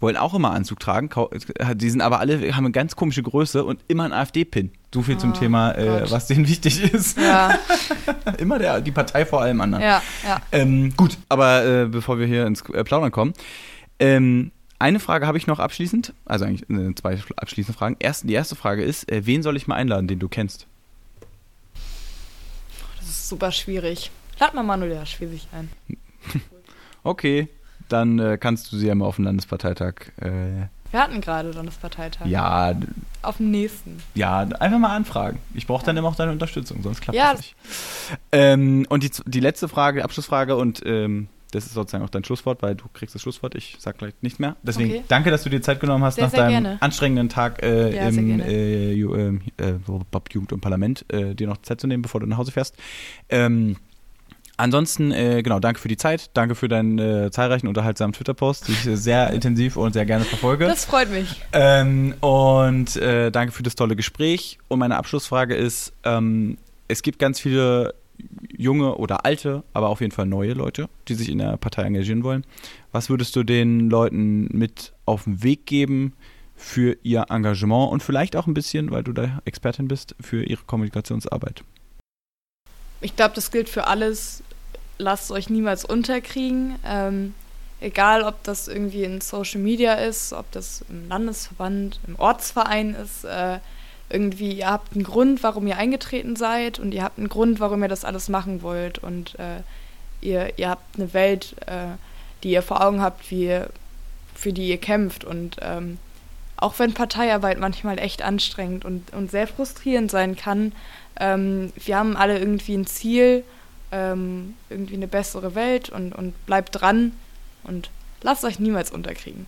wollen auch immer Anzug tragen. Kau- Die sind aber alle, haben eine ganz komische Größe und immer einen AfD-Pin. So viel zum Thema, äh, was denen wichtig ist. Ja, [laughs] immer der, die Partei vor allem anderen. ja, ja. Ähm, gut, aber äh, bevor wir hier ins äh, Plaudern kommen, ähm, eine Frage habe ich noch abschließend, also eigentlich äh, zwei abschließende Fragen. Erst, die erste Frage ist, äh, wen soll ich mal einladen, den du kennst? Das ist super schwierig. Lad mal Manuela Schwesig ein. [laughs] Okay, dann äh, kannst du sie ja mal auf dem Landesparteitag. Äh, Wir hatten gerade Landesparteitag. ja, Auf dem nächsten. ja, einfach mal anfragen. Ich brauche dann immer auch deine Unterstützung, sonst klappt Ja, das nicht. Ähm, und die, die letzte Frage, Abschlussfrage und ähm, das ist sozusagen auch dein Schlusswort, weil du kriegst das Schlusswort, ich sag gleich nicht mehr. Deswegen Okay. danke, dass du dir Zeit genommen hast Sehr, nach sehr deinem gerne. anstrengenden Tag äh, Ja, im äh, Ju, ähm, äh, Bob Jugend und Parlament, äh, dir noch Zeit zu nehmen, bevor du nach Hause fährst. Ähm, Ansonsten, äh, genau, danke für die Zeit, danke für deinen äh, zahlreichen unterhaltsamen Twitter-Post, die ich [laughs] sehr intensiv und sehr gerne verfolge. Das freut mich. Ähm, und äh, danke für das tolle Gespräch. Und meine Abschlussfrage ist, ähm, es gibt ganz viele junge oder alte, aber auf jeden Fall neue Leute, die sich in der Partei engagieren wollen. Was würdest du den Leuten mit auf den Weg geben für ihr Engagement und vielleicht auch ein bisschen, weil du da Expertin bist, für ihre Kommunikationsarbeit? Ich glaube, das gilt für alles. Lasst euch niemals unterkriegen. Ähm, egal, ob das irgendwie in Social Media ist, ob das im Landesverband, im Ortsverein ist. Äh, irgendwie, ihr habt einen Grund, warum ihr eingetreten seid und ihr habt einen Grund, warum ihr das alles machen wollt. Und äh, ihr, ihr habt eine Welt, äh, die ihr vor Augen habt, wie ihr, für die ihr kämpft. Und ähm, auch wenn Parteiarbeit manchmal echt anstrengend und, und sehr frustrierend sein kann, ähm, wir haben alle irgendwie ein Ziel, ähm, irgendwie eine bessere Welt und, und bleibt dran und lasst euch niemals unterkriegen.